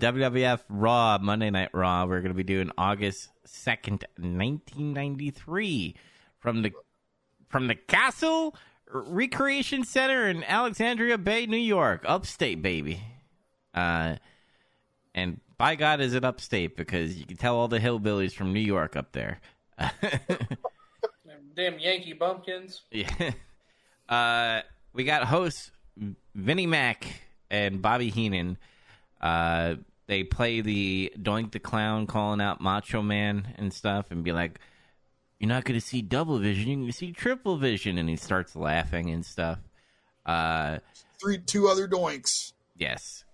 WWF Raw, Monday Night Raw. We're going to be doing August 2nd, 1993 from the from the Castle Recreation Center in Alexandria Bay, New York, upstate baby. Uh and by God is it upstate because you can tell all the hillbillies from New York up there. Damn Yankee bumpkins. Yeah. Uh, we got hosts Vinnie Mac and Bobby Heenan. Uh, they play the Doink the Clown calling out Macho Man and stuff and be like, You're not going to see double vision, you're going to see triple vision. And he starts laughing and stuff. Uh, Three, two other doinks. Yes.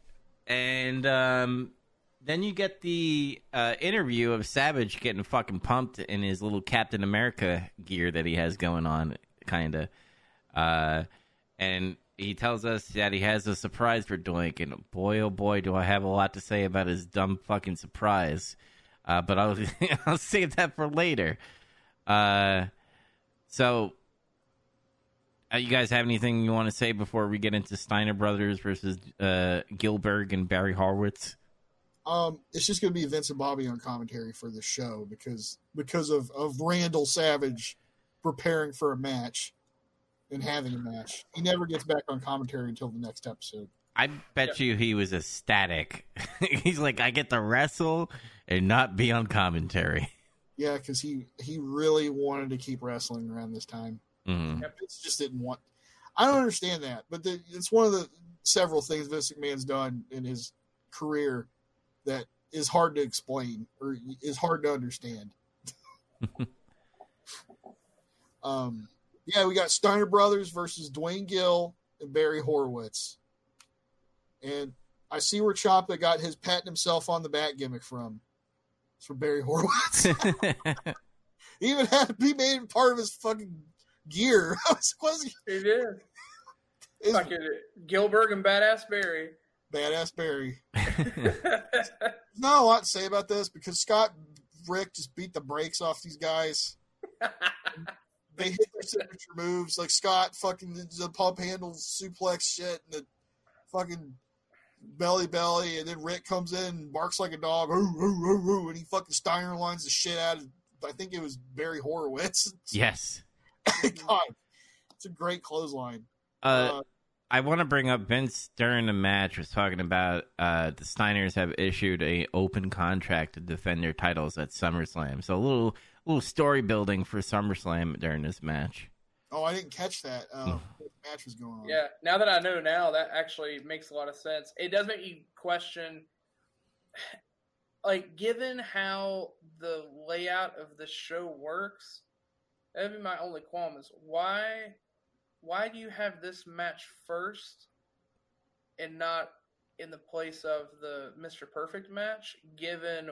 And um, then you get the uh, interview of Savage getting fucking pumped in his little Captain America gear that he has going on, kind of. Uh, and he tells us that he has a surprise for Doink, and boy, oh boy, do I have a lot to say about his dumb fucking surprise. Uh, but I'll I'll save that for later. Uh, so, uh, you guys have anything you want to say before we get into Steiner Brothers versus uh, and Barry Horowitz? Um, it's just going to be Vince and Bobby on commentary for the show because because of of Randall Savage preparing for a match and having a match. He never gets back on commentary until the next episode. I bet you he was ecstatic. He's like, I get to wrestle and not be on commentary. Yeah, because he he really wanted to keep wrestling around this time. Mhm. Vince just didn't want. I don't understand that, but the, it's one of the several things Vince McMahon's done in his career that is hard to explain or is hard to understand. um, yeah, we got Steiner Brothers versus Duane Gill and Barry Horowitz, and I see where Ciampa got his patting himself on the back gimmick from. It's from Barry Horowitz. he even had he made it part of his fucking gear. I was, was he, He did. his Fucking Gilbert and Badass Barry. badass Barry. There's not a lot to say about this because Scott Rick just beat the brakes off these guys. They hit their signature moves like Scott fucking the, the pump handle suplex shit and the fucking belly belly, and then Rick comes in and barks like a dog, "Hoo, hoo, hoo, hoo," and he fucking Steiner lines the shit out of. I think it was Barry Horowitz. yes. God, it's a great clothesline. Uh, I want to bring up Vince during the match was talking about uh, the Steiners have issued a open contract to defend their titles at SummerSlam. So a little little story building for SummerSlam during this match. Oh, I didn't catch that. Uh, what match was going on? Yeah, now that I know now, that actually makes a lot of sense. It does make you question, like, given how the layout of the show works, that'd be my only qualm is why, why do you have this match first and not in the place of the Mr. Perfect match, given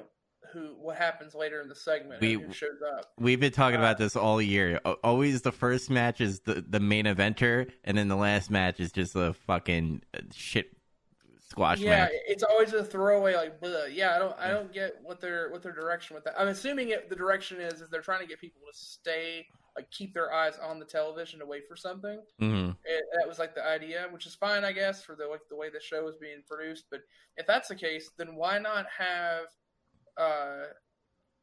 who what happens later in the segment We- who shows up? We've been talking Uh, about this all year. Always the first match is the, the main eventer, and then the last match is just a fucking uh, shit squash yeah, match. it's always a throwaway. Like, bleh. yeah, I don't, I don't get what their what their direction with that. I'm assuming it, the direction is is they're trying to get people to stay, like, keep their eyes on the television to wait for something. hmm It, that was like the idea, which is fine, I guess, for the like the way the show is being produced. But if that's the case, then why not have uh,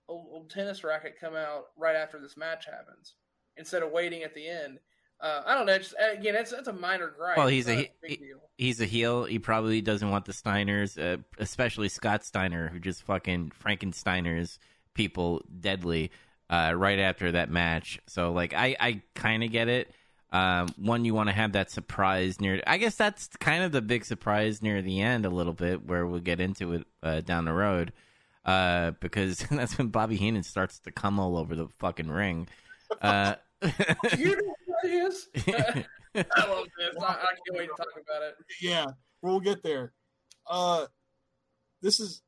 a, a tennis racket come out right after this match happens instead of waiting at the end? Uh, I don't know. Just, again, it's it's a minor gripe. Well, he's a not he- He's a heel. He probably doesn't want the Steiners, uh, especially Scott Steiner, who just fucking Frankensteiners people deadly uh, right after that match. So, like, I, I kind of get it. Um, one, you want to have that surprise near. I guess that's kind of the big surprise near the end, a little bit, where we'll get into it uh, down the road. Uh, because that's when Bobby Heenan starts to come all over the fucking ring. Uh, you know what it is? I love this. I, I can't wait to talk about it. yeah, we'll get there. Uh, this is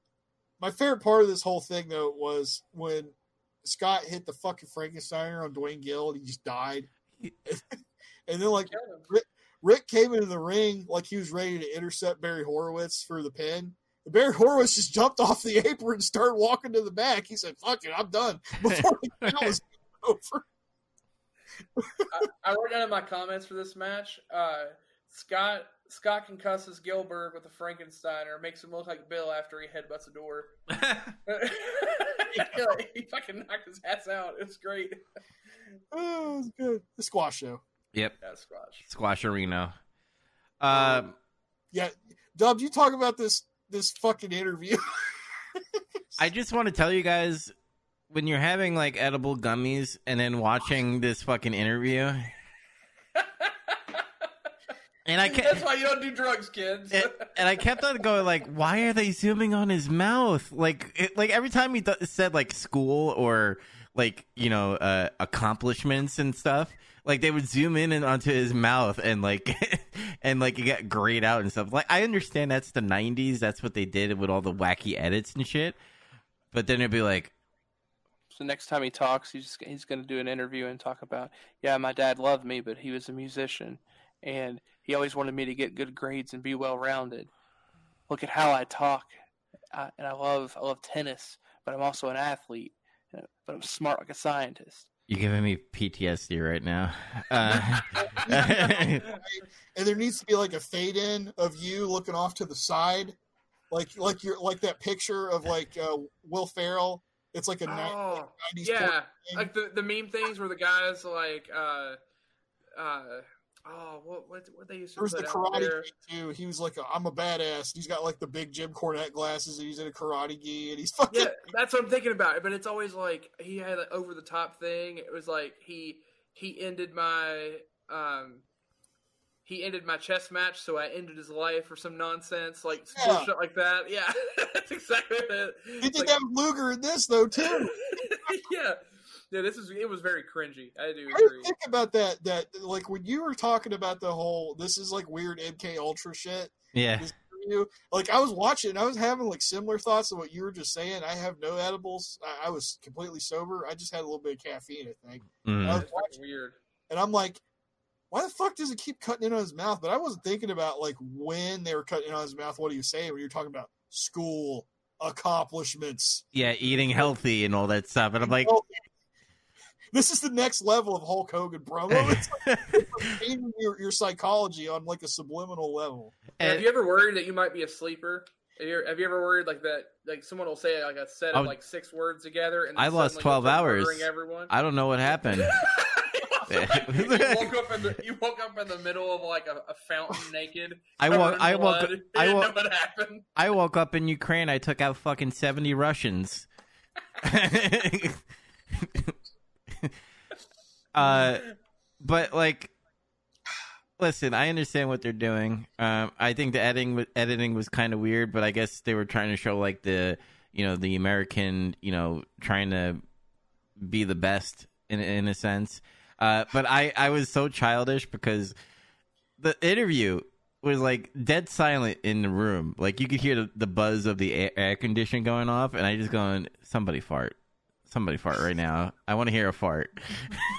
my favorite part of this whole thing, though, was when Scott hit the fucking Frankensteiner on Duane Gill and he just died. and then, like, Rick, Rick came into the ring like he was ready to intercept Barry Horowitz for the pin. And Barry Horowitz just jumped off the apron and started walking to the back. He said, "Fuck it, I'm done." Before the count was over. I, I wrote down in my comments for this match. Uh, Scott Scott concusses Gilbert with a Frankensteiner, makes him look like Bill after he headbutts a door. he fucking knocked his ass out. It's great. Oh, it's good. The squash show. yep, Yeah, squash. Squash Arena. Uh, Yeah, Dub, you talk about this this fucking interview. I just want to tell you guys when you're having like edible gummies and then watching this fucking interview, and I That's kept why you don't do drugs, kids. and, and I kept on going like, why are they zooming on his mouth? Like, it, like every time he th- said like school or like you know uh, accomplishments and stuff. Like they would zoom in and onto his mouth and like and like it got grayed out and stuff. Like I understand that's the '90s. That's what they did with all the wacky edits and shit. But then it'd be like, So next time he talks, he's he's going to do an interview and talk about, yeah, my dad loved me, but he was a musician, and he always wanted me to get good grades and be well rounded. Look at how I talk, I, and I love I love tennis, but I'm also an athlete, but I'm smart like a scientist. "You're giving me PTSD right now." Uh, and there needs to be like a fade in of you looking off to the side, like like you're like that picture of like uh, Will Ferrell. It's like a oh, 90s yeah, like the the meme things where the guys like uh uh oh what what what they used to There was put the karate too. He was like, i I'm a badass. He's got like the big Jim Cornette glasses, and he's in a karate gi, and he's fucking. Yeah, that's what I'm thinking about. But it's always like he had an over the top thing. It was like he he ended my um he ended my chess match, so I ended his life or some nonsense like Yeah. bullshit like that. Yeah, that's exactly it. He did like- that with Luger in this though too. yeah, yeah. This is it was very cringy. I do I agree. think about that. That like when you were talking about the whole this is like weird MK Ultra shit. yeah, This interview, like I was watching, I was having like similar thoughts to what you were just saying. I have no edibles. I, I was completely sober. I just had a little bit of caffeine, I think. Mm. I was watching, weird. and I'm like, why the fuck does it keep cutting in on his mouth? But I wasn't thinking about like when they were cutting in on his mouth. What he was saying when you're talking about school accomplishments. yeah, eating healthy and all that stuff. And I'm like, Well, this is the next level of Hulk Hogan, promo. It's like, it's like changing your, your psychology on like a subliminal level. have you ever worried that you might be a sleeper? Have you, have you ever worried like that? Like someone will say like a set of I- like six words together, and I lost 12 hours. murdering Everyone. I don't know what happened. you woke up in the you woke up in the middle of like a, a fountain naked. I woke. I woke. blood. I didn't woke. know what happened. I woke up in Ukraine. I took out fucking seventy Russians. Uh, but like, listen, I understand what they're doing. Um, I think the editing editing was kind of weird, but I guess they were trying to show like the you know the American you know trying to be the best in in a sense. Uh, but I I was so childish because the interview was like dead silent in the room. Like you could hear the, the buzz of the air, air condition going off, and I just going, somebody fart, somebody fart right now. I want to hear a fart.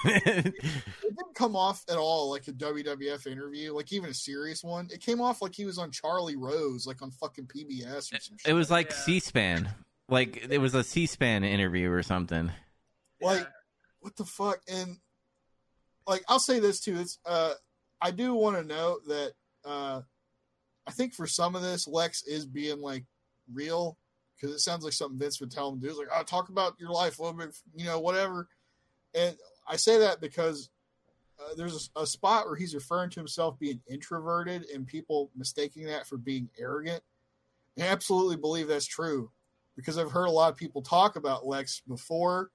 It didn't come off at all like a WWF interview, like even a serious one. It came off like he was on Charlie Rose, like on fucking PBS or some shit. it was like Yeah. C-SPAN, like it was a C-SPAN interview or something. like what the fuck and like i'll say this too it's uh i do want to note that uh i think for some of this lex is being like real because it sounds like something vince would tell him to do. It's like oh talk about your life a little bit you know whatever. And i say that because uh, there's a, a spot where he's referring to himself being introverted and people mistaking that for being arrogant. I absolutely believe that's true because I've heard a lot of people talk about Lex before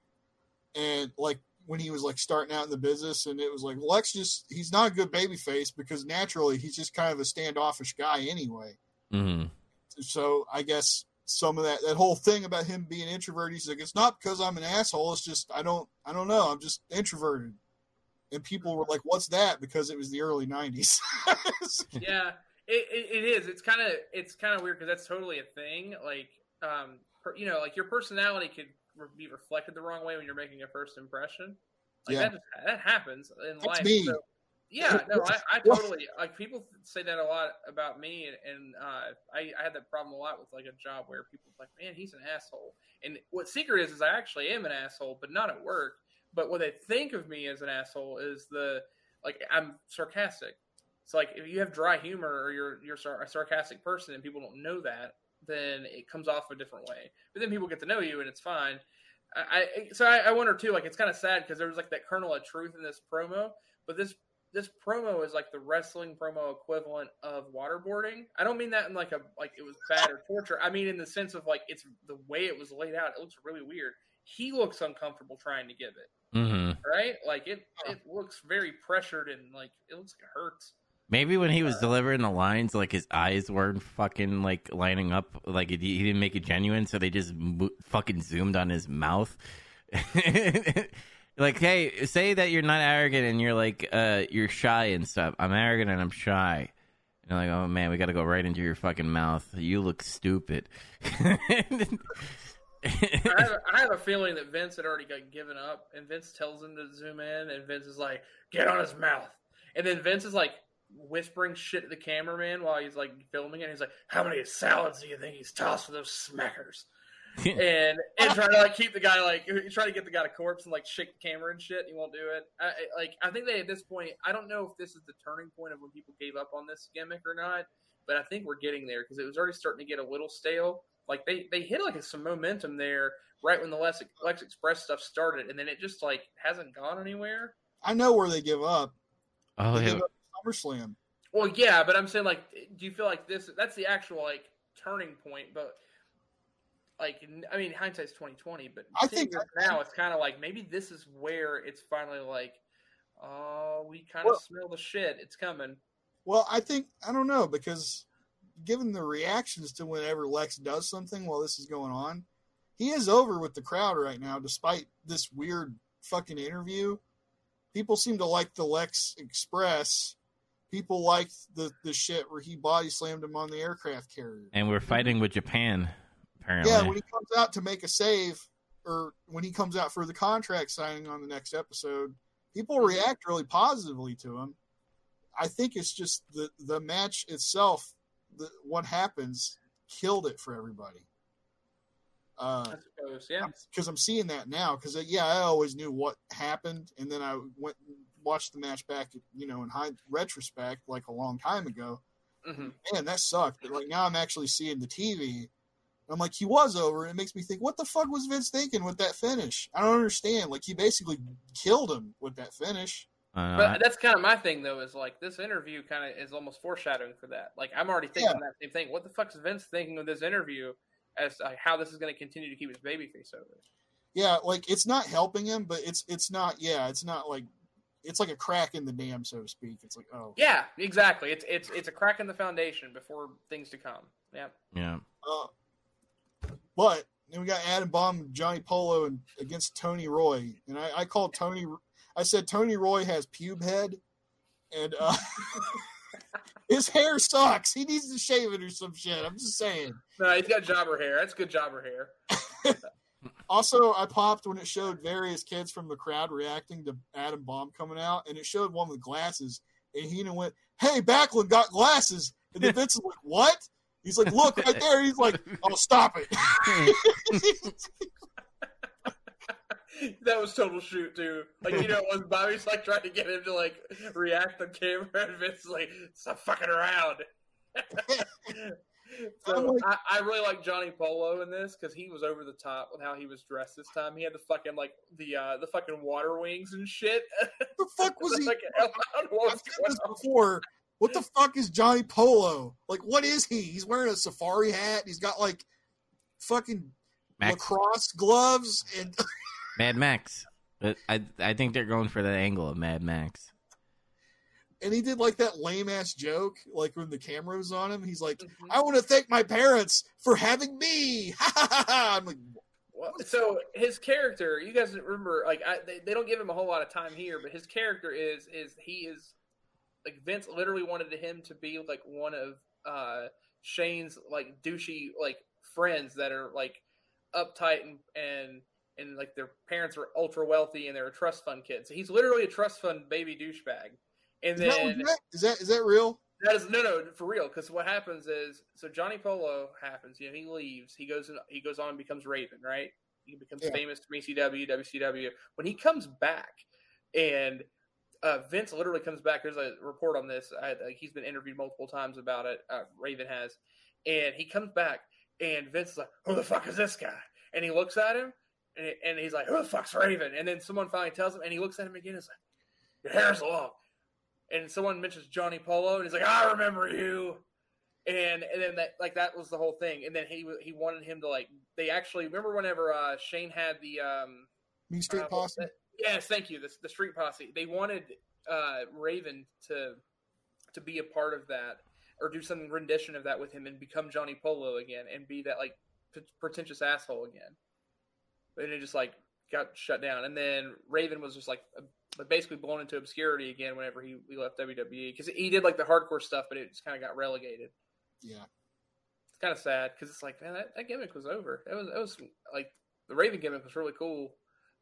and like when he was like starting out in the business and it was like Lex just he's not a good baby face because naturally he's just kind of a standoffish guy anyway. hmm So I guess some of that that whole thing about him being introverted, he's like, it's not because I'm an asshole, it's just I don't I don't know, I'm just introverted. And people were like, What's that? Because it was the early nineties. yeah, it, it, it is. It's kind of it's kind of weird because that's totally a thing. Like, um, per, you know, like your personality could re- be reflected the wrong way when you're making a first impression. Like Yeah. that just, that happens in That's life. me. So, yeah, no, I, I totally like people say that a lot about me, and, and uh, I, I had that problem a lot with like a job where people like, man, he's an asshole. And what secret is is I actually am an asshole, but not at work. But what they think of me as an asshole is the like I'm sarcastic. So like if you have dry humor or you're you're a sarcastic person and people don't know that, then it comes off a different way. But then people get to know you and it's fine. I, I so I, I wonder too. Like it's kind of sad because there was like that kernel of truth in this promo, but this this promo is like the wrestling promo equivalent of waterboarding. I don't mean that in like a like it was bad or torture. I mean in the sense of like it's the way it was laid out. It looks really weird. He looks uncomfortable trying to give it, hmm right? Like it it looks very pressured and like it looks like it hurts. Maybe when he was delivering the lines, like his eyes weren't fucking like lining up, like he he didn't make it genuine, so they just mo- fucking zoomed on his mouth. like, hey, say that you're not arrogant and you're like, uh, you're shy and stuff. I'm arrogant and I'm shy. And you're like, oh man, we got to go right into your fucking mouth. You look stupid. I have, I have a feeling that Vince had already got given up, and Vince tells him to zoom in, and Vince is like, "Get on his mouth," and then Vince is like whispering shit to the cameraman while he's like filming it. He's like, "How many salads do you think he's tossed for those smackers?" and and trying to like keep the guy like try to get the guy to corpse and like shake the camera and shit. He won't do it. I, I- like I think they at this point, I don't know if this is the turning point of when people gave up on this gimmick or not, but I think we're getting there because it was already starting to get a little stale. Like they they hit like some momentum there right when the Lex, Lex Express stuff started, and then it just like hasn't gone anywhere. I know where they give up. oh, They yeah. give up SummerSlam. Well, yeah, but I'm saying like, do you feel like this? That's the actual like turning point, but. Like I mean, hindsight's twenty twenty, but I think- now it's kind of like maybe this is where it's finally like, oh, we kind Well- of smell the shit. It's coming. Well, I think I don't know because given the reactions to whenever Lex does something while this is going on, he is over with the crowd right now. Despite this weird fucking interview, people seem to like the Lex Express. People like the the shit where he body slammed him on the aircraft carrier. And we're fighting with Japan, apparently. Yeah, when he comes out to make a save, or when he comes out for the contract signing on the next episode, people react really positively to him. I think it's just the the match itself, the, what happens, killed it for everybody. Uh, I suppose, yeah. because I'm seeing that now. Because yeah, I always knew what happened, and then I went and watched the match back, you know, in high retrospect, like a long time ago. hmm Man, that sucked. But like now, I'm actually seeing the TV. I'm like, he was over. And it makes me think, what the fuck was Vince thinking with that finish? I don't understand. Like he basically killed him with that finish. Uh, But that's kind of my thing, though, is like this interview kind of is almost foreshadowing for that. Like I'm already thinking that same thing. What the fuck is Vince thinking of this interview as to how this is going to continue to keep his baby face over? Yeah, like it's not helping him, but it's it's not. Yeah, it's not like it's like a crack in the dam, so to speak. It's like, oh, Yeah, exactly. It's it's it's a crack in the foundation before things to come. Yeah. yeah. Uh, but then we got Adam Bomb, Johnny Polo, and against Tony Roy, and I, I called Tony. I said Tony Roy has pube head, and uh, his hair sucks. He needs to shave it or some shit. I'm just saying. No, he's got jobber hair. That's good jobber hair. Also, I popped when it showed various kids from the crowd reacting to Adam Bomb coming out, and it showed one with glasses, and he went, "Hey, Backlund got glasses," and the Vince is like, "What?" He's like, "Look right there." He's like, "Oh, stop it." that was total shoot too. Like you know, when Bobby's like trying to get him to like react on camera, and Vince is like, "Stop fucking around." So like- I, I really like Johnny Polo in this because he was over the top with how he was dressed this time. He had the fucking like the uh the fucking water wings and shit. the fuck was he? like, I don't know what I've said this before. What the fuck is Johnny Polo? Like, what is he? He's wearing a safari hat. He's got like fucking Max, lacrosse gloves, and Mad Max. But I I think they're going for that angle of Mad Max. and he did like that lame ass joke, like when the camera was on him. He's like, Mhm. "I want to thank my parents for having me." Ha ha ha! ha. I'm like, Well, so his character, you guys remember, like I, they, they don't give him a whole lot of time here, but his character is is he is like Vince literally wanted him to be like one of uh Shane's like douchey like friends that are like uptight and and and like their parents are ultra wealthy and they're a trust fund kid. So he's literally a trust fund baby douchebag. And is that, then legit? is that is that real? that is no, no, for real. Because what happens is, so Johnny Polo happens. You know, he leaves. He goes. and He goes on and becomes Raven, right? He becomes Yeah. famous from ECW, WCW. When he comes back, and uh, Vince literally comes back. There's a report on this. I, like, he's been interviewed multiple times about it. Uh, Raven has, and he comes back, and Vince is like, "Who the fuck is this guy?" And he looks at him, and, and he's like, "Who the fuck's Raven?" And then someone finally tells him, and he looks at him again. and is like, "Your hair's long." And someone mentions Johnny Polo, and he's like, "I remember you." And and then that like that was the whole thing. And then he he wanted him to like they actually remember whenever uh, Shane had the um Mean Street uh, Posse. Yes, thank you. The, the Street Posse. They wanted uh, Raven to to be a part of that or do some rendition of that with him and become Johnny Polo again and be that like p- pretentious asshole again. But it just like got shut down. And then Raven was just like uh, basically blown into obscurity again whenever he, he left WWE because he did like the hardcore stuff, but it just kind of got relegated. Yeah. It's kind of sad because it's like man, that, that gimmick was over. It was it was like the Raven gimmick was really cool.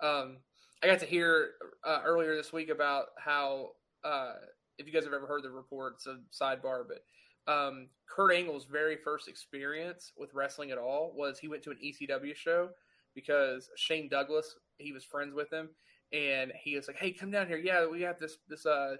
Um, I got to hear uh, earlier this week about how uh, if you guys have ever heard the report, a sidebar, but um, Kurt Angle's very first experience with wrestling at all was he went to an ECW show because Shane Douglas he was friends with him, and he was like, "Hey, come down here. Yeah, we got this this uh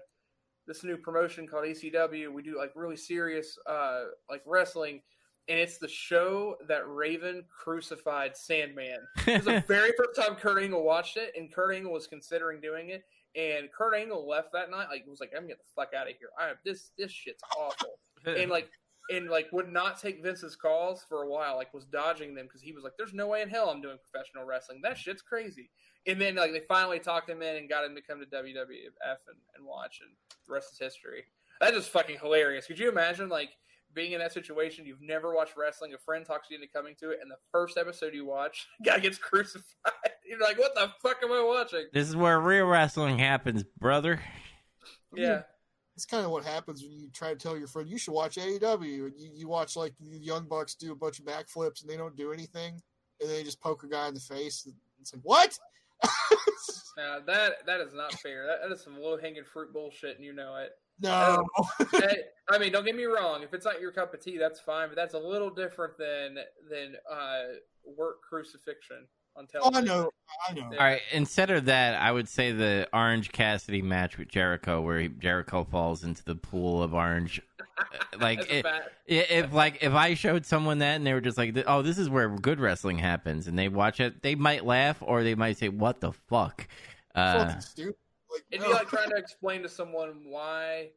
this new promotion called ECW. We do like really serious uh like wrestling." And it's the show that Raven crucified Sandman. It was the very first time Kurt Angle watched it, and Kurt Angle was considering doing it. And Kurt Angle left that night, like was like, "I'm getting the fuck out of here. I have this this shit's awful." and like and like would not take Vince's calls for a while. Like was dodging them because he was like, "There's no way in hell I'm doing professional wrestling. That shit's crazy." And then like they finally talked him in and got him to come to WWF and, and watch, and the rest is history. That is fucking hilarious. Could you imagine like? Being in that situation, you've never watched wrestling. A friend talks you into coming to it, and the first episode you watch, guy gets crucified. You're like, "What the fuck am I watching?" This is where real wrestling happens, brother. Yeah, It's kind of what happens when you try to tell your friend you should watch AEW, and you, you watch like the Young Bucks do a bunch of backflips and they don't do anything, and they just poke a guy in the face. It's like what? now that that is not fair. That, that is some low hanging fruit bullshit, and you know it. No, Hey, I mean, don't get me wrong. If it's not your cup of tea, that's fine. But that's a little different than than uh, work crucifixion on oh. I know, I know. All right, instead of that, I would say the Orange Cassidy match with Jericho, where he, Jericho falls into the pool of orange. Like That's it, if like if I showed someone that and they were just like, "Oh, this is where good wrestling happens," and they watch it, they might laugh or they might say, "What the fuck." Uh, stupid. Like, It'd no. be like trying to explain to someone why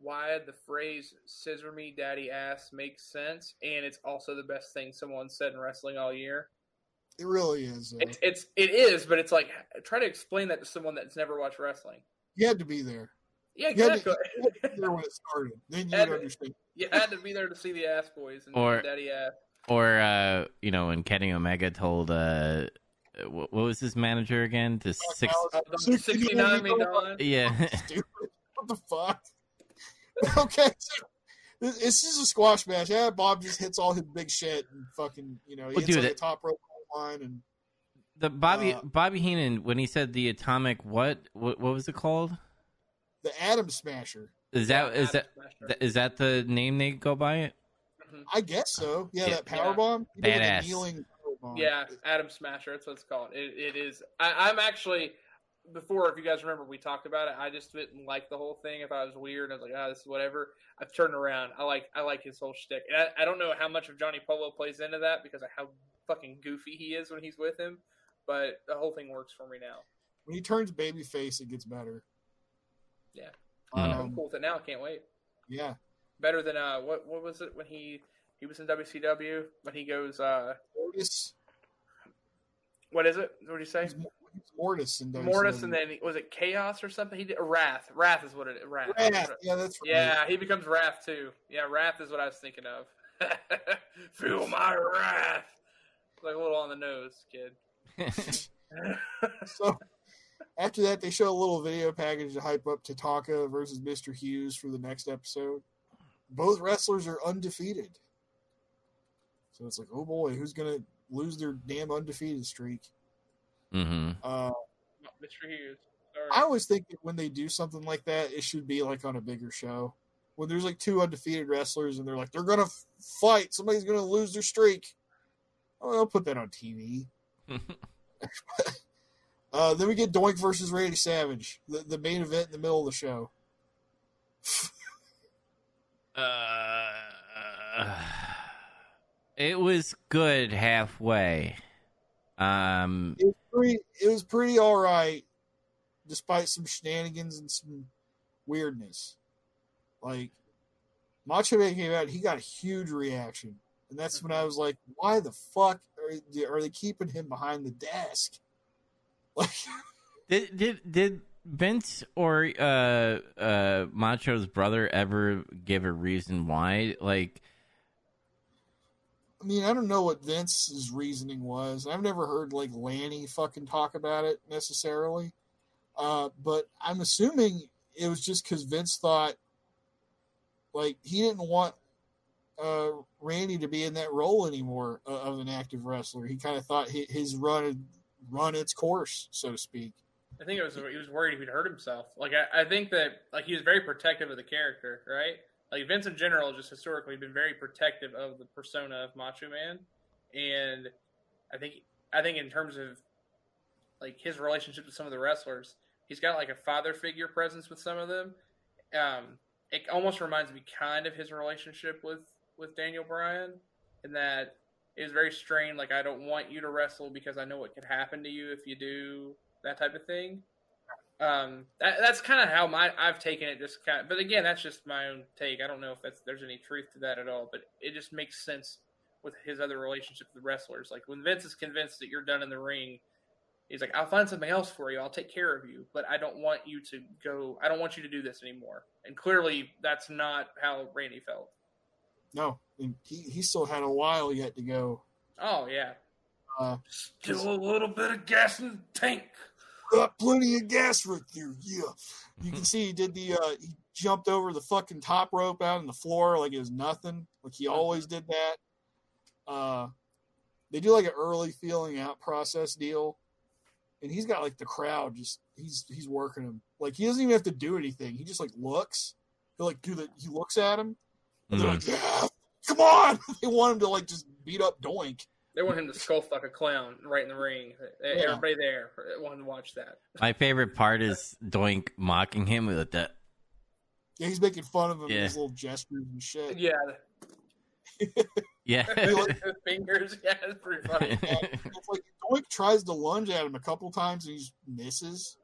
why the phrase "scissor me, daddy ass" makes sense, and it's also the best thing someone said in wrestling all year. it really is. though. It's it's it is, but it's like try to explain that to someone that's never watched wrestling. You had to be there. Yeah, You had, to, exactly. you had to be there when it started. Then you Had would to- understand. you had to be there to see the ass boys and Or- daddy ass. or uh, you know, when Kenny Omega told uh, what, what was his manager again? To six, The 69 yeah. What the fuck? okay, so this, this is a squash match. Yeah, Bob just hits all his big shit and fucking, you know, he Well, hits dude, like it- top rope line and The Bobby Uh, Bobby Heenan when he said the atomic what what what was it called? the Atom Smasher. Is that is that Adam Smasher. is that the name they go by it? Mhm. I guess so. Yeah, Yeah. that power Yeah. bomb. He did Badass. kneeling power. Yeah, Adam Smasher. That's what it's called. It, it is. I, I'm actually before. If you guys remember, we talked about it. I just didn't like the whole thing. I thought it was weird. I was like, ah, this is whatever. I've turned around. I like. I like his whole shtick. And I, I don't know how much of Johnny Polo plays into that because of how fucking goofy he is when he's with him. But the whole thing works for me now. When he turns babyface, it gets better. Yeah. I'm Um, cool with it now. I can't wait. yeah. Better than uh, what what was it when he he was in WCW when he goes uh, Mortis. what is it? What do you say? Mortis WCW. Mortis, and then was it Chaos or something? He did Wrath. Wrath is what it. Wrath. Wrath. Yeah, that's right. Yeah, he becomes Wrath too. Yeah, Wrath is what I was thinking of. Feel my wrath. Like a little on the nose, kid. So after that, they show a little video package to hype up Tatanka versus Mr. Hughes for the next episode. Both wrestlers are undefeated. So it's like, oh boy, who's gonna lose their damn undefeated streak? mm-hmm. Uh, Mr. Hughes. Sorry. I always think that when they do something like that, it should be like on a bigger show. When there's like two undefeated wrestlers and they're like, they're gonna fight, somebody's gonna lose their streak. Oh, I'll put that on TV. Uh, then we get Doink versus Randy Savage, the, the main event in the middle of the show. Uh, it was good halfway. Um, It was pretty. It was pretty all right, despite some shenanigans and some weirdness. Like Macho Man came out, he got a huge reaction, and that's when I was like, "Why the fuck are, are they keeping him behind the desk?" Like, did did did Vince or uh uh Macho's brother ever give a reason why? Like, I mean, I don't know what Vince's reasoning was. I've never heard like Lanny fucking talk about it necessarily. Uh, but I'm assuming it was just because Vince thought like he didn't want uh, Randy to be in that role anymore uh, of an active wrestler. He kind of thought hi- his run had run its course, so to speak. I think it was he was worried he'd hurt himself. Like I, I think that like he was very protective of the character, right? Like Vince in general, just historically been very protective of the persona of Macho Man, and I think I think in terms of like his relationship with some of the wrestlers, he's got like a father figure presence with some of them. Um, it almost reminds me kind of his relationship with with Daniel Bryan, in that it was very strained. Like I don't want you to wrestle because I know what could happen to you if you do that type of thing. Um, that, that's kind of how my I've taken it. Just kind of, but again, that's just my own take. I don't know if that's there's any truth to that at all. But it just makes sense with his other relationship with the wrestlers. Like when Vince is convinced that you're done in the ring, he's like, "I'll find something else for you. I'll take care of you, but I don't want you to go. I don't want you to do this anymore." And clearly, that's not how Randy felt. No, and he, he still had a while yet to go. Oh yeah, Uh, still a little bit of gas in the tank. Got plenty of gas right there. Yeah, you can see he did the uh, he jumped over the fucking top rope out on the floor like it was nothing. Like he always did that. Uh, they do like an early feeling out process deal, and he's got like the crowd just he's he's working him. Like he doesn't even have to do anything. He just like looks. He like do the he looks at him. And they're like, yeah, come on. they want him to like just beat up Doink. They want him to skull fuck a clown right in the ring. Yeah. Everybody there wanted to watch that. my favorite part is Doink mocking him with that. Yeah, he's making fun of him Yeah. with his little gestures and shit. Yeah, yeah. the fingers. Yeah, it's pretty funny. It's like Doink tries to lunge at him a couple times and he misses.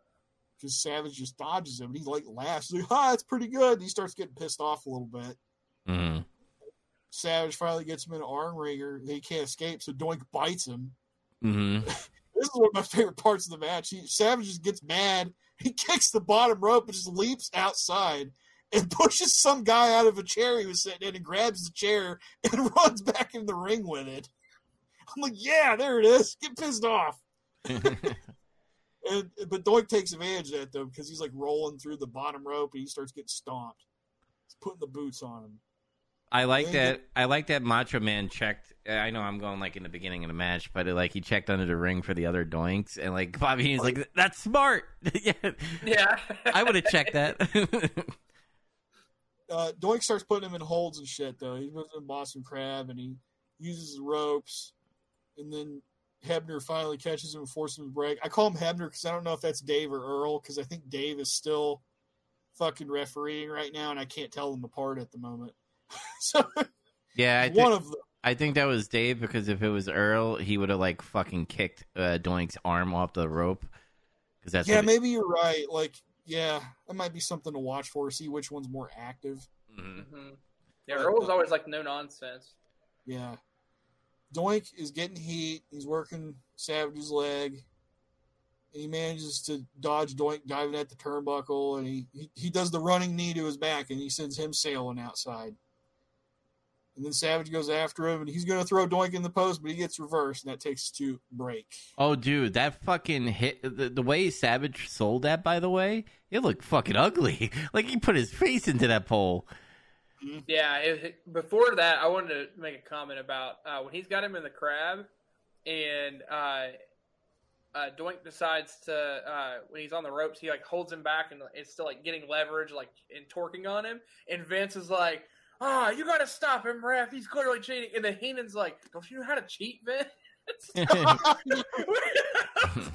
Because Savage just dodges him and he like laughs. He's like, ah, it's pretty good. And he starts getting pissed off a little bit. Mhm. Savage finally gets him in an arm wringer. He can't escape, so Doink bites him. Mhm. This is one of my favorite parts of the match. He, Savage just gets mad. He kicks the bottom rope and just leaps outside and pushes some guy out of a chair he was sitting in and grabs the chair and runs back in the ring with it. I'm like, yeah, there it is. Get pissed off. And but Doink takes advantage of that though because he's like rolling through the bottom rope and he starts getting stomped. He's putting the boots on him. I like Yeah, that. I like that Macho Man checked. I know I'm going like in the beginning of the match, but like he checked under the ring for the other doinks, and like Bobby, he's like, "That's smart." yeah, Yeah, I would have checked that. Uh, Doink starts putting him in holds and shit though. He puts him in Boston Crab and he uses the ropes, and then Hebner finally catches him and forces him to break. I call him Hebner because I don't know if that's Dave or Earl because I think Dave is still fucking refereeing right now and I can't tell them apart at the moment. so yeah, I, one thi- of them. I think that was Dave because if it was Earl, he would have like fucking kicked uh, Doink's arm off the rope. Because that's yeah, what maybe you're right. Like, yeah, that might be something to watch for. See which one's more active. Mhm. hmm yeah. Earl's always like no nonsense. Yeah. Doink is getting heat. He's working Savage's leg. And he manages to dodge Doink diving at the turnbuckle, and he, he, he does the running knee to his back, and he sends him sailing outside. And then Savage goes after him, and he's going to throw Doink in the post, but he gets reversed, and that takes us to break. Oh, dude, that fucking hit. The, the way Savage sold that, by the way, it looked fucking ugly. Like he put his face into that pole. Yeah. It, it- before that, I wanted to make a comment about uh, when he's got him in the crab, and uh, uh, Doink decides to uh, when he's on the ropes, he like holds him back and it's still like getting leverage, like and torquing on him. And Vince is like, "Ah, you got to stop him, ref. He's clearly cheating." And then Heenan's like, "Don't you know how to cheat, Vince?" it's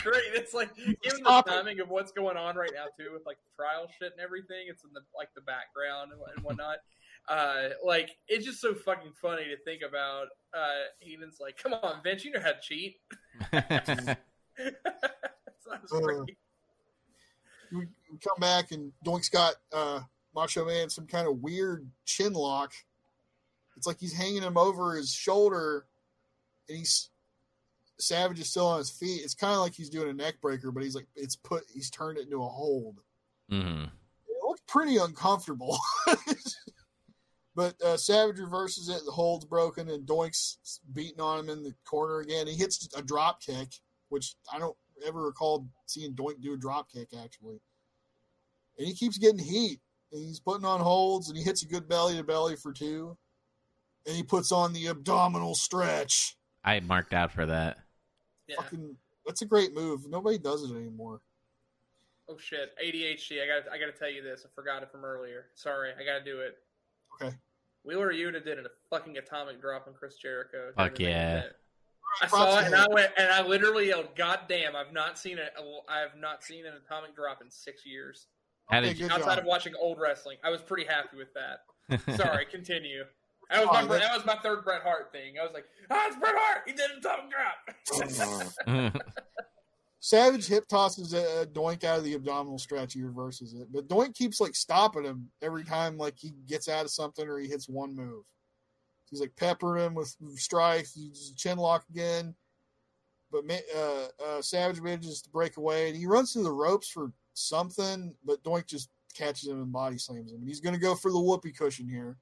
great. It's like given the Stop it. timing of what's going on right now too, with like the trial shit and everything. It's in the like the background and, and whatnot. Uh, like it's just so fucking funny to think about. Uh, Heenan's like, "Come on, Vince, you know how to cheat." Sounds Uh, great. we we come back and Doink's got uh, Macho Man some kind of weird chin lock. It's like he's hanging him over his shoulder, and he's Savage is still on his feet. It's kind of like he's doing a neck breaker, but he's like it's put he's turned it into a hold. Mm-hmm. It looks pretty uncomfortable. but uh, Savage reverses it. The hold's broken, and Doink's beating on him in the corner again. He hits a drop kick, which I don't ever recall seeing Doink do a drop kick actually. And he keeps getting heat. And he's putting on holds, and he hits a good belly to belly for two. And he puts on the abdominal stretch. I marked out for that. Yeah. Fucking, that's a great move. Nobody does it anymore. Oh shit, ADHD. I got. I got to tell you this. I forgot it from earlier. Sorry, I got to do it. Okay. Wheeler Yuta did a fucking atomic drop on Chris Jericho. Fuck during the main yeah. I saw it and I went and I literally yelled, "God damn! I've not seen it. I have not seen an atomic drop in six years How Okay, did you? outside job. of watching old wrestling. I was pretty happy with that. Sorry, continue. That was my Oh, that's- that was my third Bret Hart thing. I was like, "Ah, it's Bret Hart. He did a top drop." Savage hip tosses a Doink out of the abdominal stretch. He reverses it, but Doink keeps like stopping him every time like he gets out of something or he hits one move. He's like peppering him with strikes. He's a chin lock again, but uh, uh, Savage manages to break away and he runs through the ropes for something, but Doink just catches him and body slams him. And he's going to go for the whoopee cushion here,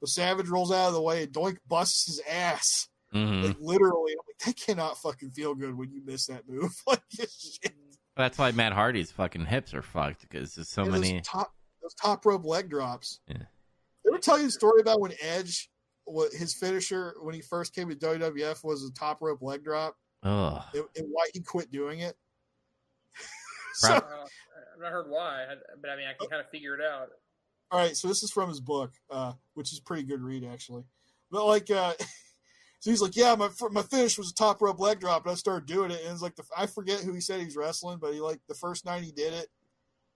but Savage rolls out of the way and Doink busts his ass. Mhm. Like literally, I'm like, that cannot fucking feel good when you miss that move. like, shit. That's why Matt Hardy's fucking hips are fucked because there's so And many. those top those top rope leg drops. Yeah. They ever tell you the story about when Edge, what his finisher when he first came to WWF was a top rope leg drop, and, and why he quit doing it. Prob- so, Uh, I've not heard why, but I mean, I can kind of figure it out. all right, so this is from his book, uh, which is a pretty good read actually. But like, uh, so he's like, yeah, my my finish was a top rope leg drop, and I started doing it, and it's like the, I forget who he said he's wrestling, but he like the first night he did it,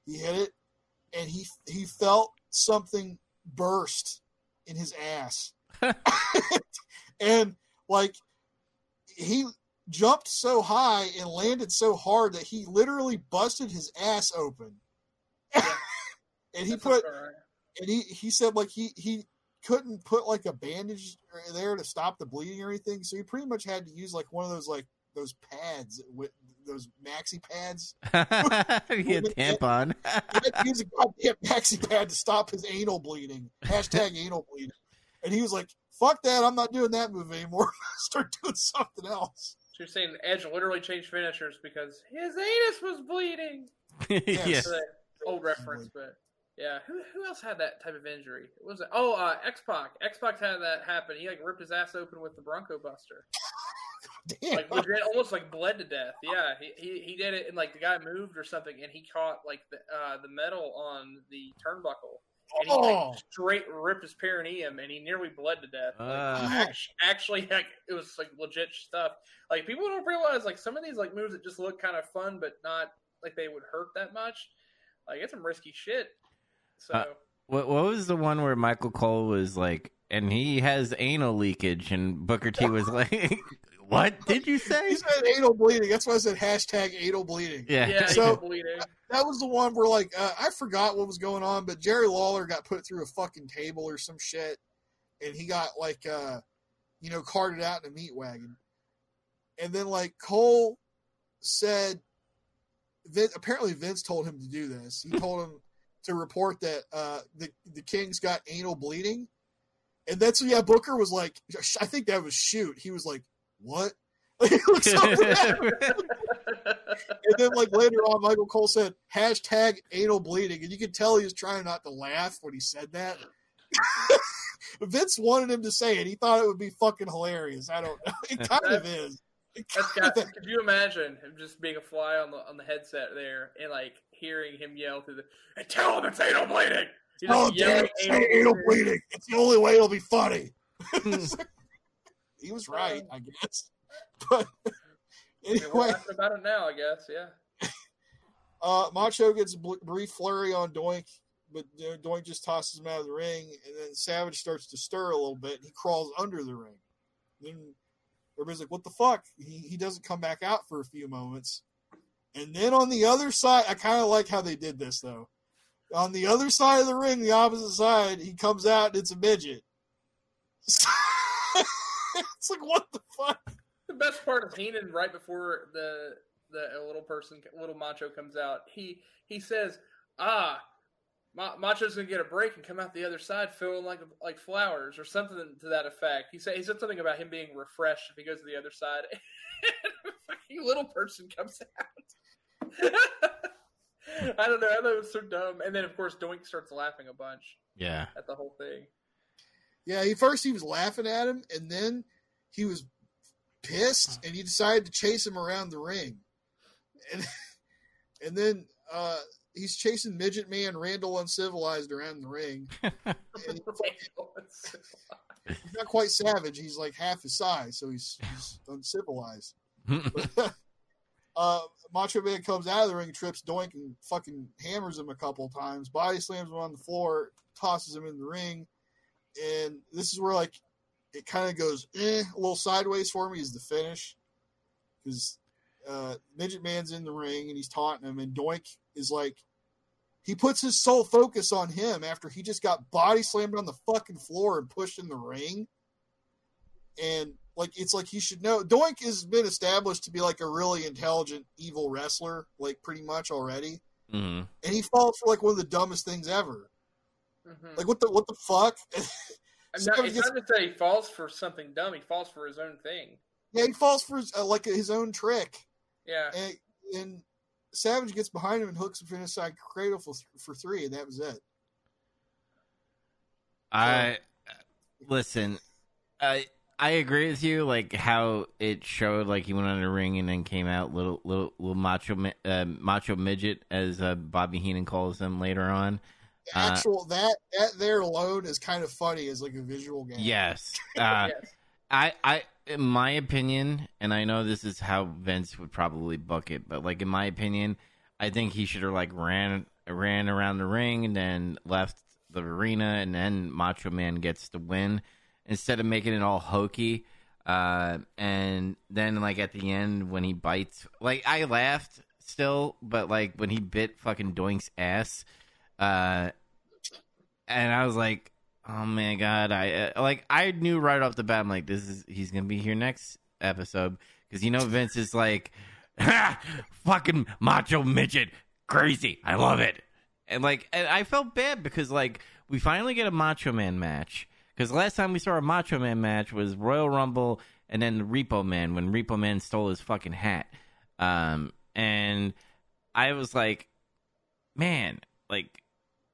he hit it, and he he felt something burst in his ass, and like he jumped so high and landed so hard that he literally busted his ass open, and he That's put all right. and he he said like he he couldn't put like a bandage there to stop the bleeding or anything, so he pretty much had to use like one of those like those pads with those maxi pads. he had tampon. He had to use a goddamn maxi pad to stop his anal bleeding. Hashtag anal bleeding. And he was like, "Fuck that! I'm not doing that move anymore. Start doing something else." So you're saying Edge literally changed finishers because his anus was bleeding. yeah. Yes. So old reference, but yeah, who who else had that type of injury? What was it? Oh, uh, X Pac. X Pac had that happen. He like ripped his ass open with the Bronco Buster, Damn. like legit, almost like bled to death. Yeah, he, he he did it, and like the guy moved or something, and he caught like the uh, the metal on the turnbuckle, and he Oh. like, straight ripped his perineum, and he nearly bled to death. Like, Ah. actually, like, it was like legit stuff. Like people don't realize like some of these like moves that just look kind of fun, but not like they would hurt that much. Like it's some risky shit. So Uh, What what was the one where Michael Cole was like, and he has anal leakage, and Booker T was like, "What did you say?" He said anal bleeding. That's why I said hashtag anal bleeding. Yeah. yeah, So- bleeding. That was the one where like uh, I forgot what was going on, but Jerry Lawler got put through a fucking table or some shit, and he got like uh, you know carted out in a meat wagon, and then like Cole said, Vin, apparently Vince told him to do this. He told him to report that uh, the the King's got anal bleeding, and that's yeah. Booker was like, I think that was shoot. He was like, what? He looked so mad. And then, like later on, Michael Cole said hashtag anal bleeding, and you could tell he was trying not to laugh when he said that. Vince wanted him to say it. He thought it would be fucking hilarious. I don't know. It kind of is. It That's kind got. Could you imagine him just being a fly on the on the headset there and like hearing him yell through the and tell him it's anal bleeding. He's Oh, like damn yelling it, say anal bleeding. It's the only way it'll be funny. He was right, I guess. but I mean, we're anyway, laughing about it now, I guess. Yeah. uh, Macho gets a bl- brief flurry on Doink, but Doink just tosses him out of the ring, and then Savage starts to stir a little bit. And he crawls under the ring. Then everybody's like, "What the fuck?" He he doesn't come back out for a few moments, and then on the other side, I kind of like how they did this though. On the other side of the ring, the opposite side, he comes out and it's a midget. it's like what the fuck? The best part of Heenan right before the the little person, little Macho comes out, he he says, "Ah, Ma- Macho's gonna get a break and come out the other side feeling like like flowers or something to that effect." He said he said something about him being refreshed if he goes to the other side. and a fucking little person comes out. I don't know. I thought it was so dumb. And then of course Doink starts laughing a bunch Yeah. at the whole thing. Yeah, he first he was laughing at him, and then he was pissed, and he decided to chase him around the ring, and and then uh, he's chasing midget man Randall uncivilized around the ring. He's, he's not quite savage; he's like half his size, so he's, he's uncivilized. uh, Macho Man comes out of the ring, trips Doink, and fucking hammers him a couple times. Body slams him on the floor, tosses him in the ring, and this is where like it kind of goes eh, a little sideways for me is the finish because uh, Midget Man's in the ring and he's taunting him, and Doink is like he puts his sole focus on him after he just got body slammed on the fucking floor and pushed in the ring, and like it's like he should know. Doink has been established to be like a really intelligent evil wrestler, like pretty much already, hmm and he falls for like one of the dumbest things ever. Mhm. Like what the what the fuck? I'm not, it's gets- not to say he falls for something dumb. He falls for his own thing. yeah, he falls for his, uh, like his own trick, Yeah. and, and Savage gets behind him and hooks him for inside cradle for, for three, and that was it. I listen. I I agree with you. Like how it showed, like he went on the ring and then came out little little little macho uh, macho midget, as uh, Bobby Heenan calls him later on. The Uh, actual that that there alone is kind of funny as like a visual game. Yes. Uh, yes. I, I, in my opinion, and I know this is how Vince would probably book it, but like in my opinion, I think he should have like ran ran around the ring and then left the arena, and then Macho Man gets the win instead of making it all hokey. Uh, and then like at the end when he bites, like I laughed still, but like when he bit fucking Doink's ass, uh, and I was like, oh my god, I uh, like I knew right off the bat, I'm like, this is he's gonna be here next episode. Because you know Vince is like, ha, fucking macho midget, crazy, I love it, and like, and I felt bad because like we finally get a Macho Man match. Because last time we saw a Macho Man match was Royal Rumble and then the Repo Man when Repo Man stole his fucking hat, um, and I was like, man, like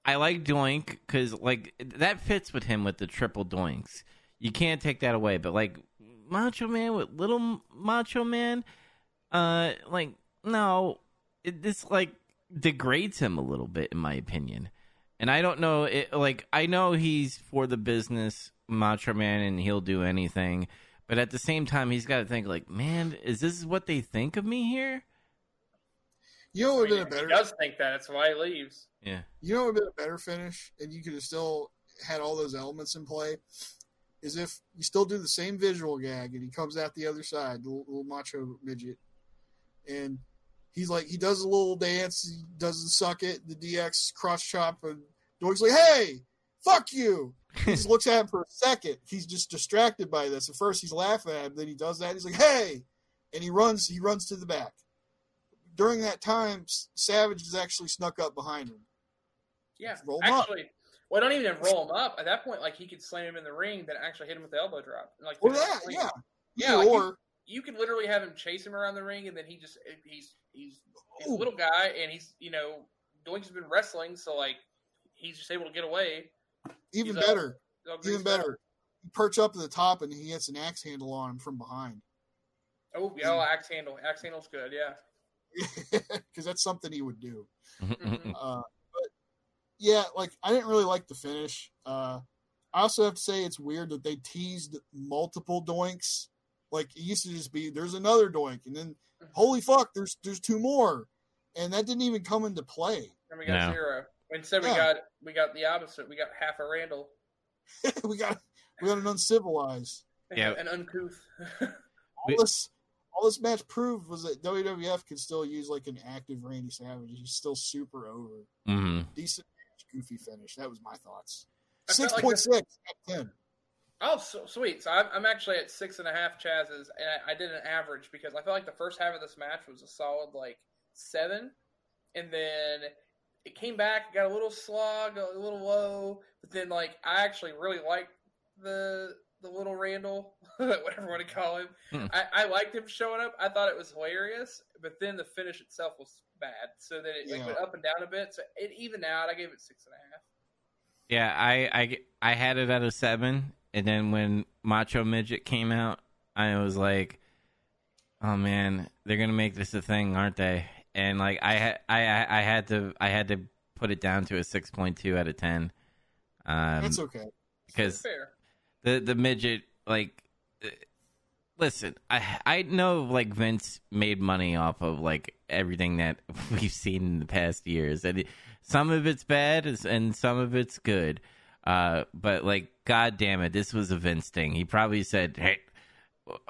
I like Doink because like that fits with him with the triple Doinks. You can't take that away. But like Macho Man with little Macho Man, uh, like no, it, this like degrades him a little bit in my opinion. And I don't know, it, like I know he's for the business, Macho Man, and he'll do anything. But at the same time, he's got to think like, man, is this what they think of me here? You know what would have been a better. he better does think that. That's why he leaves. Yeah. you know what would have been a better finish, and you could have still had all those elements in play, is if you still do the same visual gag and he comes out the other side, the little, little macho midget, and he's like he does a little dance, he doesn't suck it, the DX cross chop, and Doink's like, "Hey, fuck you!" He just looks at him for a second. He's just distracted by this. At first, he's laughing at him. Then he does that. He's like, "Hey!" and he runs. He runs to the back. During that time, Savage has actually snuck up behind him. Yeah. Roll him up. actually, well, don't even roll him up. At that point, like he could slam him in the ring, then actually hit him with the elbow drop. Like that, the yeah, Yeah, like, or You could literally have him chase him around the ring, and then he just he's he's he's a little guy, and he's you know Doink's been wrestling, so like he's just able to get away. even he's better, even better. You perch up to the top and he hits an axe handle on him from behind. Oh yeah, oh, axe handle. Axe handle's good. Yeah. Because that's something he would do. Mhm. Uh, but yeah, like I didn't really like the finish. Uh, I also have to say it's weird that they teased multiple doinks Like it used to just be there's another Doink, and then holy fuck, there's there's two more, and that didn't even come into play. And we got No. zero. Instead, we Yeah. got we got the opposite. We got half a Randall we got we got an uncivilized. and Yeah. an uncouth. All this all this match proved was that WWF could still use like an active Randy Savage. He's still super over. Mm-hmm. Decent match, goofy finish. That was my thoughts. I Six felt like this- six out of ten. oh, so sweet. So I'm, I'm actually at six and a half Chaz's, and I, I did an average because I felt like the first half of this match was a solid like seven, and then it came back, got a little slog, a little low, but then like I actually really liked the the little Randall, whatever you want to call him. Hmm. I, I liked him showing up. I thought it was hilarious, but then the finish itself was bad. So then it like, went up and down a bit. So it evened out. I gave it six and a half. Yeah, I, I I had it at a seven, and then when Macho Midget came out, I was like, "Oh man, they're gonna make this a thing, aren't they?" And like I had I I I had to I had to put it down to a six point two out of ten, um, That's okay. because Fair. The the midget like uh, listen i i know like vince made money off of like everything that we've seen in the past years and some of it's bad and some of it's good. Uh but like god damn it this was a vince thing. He probably said hey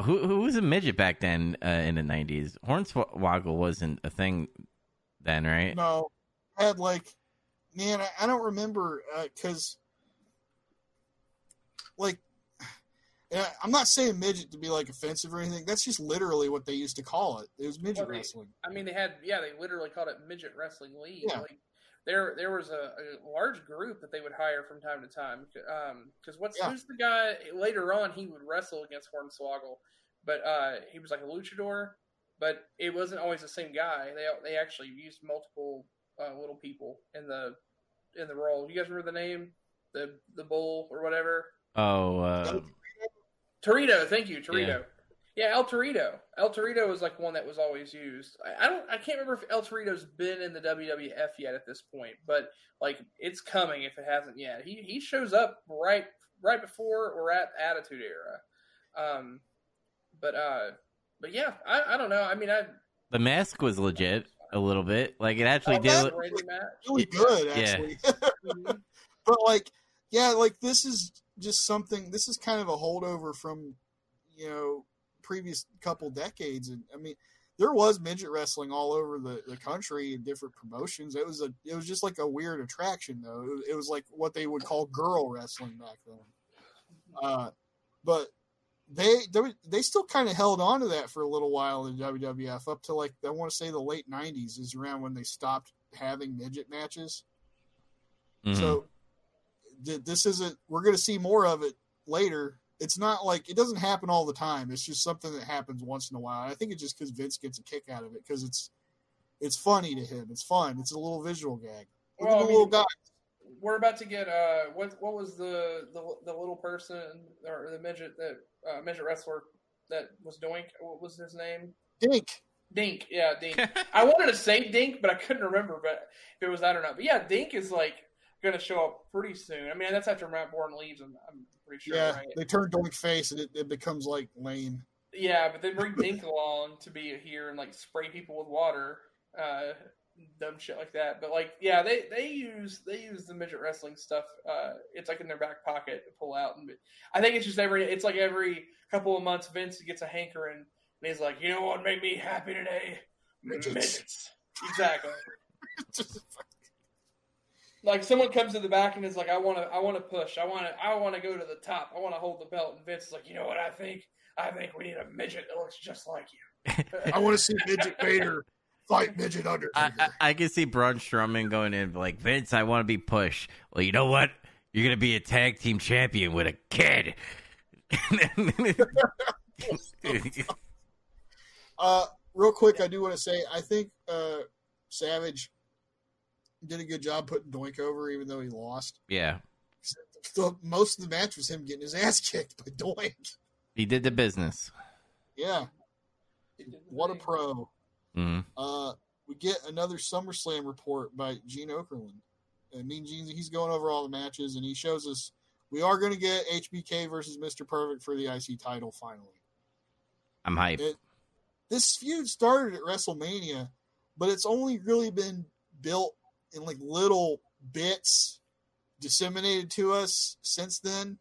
who who was a midget back then uh, in the 90s hornswoggle wasn't a thing then right? No, I had like, man, I, I don't remember because, like, I'm not saying midget to be like offensive or anything. That's just literally what they used to call it. It was midget Well, they- wrestling. I mean, they had yeah, they literally called it midget wrestling league. Yeah. Like there, there was a, a large group that they would hire from time to time. Because what's Yeah. who's the guy later on? He would wrestle against Hornswoggle, but uh, he was like a luchador. But it wasn't always the same guy. They they actually used multiple uh, little people in the in the role. You guys remember the name? The the bull or whatever. Oh uh Torito, thank you, Torito. Yeah. El Torito. El Torito was like one that was always used. I, I don't, I can't remember if El Torito's been in the WWF yet at this point, but like it's coming if it hasn't yet. He he shows up right right before or at Attitude Era. Um, but uh, but yeah, I, I don't know. I mean, I the mask was legit a little bit like it actually Oh, did that- look- Really good, Yeah. actually. Mhm. but like, yeah, like this is just something. This is kind of a holdover from, you know, previous couple decades, and I mean. There was midget wrestling all over the, the country in different promotions. It was a it was just like a weird attraction though. It was, it was like what they would call girl wrestling back then. Uh, but they they, they still kind of held on to that for a little while in WWF up to like I want to say the late '90s is around when they stopped having midget matches. Mhm. So this isn't. We're going to see more of it later. It's not like it doesn't happen all the time. It's just something that happens once in a while. I think it's just because Vince gets a kick out of it because it's it's funny to him. It's fun. It's a little visual gag. Look Well, I the little guy. We're about to get uh, what what was the the, the little person or the midget that uh, midget wrestler that was Doink? What was his name? Dink. Dink, yeah, Dink. I wanted to say Dink, but I couldn't remember, but if it was that or not. But yeah, Dink is like going to show up pretty soon. I mean, that's after Matt Borne leaves. I'm, I'm pretty sure, Yeah, right? they turn Doink face and it, it becomes like lame. Yeah, but they bring Dink along to be here and like spray people with water, uh, dumb shit like that. But like, yeah, they they use they use the midget wrestling stuff. Uh, it's like in their back pocket to pull out, and I think it's just every it's like every couple of months Vince gets a hankering and he's like, you know what made me happy today? Midgets. Exactly. like someone comes to the back and is like, I want to, I want to push, I want to, I want to go to the top, I want to hold the belt, and Vince is like, you know what I think? I think we need a midget that looks just like you. I want to see Midget Vader fight Midget Undertaker. I, I, I can see Braun Strowman going in like Vince. I want to be pushed. Well, you know what? You're gonna be a tag team champion with a kid. Uh, real quick, I do want to say I think uh, Savage did a good job putting Doink over, even though he lost. yeah, The, most of the match was him getting his ass kicked by Doink. he did the business. Yeah, what a pro. hmm Uh, we get another SummerSlam report by Gene Okerlund. And Mean Gene, he's going over all the matches, and he shows us we are going to get HBK versus Mr. Perfect for the IC title finally. I'm hyped. It- this feud started at WrestleMania, but it's only really been built in like little bits disseminated to us since then.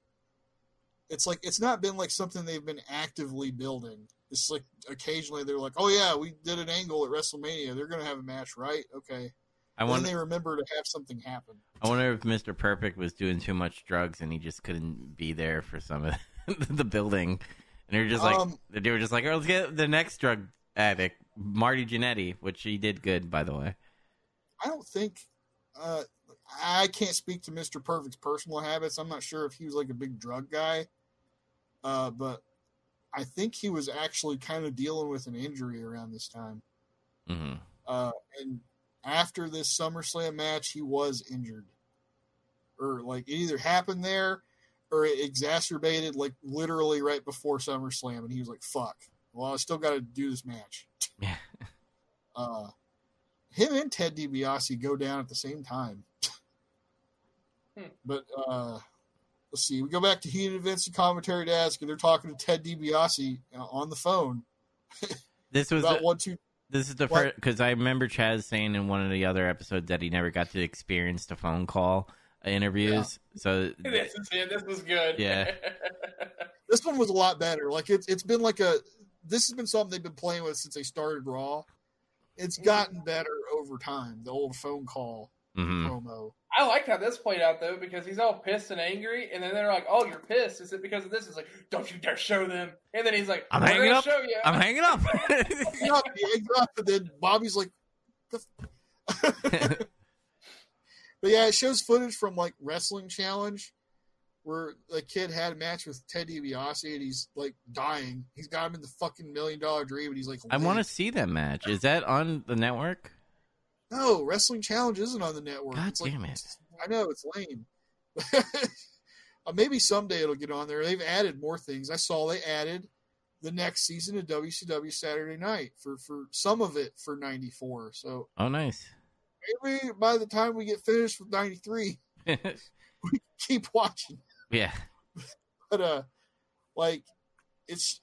It's like it's not been like something they've been actively building. It's like occasionally they're like, "Oh yeah, we did an angle at WrestleMania. They're gonna have a match, right? Okay." I then wonder. they remember to have something happen. I wonder if Mr. Perfect was doing too much drugs and he just couldn't be there for some of the building. And they're just like, Um, they were just like, oh, let's get the next drug addict, Marty Jannetty, which he did good, by the way. I don't think uh, I can't speak to Mr. Perfect's personal habits. I'm not sure if he was like a big drug guy, uh, but I think he was actually kind of dealing with an injury around this time. hmm Uh, and after this SummerSlam match, he was injured, or like it either happened there or it exacerbated like literally right before SummerSlam, and he was like, "Fuck, well, I still got to do this match." Yeah. Uh, him and Ted DiBiase go down at the same time. Hmm. But uh, let's see. We go back to heated events and commentary desk, and they're talking to Ted DiBiase uh, on the phone This was about the, one, two. this is the What? first because I remember Chaz saying in one of the other episodes that he never got to experience the phone call interviews. So this is it. This was good. Yeah. This one was a lot better. Like it's it's been like a. This has been something they've been playing with since they started Raw. It's gotten better over time. The old phone call mhm. promo. I liked how this played out though because he's all pissed and angry, and then they're like, "Oh, you're pissed? Is it because of this?" It's like, "Don't you dare show them!" And then he's like, I'm hanging up. Show you." I'm hanging up. He got- and then Bobby's like, the f-" but yeah, it shows footage from like Wrestling Challenge where a kid had a match with Ted DiBiase and he's like dying. He's got him in the fucking million dollar dream and he's like, I want to see that match. Is that on the network? No, Wrestling Challenge isn't on the network. God It's like- damn it. I know it's lame. Uh, Maybe someday it'll get on there. They've added more things. I saw they added the next season of WCW Saturday Night for for some of it for '94. So Oh, nice. maybe by the time we get finished with '93, we keep watching. Yeah. But uh, like it's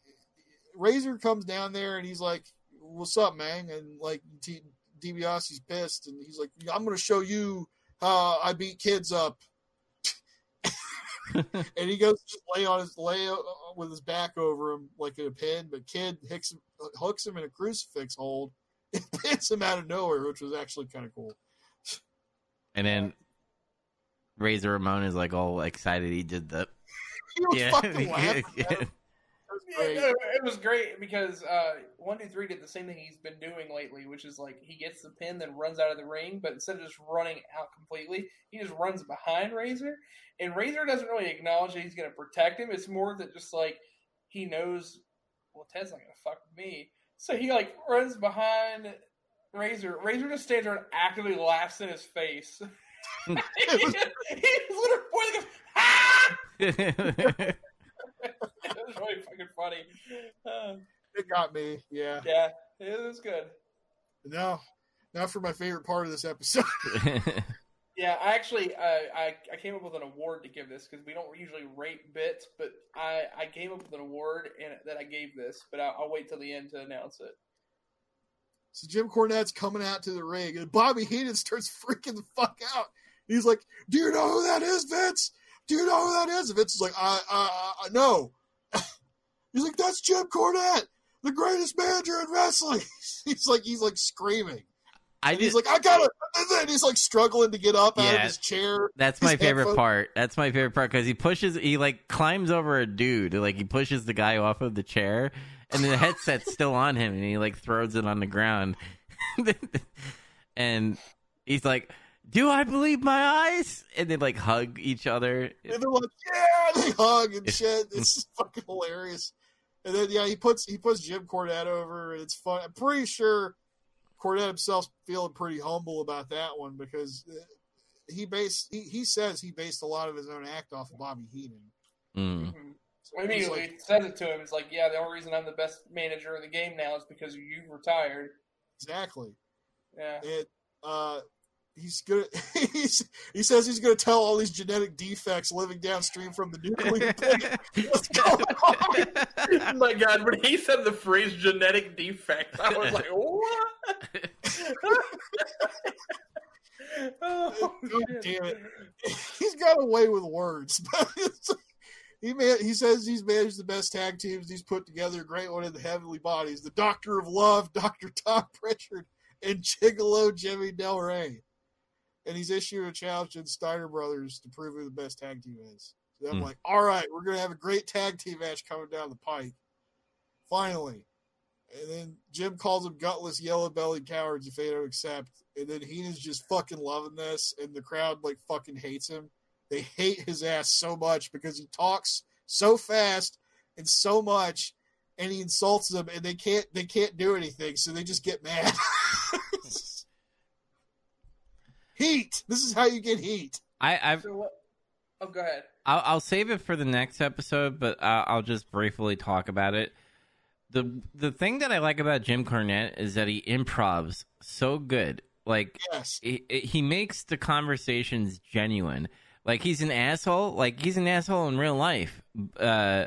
Razor comes down there and he's like, "What's up, man?" And like T- DiBiase's pissed and he's like, "I'm going to show you how I beat kids up." and he goes just lay on his lay uh, with his back over him like in a pin, but Kid hooks hooks him in a crucifix hold and pins him out of nowhere, which was actually kind of cool. And then Razor Ramon is like all excited he did the He was yeah. fucking laughing. Yeah. at was Yeah, great. it was great because uh, one two three did the same thing he's been doing lately, which is like he gets the pin, then runs out of the ring, but instead of just running out completely, he just runs behind Razor, and Razor doesn't really acknowledge that he's going to protect him. It's more that just like he knows, well, Ted's not going to fuck with me, so he like runs behind Razor. Razor just stands there and actively laughs in his face. He, he's literally pointing, ah! it was really fucking funny. Uh, It got me. Yeah. yeah, it was good. No, not for my favorite part of this episode. Yeah, I actually uh, I I came up with an award to give this because we don't usually rate bits, but I I came up with an award and that I gave this, but I'll, I'll wait till the end to announce it. So Jim Cornette's coming out to the ring, and Bobby Heenan starts freaking the fuck out. He's like, "Do you know who that is, Vince? Do you know who that is?" And Vince is like, "I, I, I no." he's like, "That's Jim Cornette, the greatest manager in wrestling." he's like, he's like screaming. I And he's like, "I got it!" And then he's like struggling to get up out of his chair. That's my favorite headphones- part. That's my favorite part because he pushes, he like climbs over a dude, like he pushes the guy off of the chair, and the headset's still on him, and he like throws it on the ground, and he's like, "Do I believe my eyes?" And they like hug each other. And they're like, yeah, they hug and shit. It's just fucking hilarious. And then yeah, he puts he puts Jim Cornette over, and it's fun. I'm pretty sure Cornette himself's feeling pretty humble about that one because uh, he based he, he says he based a lot of his own act off of Bobby Heenan. Mm. I mean, he like, says it to him. It's like, yeah, the only reason I'm the best manager in the game now is because you retired. exactly. Yeah, It uh, he's gonna he's, he says he's gonna tell all these genetic defects living downstream from the nuclear plant what's going on. oh my god, when he said the phrase genetic defect, I was like, what? oh, God damn it. He's got away with words. but it's- he man, he says he's managed the best tag teams. He's put together a great one in the heavenly bodies. The Doctor of Love, Doctor Tom Pritchard, and Gigolo Jimmy Del Rey. And he's issued a challenge to the Steiner brothers to prove who the best tag team is. So I'm Hmm. like, all right, we're gonna have a great tag team match coming down the pike. Finally. And then Jim calls them gutless, yellow bellied cowards if they don't accept. And then Heenan's just fucking loving this, and the crowd like fucking hates him. They hate his ass so much because he talks so fast and so much, and he insults them, and they can't they can't do anything, so they just get mad. heat. This is how you get heat. I, I've So what? Oh, go ahead. I'll, I'll save it for the next episode, but I'll, I'll just briefly talk about it. the The thing that I like about Jim Cornette is that he improvs so good. Like Yes. he, he makes the conversations genuine. Like he's an asshole. Like he's an asshole in real life. Uh,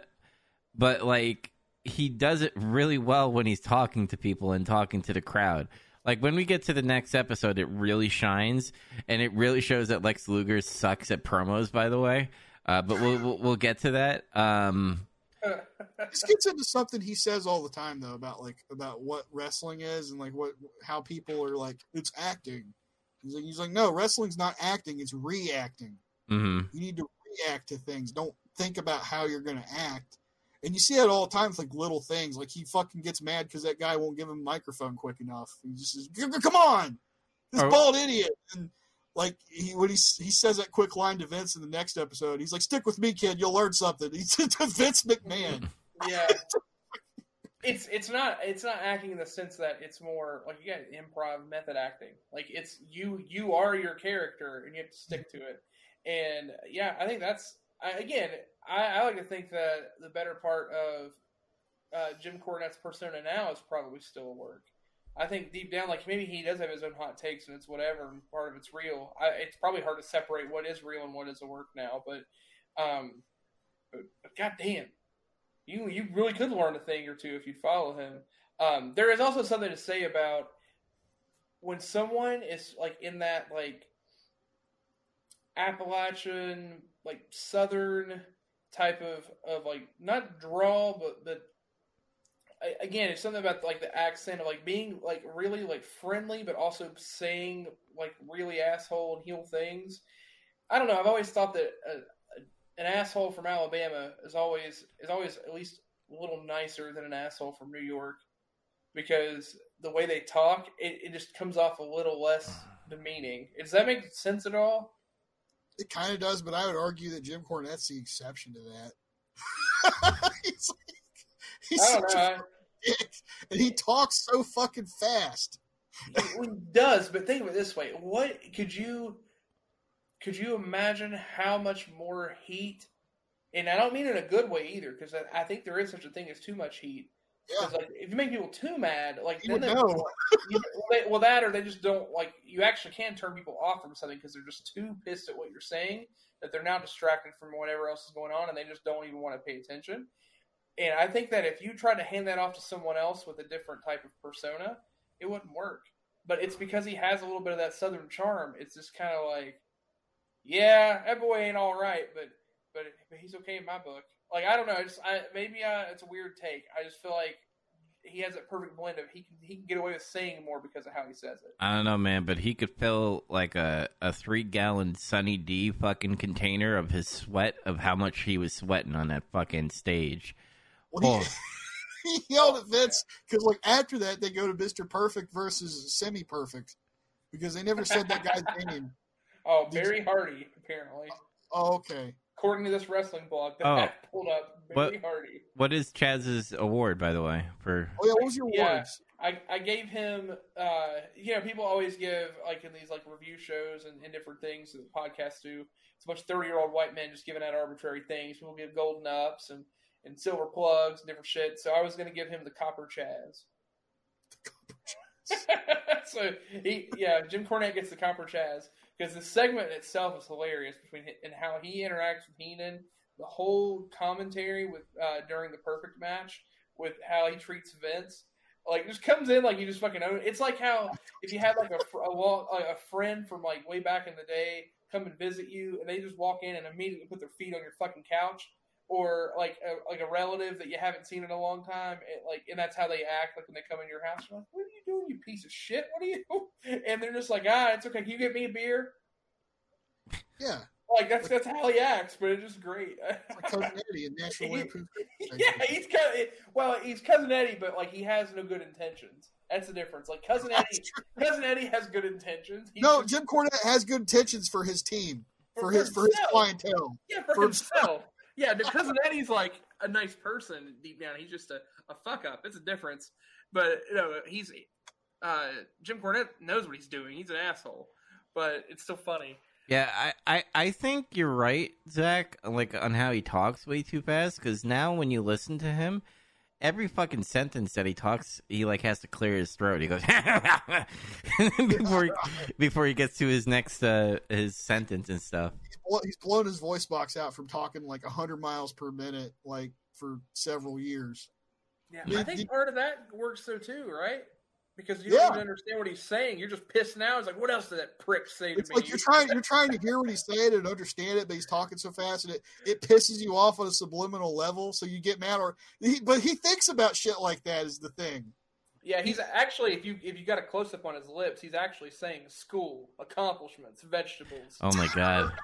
but like he does it really well when he's talking to people and talking to the crowd. Like when we get to the next episode, it really shines, and it really shows that Lex Luger sucks at promos. By the way, uh, but we'll, we'll we'll get to that. Um, This gets into something he says all the time though about like about what wrestling is and like what how people are like it's acting. He's like, he's like no, wrestling's not acting, it's reacting. Mhm. You need to react to things. Don't think about how you're going to act. And you see that all the time with like little things. Like he fucking gets mad because that guy won't give him a microphone quick enough. He just says, "G- g- "Come on, this Oh. bald idiot!" And like he when he he says that quick line to Vince in the next episode, he's like, "Stick with me, kid. You'll learn something." He's to Vince McMahon. yeah. It's it's not it's not acting in the sense that it's more like you got improv method acting. Like it's you you are your character and you have to stick to it. And yeah, I think that's I, again I, I like to think that the better part of uh, Jim Cornette's persona now is probably still a work. I think deep down, like maybe he does have his own hot takes and it's whatever, and part of it's real. I, it's probably hard to separate what is real and what is a work now, but um, but, but goddamn, you you really could learn a thing or two if you follow him. Um, there is also something to say about when someone is like in that like Appalachian, like Southern type of of like not drawl, but but I- again, it's something about like the accent of like being like really like friendly, but also saying like really asshole and heel things. I don't know. I've always thought that uh, an asshole from Alabama is always is always at least a little nicer than an asshole from New York because the way they talk, it, it just comes off a little less demeaning. Does that make sense at all? It kind of does, but I would argue that Jim Cornette's the exception to that. he's like, he's such know. a dick, and he talks so fucking fast. It, it does, but think of it this way: what could you could you imagine how much more heat? And I don't mean in a good way either, because I, I think there is such a thing as too much heat. Yeah, like, if you make people too mad, like You then would they, know. they, well, that or they just don't like. You actually can turn people off from something because they're just too pissed at what you're saying that they're now distracted from whatever else is going on, and they just don't even want to pay attention. And I think that if you tried to hand that off to someone else with a different type of persona, it wouldn't work. But it's because he has a little bit of that southern charm. It's just kind of like, yeah, that boy ain't all right, but but but he's okay in my book. Like I don't know, it's I, maybe uh, it's a weird take. I just feel like he has that perfect blend of he can he can get away with saying more because of how he says it. I don't know, man, but he could fill like a, a three gallon Sunny D fucking container of his sweat of how much he was sweating on that fucking stage. Well, Oh. he, he yelled at Vince because, like, after that, they go to Mister Perfect versus Semi Perfect because they never said that guy's name. Oh, Barry Hardy apparently, Oh, okay. According to this wrestling blog that Oh. I pulled up, Barry What? Hardy. What is Chaz's award, by the way? For Oh yeah, what was your Yeah. awards? I, I gave him, uh, you know, people always give, like, in these, like, review shows and, and different things that podcasts do. It's a bunch of 30 year old white men just giving out arbitrary things. People give golden ups and, and silver plugs and different shit. So I was going to give him the Copper Chaz. so he, yeah, Jim Cornette gets the copper Chaz because the segment itself is hilarious between and how he interacts with Heenan. The whole commentary with uh, during the perfect match with how he treats Vince, like just comes in like you just fucking own. It. It's like how if you had like a a, lo- like, a friend from like way back in the day come and visit you, and they just walk in and immediately put their feet on your fucking couch. Or like a, like a relative that you haven't seen in a long time, and like and that's how they act. Like when they come in your house, you're like, "What are you doing, you piece of shit? What are you?" And they're just like, "Ah, it's okay. Can you get me a beer?" Yeah, Like that's that's how he acts, but it's just great. like Cousin Eddie in National Lampoon's yeah, he's kind of well, he's cousin Eddie, but like he has no good intentions. That's the difference. Like cousin Eddie, cousin Eddie has good intentions. He's No, Jim Cornette has good intentions for his team, for his for his clientele. Yeah, for, for himself. Yeah, the cousin Eddie's like a nice person deep down. He's just a, a fuck up. It's a difference. But you know, he's uh, Jim Cornette knows what he's doing. He's an asshole, but it's still funny. Yeah, I, I, I think you're right, Zach. Like on how he talks way too fast. Because now when you listen to him, every fucking sentence that he talks, he like has to clear his throat. He goes before he, before he gets to his next uh his sentence and stuff. He's He's blown his voice box out from talking like hundred miles per minute, like for several years. Yeah, Yeah, I think did- part of that works though too, right? Because you don't even understand what he's saying. You're just pissed now. It's like, what else did that prick say to It's me? like you're trying you're trying to hear what he's saying and understand it, but he's talking so fast and it, it pisses you off on a subliminal level, so you get mad. Or he, but he thinks about shit like that is the thing. Yeah, he's actually if you if you got a close up on his lips, he's actually saying school, accomplishments, vegetables. Oh my god.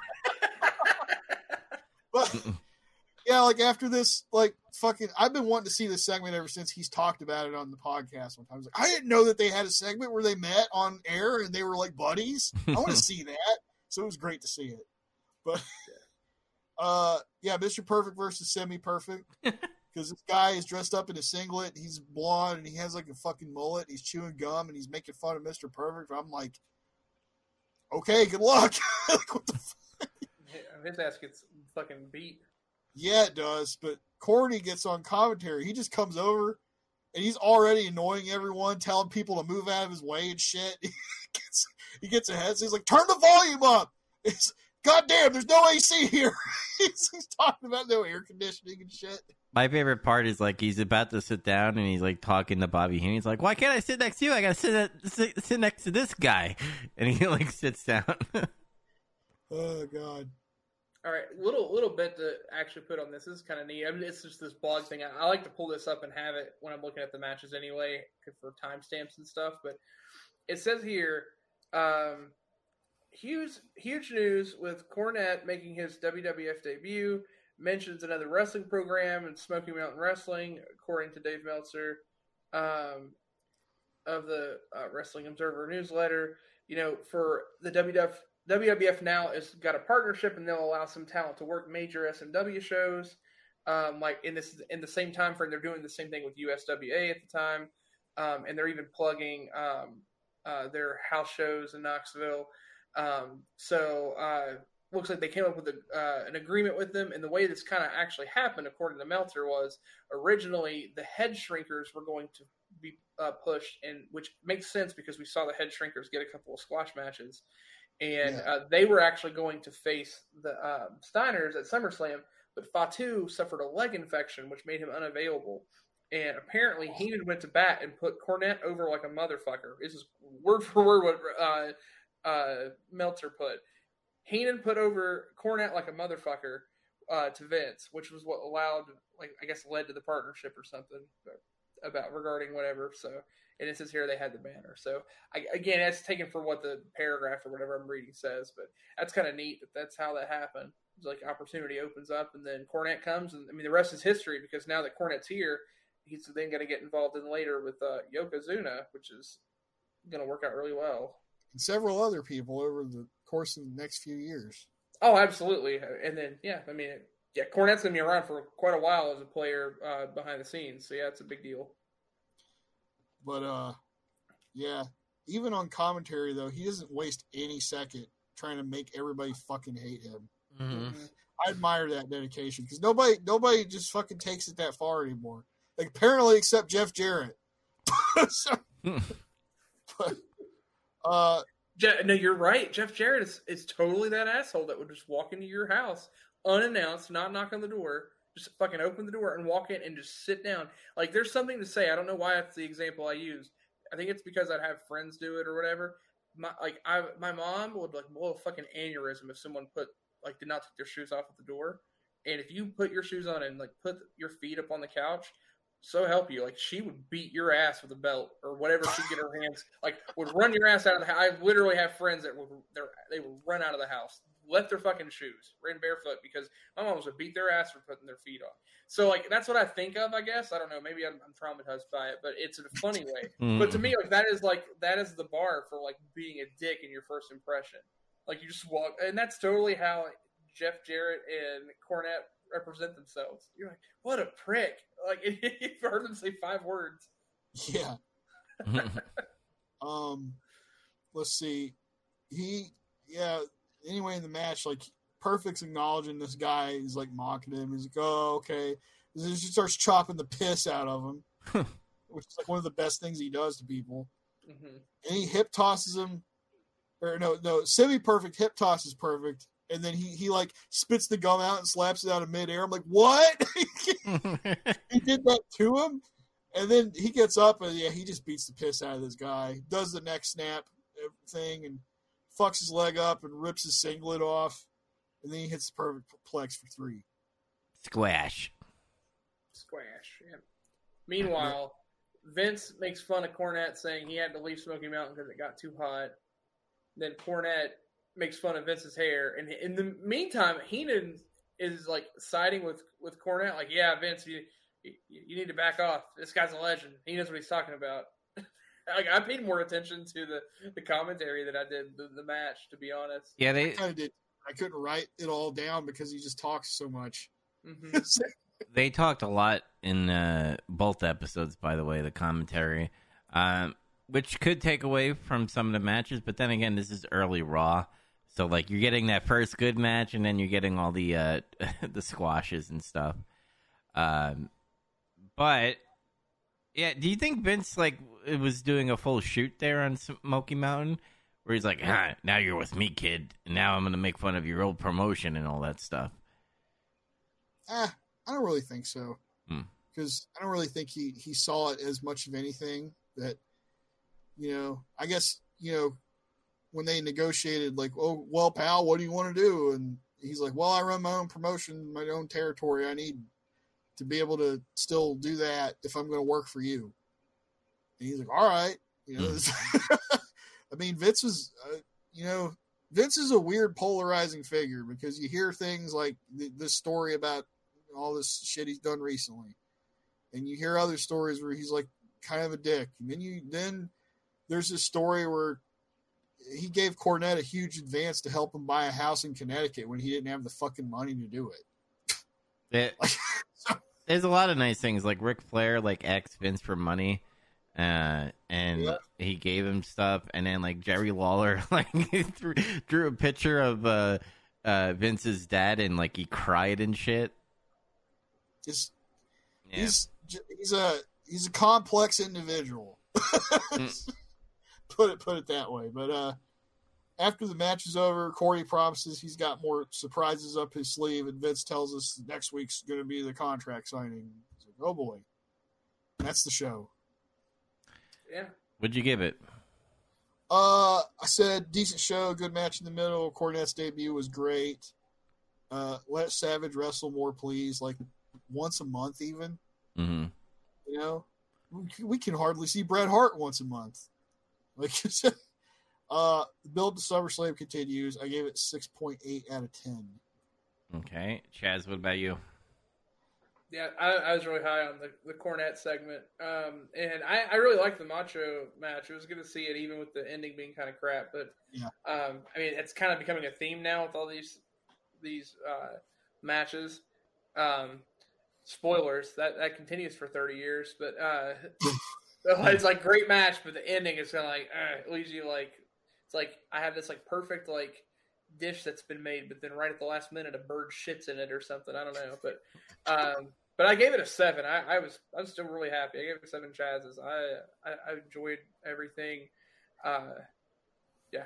But yeah, like after this, like fucking, I've been wanting to see this segment ever since he's talked about it on the podcast one time. I, was like, I didn't know that they had a segment where they met on air and they were like buddies. I want to see that. So it was great to see it. But uh, yeah, Mr. Perfect versus Semi Perfect. Because this guy is dressed up in a singlet, he's blonde, and he has like a fucking mullet. He's chewing gum and he's making fun of Mr. Perfect. I'm like, okay, good luck. like, what the fuck? His ass gets fucking beat. Yeah, it does. But Corny gets on commentary. He just comes over and he's already annoying everyone, telling people to move out of his way and shit. He gets, he gets ahead. So he's like, turn the volume up. It's, God damn, there's no AC here. he's, he's talking about no air conditioning and shit. My favorite part is like he's about to sit down and he's like talking to Bobby Heenan. He's like, "Why can't I sit next to you? I gotta sit at, sit, sit next to this guy." And he like sits down. Oh, God. All right, little little bit to actually put on this. This is kind of neat. I mean, it's just this blog thing. I, I like to pull this up and have it when I'm looking at the matches anyway for timestamps and stuff. But it says here, um, huge huge news with Cornette making his WWF debut. Mentions another wrestling program and Smoky Mountain Wrestling, according to Dave Meltzer um, of the uh, Wrestling Observer newsletter. You know, for the WWF WWF now has got a partnership, and they'll allow some talent to work major SMW shows. Um, like in this in the same time frame, they're doing the same thing with USWA at the time, um, and they're even plugging um, uh, their house shows in Knoxville. Um, so uh, looks like they came up with a, uh, an agreement with them, and the way this kind of actually happened, according to Meltzer, was originally the head shrinkers were going to be uh, pushed, and which makes sense because we saw the head shrinkers get a couple of squash matches and Yeah. uh, they were actually going to face the um, Steiners at SummerSlam, but Fatu suffered a leg infection, which made him unavailable. And apparently, Heenan went to bat and put Cornette over like a motherfucker. This is word for word what uh, uh, Meltzer put. Heenan put over Cornette like a motherfucker uh, to Vince, which was what allowed, like I guess, led to the partnership or something about regarding whatever. So, and it says here they had the banner. So I, again, that's taken for what the paragraph or whatever I'm reading says, but that's kind of neat that that's how that happened. It's like opportunity opens up, and then Cornette comes, and I mean the rest is history because now that Cornette's here, he's then going to get involved in later with uh, Yokozuna, which is going to work out really well. And several other people over the course of the next few years. Oh, absolutely, and then yeah, I mean, yeah, Cornette's going to be around for quite a while as a player uh, behind the scenes, so yeah, it's a big deal. But uh, yeah, even on commentary though, he doesn't waste any second trying to make everybody fucking hate him. Mhm. I admire that dedication because nobody nobody just fucking takes it that far anymore. Like apparently, except Jeff Jarrett. so, but Uh, Je- no, you're right. Jeff Jarrett is, is totally that asshole that would just walk into your house unannounced, not knock on the door, just fucking open the door and walk in and just sit down. Like, there's something to say. I don't know why that's the example I use. I think it's because I'd have friends do it or whatever. My like, I my mom would like blow a fucking aneurysm if someone put like did not take their shoes off at the door. And if you put your shoes on and like put your feet up on the couch, so help you, like she would beat your ass with a belt or whatever she'd get her hands like would run your ass out of the house. I literally have friends that would they would run out of the house, left their fucking shoes, ran barefoot because my mom would beat their ass for putting their feet on. So like that's what I think of, I guess. I don't know, maybe I'm, I'm traumatized by it, but it's in a funny way. But to me, like that is like that is the bar for like being a dick in your first impression. Like you just walk, and that's totally how Jeff Jarrett and Cornette represent themselves. You're like, what a prick! Like you've heard them say five words. yeah. Um, let's see. He, yeah. Anyway, in the match, like Perfect's acknowledging this guy. He's like mocking him. He's like, "Oh, okay." He just starts chopping the piss out of him, which is like one of the best things he does to people. hmm And he hip tosses him, or no, no, semi perfect hip toss is perfect. And then he he like spits the gum out and slaps it out of midair. I'm like, what? he did that to him, and then he gets up and yeah, he just beats the piss out of this guy. Does the neck snap thing and fucks his leg up and rips his singlet off, and then he hits the perfect plex for three. Squash. Squash. Yeah. Meanwhile, Vince makes fun of Cornette saying he had to leave Smoky Mountain because it got too hot. Then Cornette makes fun of Vince's hair, and in the meantime, Heenan is like siding with with Cornette, like, "Yeah, Vince, you you, you need to back off. This guy's a legend. He knows what he's talking about." Like, I paid more attention to the the commentary than I did the, the match, to be honest. Yeah, I they kind of did. I couldn't write it all down because he just talks so much. hmm they talked a lot in uh, both episodes. By the way, the commentary, um, which could take away from some of the matches. But then again, this is early Raw, so like you're getting that first good match, and then you're getting all the uh, the squashes and stuff. Um, but yeah, do you think Vince like was doing a full shoot there on Smoky Mountain? Where he's like, ah, now you're with me, kid. And now I'm gonna make fun of your old promotion and all that stuff. Ah, I don't really think so. Hmm. Because I don't really think he, he saw it as much of anything that, you know, I guess, you know, when they negotiated, like, oh, well, pal, what do you want to do? And he's like, well, I run my own promotion, my own territory. I need to be able to still do that if I'm going to work for you. And he's like, all right. You know, I mean, Vince was, uh, you know, Vince is a weird polarizing figure because you hear things like th- this story about all this shit he's done recently, and you hear other stories where he's like kind of a dick, and then you then there's this story where he gave Cornette a huge advance to help him buy a house in Connecticut when he didn't have the fucking money to do it. It, there's a lot of nice things like Ric Flair like asked Vince for money, uh, and Yeah. he gave him stuff, and then like Jerry Lawler like drew, drew a picture of uh, uh, Vince's dad, and like he cried and shit. Just Yeah. he's he's a he's a complex individual. Mm. put it put it that way. But uh, after the match is over, Corny promises he's got more surprises up his sleeve, and Vince tells us next week's going to be the contract signing. He's like, oh boy, that's the show. Yeah. What'd you give it? Uh, I said decent show, good match in the middle. Cornette's debut was great. Uh, let Savage wrestle more, please. Like once a month, even. Mm-hmm. You know, we, we can hardly see Bret Hart once a month. Like, uh, the build to SummerSlam continues. I gave it six point eight out of ten. Okay, Chaz, what about you? Yeah, I, I was really high on the, the Cornette segment. Um, and I, I really liked the Macho match. It was good to see it, even with the ending being kind of crap. But Yeah. um, I mean, it's kind of becoming a theme now with all these these uh, matches. Um, spoilers that that continues for thirty years, but uh, it's like great match, but the ending is kind of like uh, it leaves you like it's like I have this like perfect like dish that's been made, but then right at the last minute a bird shits in it or something. I don't know, but um, but I gave it a seven. I, I was I'm still really happy. I gave it seven Chazes. I I, I enjoyed everything. Uh, yeah.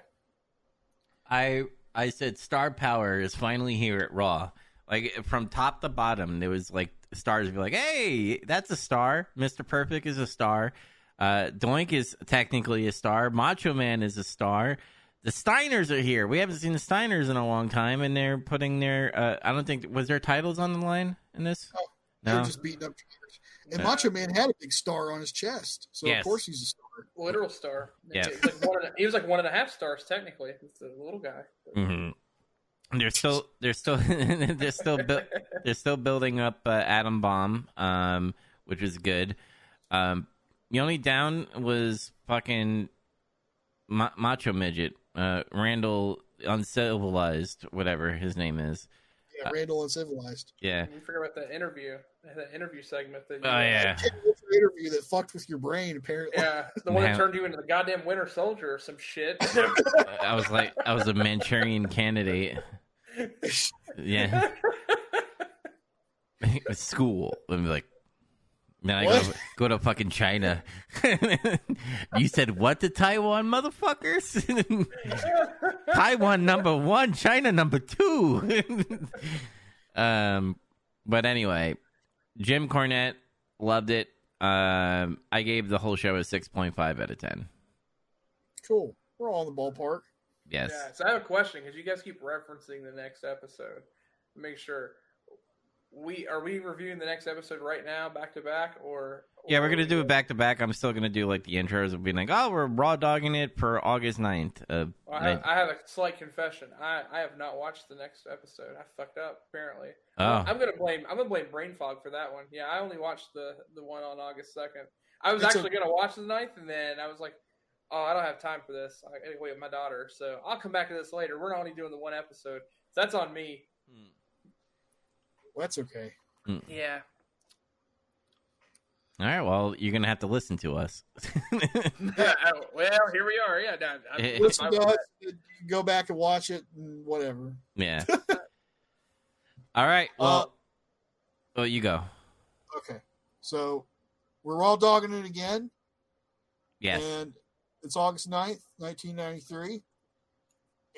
I I said star power is finally here at Raw. Like from top to bottom, there was like stars be like, "Hey, that's a star." Mister Perfect is a star. Uh, Doink is technically a star. Macho Man is a star. The Steiners are here. We haven't seen the Steiners in a long time, and they're putting their. Uh, I don't think was their titles on the line in this. They're just beating up. And Uh, Macho Man had a big star on his chest, so Yes. of course he's a star. Literal star. Yeah. He was like one and a, he was like one and a half stars technically. It's a little guy. hmm They're still. They're still. they're still. Bu- they're still building up uh, Adam Bomb, um, which is good. Um, the only down was fucking Ma- Macho Midget, uh, Randall Uncivilized, whatever his name is. Yeah, Randall Uncivilized. Yeah. We forgot about the interview, that interview segment. That you, Oh yeah. interview that fucked with your brain, apparently. yeah, the one that turned you into the goddamn Winter Soldier or some shit. I was like, I was a Manchurian candidate. Yeah. School. I'm like, man, I go, What? go to fucking China. you said what to Taiwan, motherfuckers? Taiwan number one, China number two. um, but anyway, Jim Cornette loved it. Um, I gave the whole show a six point five out of ten. Cool. We're all in the ballpark. Yes. Yeah, so I have a question because you guys keep referencing the next episode. Make sure we are we reviewing the next episode right now, back to back, or Yeah, we're gonna do it back to back. I'm still gonna do like the intros of being like, oh, we're raw dogging it for August 9th. Uh, Well, I, have, I have a slight confession. I, I have not watched the next episode. I fucked up apparently. oh, I'm gonna blame I'm gonna blame brain fog for that one. Yeah, I only watched the the one on August second. I was It's a- actually gonna watch the 9th, and then I was like, oh, I don't have time for this. I gotta wait with my daughter, so I'll come back to this later. We're only doing the one episode, so that's on me. Well, that's okay. Hmm. Yeah. all right. Well, you're gonna have to listen to us. well, here we are. Yeah, Dad. I- Eh, eh. Listen to us, go back and watch it and whatever. yeah. all right. Uh, well, well, you go. Okay. So we're all dogging it again. Yes. And it's August 9th, 1993.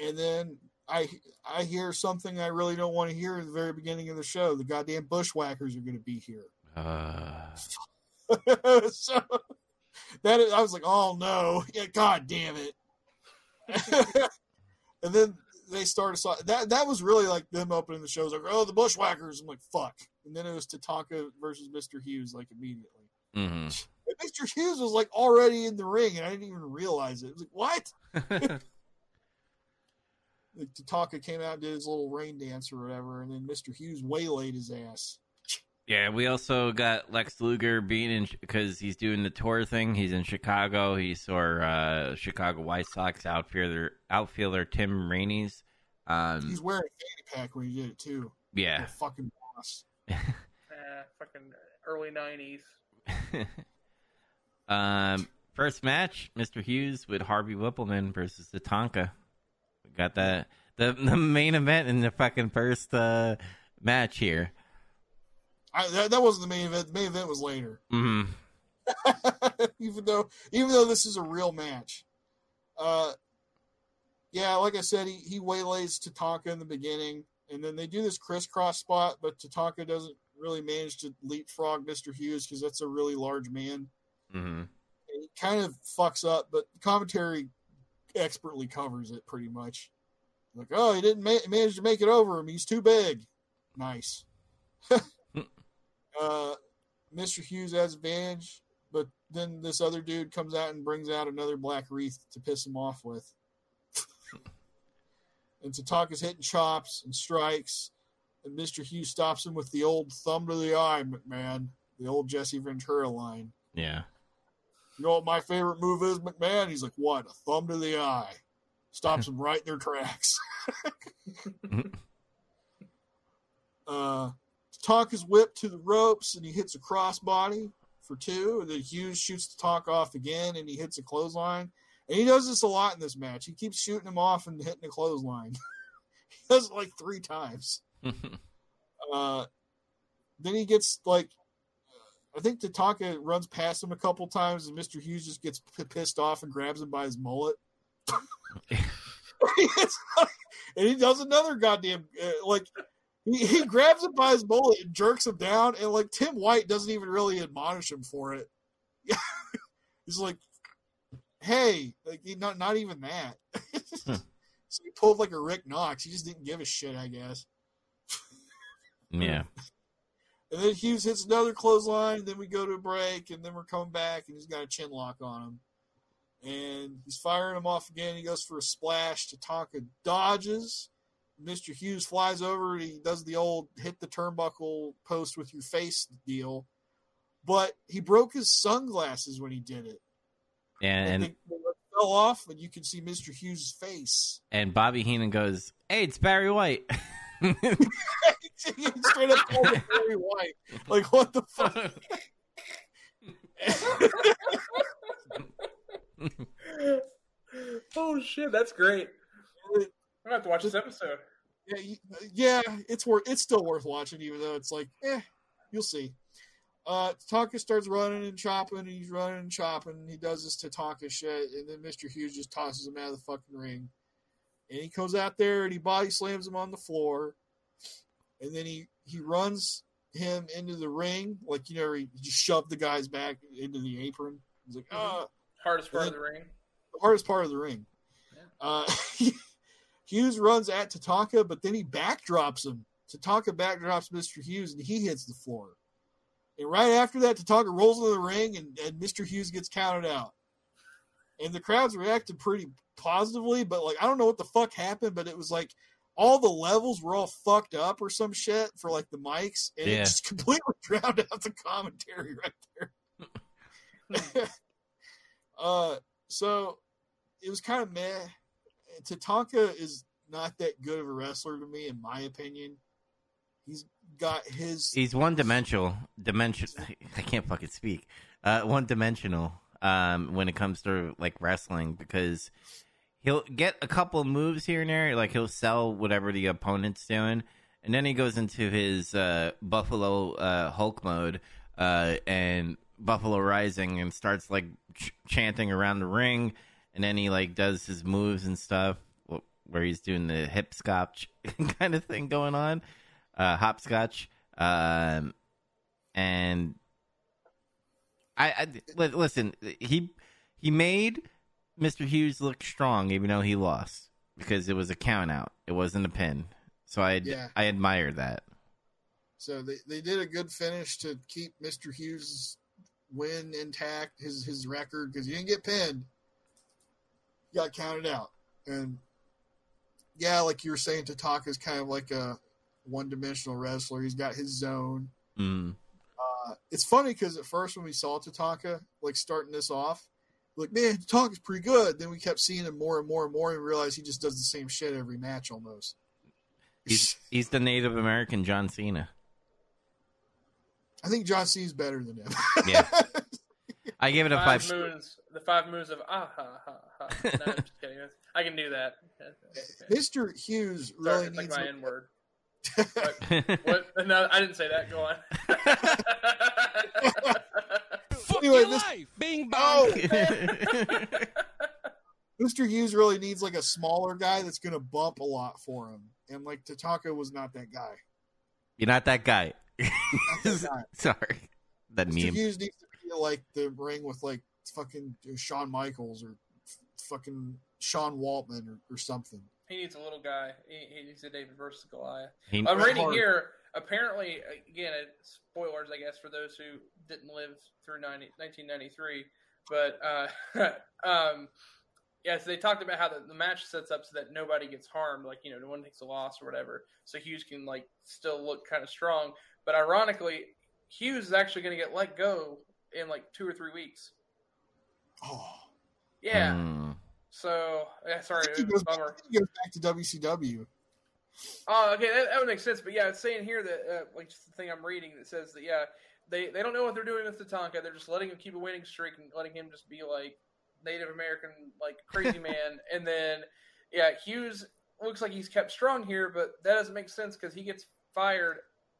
And then I I hear something I really don't want to hear at the very beginning of the show. The goddamn bushwhackers are going to be here. Uh, so that is, I was like, oh no, yeah, god damn it. and then they started so that that was really like them opening the shows like, oh the bushwhackers. I'm like, fuck. And then it was Tatanka versus Mr. Hughes like immediately. mhm. And Mr. Hughes was like already in the ring, and I didn't even realize it. It was like, what? Like Tatanka came out and did his little rain dance or whatever, and then Mr. Hughes waylaid his ass. yeah. We also got Lex Luger being in because he's doing the tour thing. He's in Chicago. He saw uh, Chicago White Sox outfielder outfielder Tim Raines. Um, He's wearing a fanny pack when he did it too. yeah. The fucking boss. Eh, fucking early '90s. um, first match, Mr. Hughes with Harvey Wippleman versus Tatanka. We got that the the main event in the fucking first uh, match here. I, that, that wasn't the main event. The main event was later. hmm even though even though this is a real match. Uh yeah, like I said, he, he waylays Tatanka in the beginning, and then they do this crisscross spot, but Tatanka doesn't really manage to leapfrog Mr. Hughes because that's a really large man. hmm And he kind of fucks up, but commentary expertly covers it pretty much. Like, oh, he didn't ma- manage to make it over him. He's too big. Nice. uh, Mr. Hughes has advantage, but then this other dude comes out and brings out another black wreath to piss him off with. and Tatanka's hitting chops and strikes, and Mr. Hughes stops him with the old thumb to the eye, McMahon, the old Jesse Ventura line. Yeah. You know what my favorite move is, McMahon? He's like, what? A thumb to the eye. Stops them right in their tracks. uh, Tatanka's whipped to the ropes and he hits a crossbody for two. And then Hughes shoots Tatanka off again and he hits a clothesline. And he does this a lot in this match. He keeps shooting him off and hitting a clothesline. he does it like three times. Uh, then he gets like, I think Tatanka runs past him a couple times, and Mr. Hughes just gets p- pissed off and grabs him by his mullet. Like- and he does another goddamn uh, like he, he grabs him by his mullet and jerks him down, and like Tim White doesn't even really admonish him for it. He's like, "Hey, like not not even that." Hmm. so he pulled like a Rick Knox. He just didn't give a shit, I guess. Yeah. And then Hughes hits another clothesline. and Then we go to a break, and then we're coming back, and he's got a chin lock on him. And he's firing him off again. He goes for a splash. Tatanka dodges. Mr. Hughes flies over, and he does the old hit the turnbuckle post with your face deal. But he broke his sunglasses when he did it. And And they fell off, and you can see Mr. Hughes' face. and Bobby Heenan goes, "Hey, it's Barry White." he straight up called him Barry White. Like, what the fuck? oh shit, that's great. I'm gonna have to watch this episode. Yeah, yeah, it's worth. It's still worth watching, even though it's like, eh, you'll see. Uh, Tatanka starts running and chopping, and he's running and chopping. He does this Tatanka shit, and then Mister Hughes just tosses him out of the fucking ring. And he comes out there and he body slams him on the floor, and then he he runs him into the ring, like you know, he just shoved the guy's back into the apron. He's like, ah Hardest part of the ring. the hardest part of the ring. Uh, Hughes runs at Tatanka, but then he backdrops him. Tatanka backdrops Mr. Hughes, and he hits the floor. And right after that, Tatanka rolls into the ring, and, and Mr. Hughes gets counted out. And the crowds reacted pretty positively, but like I don't know what the fuck happened, but it was like all the levels were all fucked up or some shit for like the mics, and Yeah. it just completely drowned out the commentary right there. uh, so it was kind of meh. Tatanka is not that good of a wrestler to me, in my opinion. He's got his He's one dimensional. Dimension. I can't fucking speak. Uh, one dimensional. Um, when it comes to like wrestling, because he'll get a couple moves here and there. Like he'll sell whatever the opponent's doing, and then he goes into his uh, Buffalo uh, Hulk mode uh, and Buffalo Rising, and starts like ch- chanting around the ring, and then he like does his moves and stuff where he's doing the hip scotch kind of thing going on, uh, hopscotch, um, and I, I listen. He he made Mr. Hughes looked strong, even though he lost because it was a count out. It wasn't a pin. So I Yeah. I admire that. So they, they did a good finish to keep Mr. Hughes' win intact, his his record, because he didn't get pinned. He got counted out. And yeah, like you were saying, Tatanka's kind of like a one dimensional wrestler. He's got his zone. Mm. Uh, it's funny because at first when we saw Tatanka, like starting this off, like, man, the talk is pretty good. Then we kept seeing him more and more and more and realized he just does the same shit every match almost. He's he's the Native American John Cena. I think John Cena's better than him. Yeah. I give it a Five five. moons. The five moons of ah ha ha ha. No, I'm just kidding. I can do that. Okay. Mr. Hughes Sorry, really it's like my N word. What? No, I didn't say that. Go on. Anyway, this, Bing oh, Mr. Hughes really needs like a smaller guy that's going to bump a lot for him, and like Tatanka was not that guy. You're not that guy. Not that guy. Sorry, that Mr. meme. Hughes needs to be like the ring with like fucking Shawn Michaels or f- fucking Sean Waltman or, or something. he needs a little guy. He, he needs a David versus Goliath. He- I'm Bret reading Hart. here. Apparently, again, uh, spoilers, I guess, for those who didn't live through 90, 1993. But uh, um, yeah, so they talked about how the, the match sets up so that nobody gets harmed, like you know, no one takes a loss or whatever. So Hughes can like still look kind of strong. But ironically, Hughes is actually going to get let go in like two or three weeks. Oh, Yeah. Mm. So yeah, sorry, I it think he was a bummer. I think he goes back to WCW. Oh, okay, that, that would make sense. But yeah, it's saying here that, uh, like, just the thing I'm reading that says that, yeah, they, they don't know what they're doing with Tatanka. They're just letting him keep a winning streak and letting him just be, like, Native American, like, crazy man. And then, yeah, Hughes looks like he's kept strong here, but that doesn't make sense because he gets fired.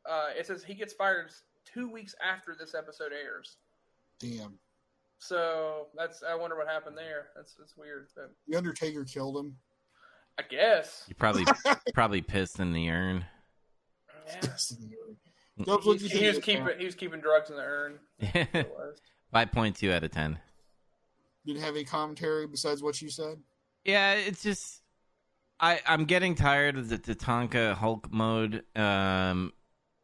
Uh, it says he gets fired two weeks after this episode airs. Damn. So that's I wonder what happened there. That's that's weird. But The Undertaker killed him. I guess. You probably probably pissed in the urn. Yeah. Dubs, He, he was keeping he was keeping drugs in the urn. It was. Five point two out of ten. Didn't have any commentary besides what you said. Yeah, it's just I I'm getting tired of the Tatanka Hulk mode. Um,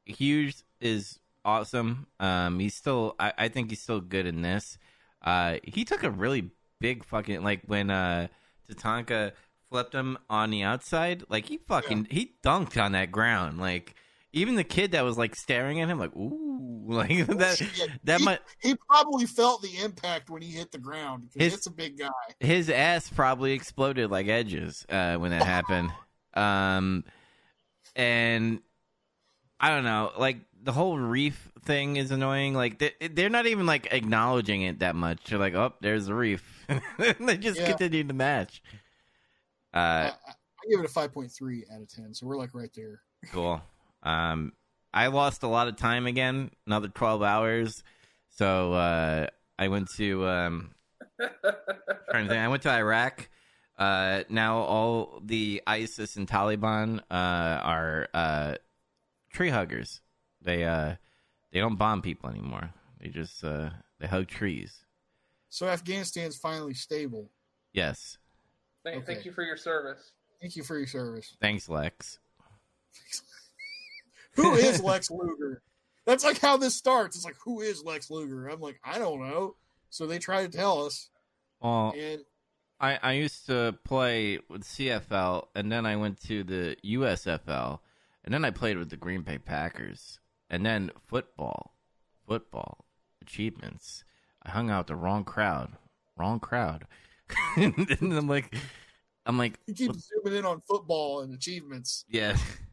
Hughes is awesome. Um, he's still I, I think he's still good in this. Uh, he took a really big fucking like when uh Tatanka flipped him on the outside, like he fucking he dunked on that ground. Like even the kid that was like staring at him, like ooh, like that Yeah, that he, might he probably felt the impact when he hit the ground because His- it's a big guy. his ass probably exploded like edges uh, when that happened. Um, and I don't know, like the whole reef thing is annoying. Like they, they're not even like acknowledging it that much. They're like, "Oh, there's a reef." they just Yeah. continue to match. Uh, I, I give it a five point three out of ten, so we're like right there. cool. Um, I lost a lot of time again, another twelve hours. So uh, I went to um, trying to think. I went to Iraq. Uh, now all the ISIS and Taliban uh, are uh, tree huggers. They uh, they don't bomb people anymore. They just uh, they hug trees. So Afghanistan's finally stable. Yes. Thank, thank you for your service. Thank you for your service. Thanks, Lex. Who is Lex Luger? That's like how this starts. It's like, who is Lex Luger? I'm like, I don't know. So they try to tell us, Well, and I, I used to play with CFL, and then I went to the USFL, and then I played with the Green Bay Packers, and then football, football achievements. I hung out the wrong crowd, wrong crowd, and I'm like, I'm like, he keeps zooming in on football and achievements. yeah,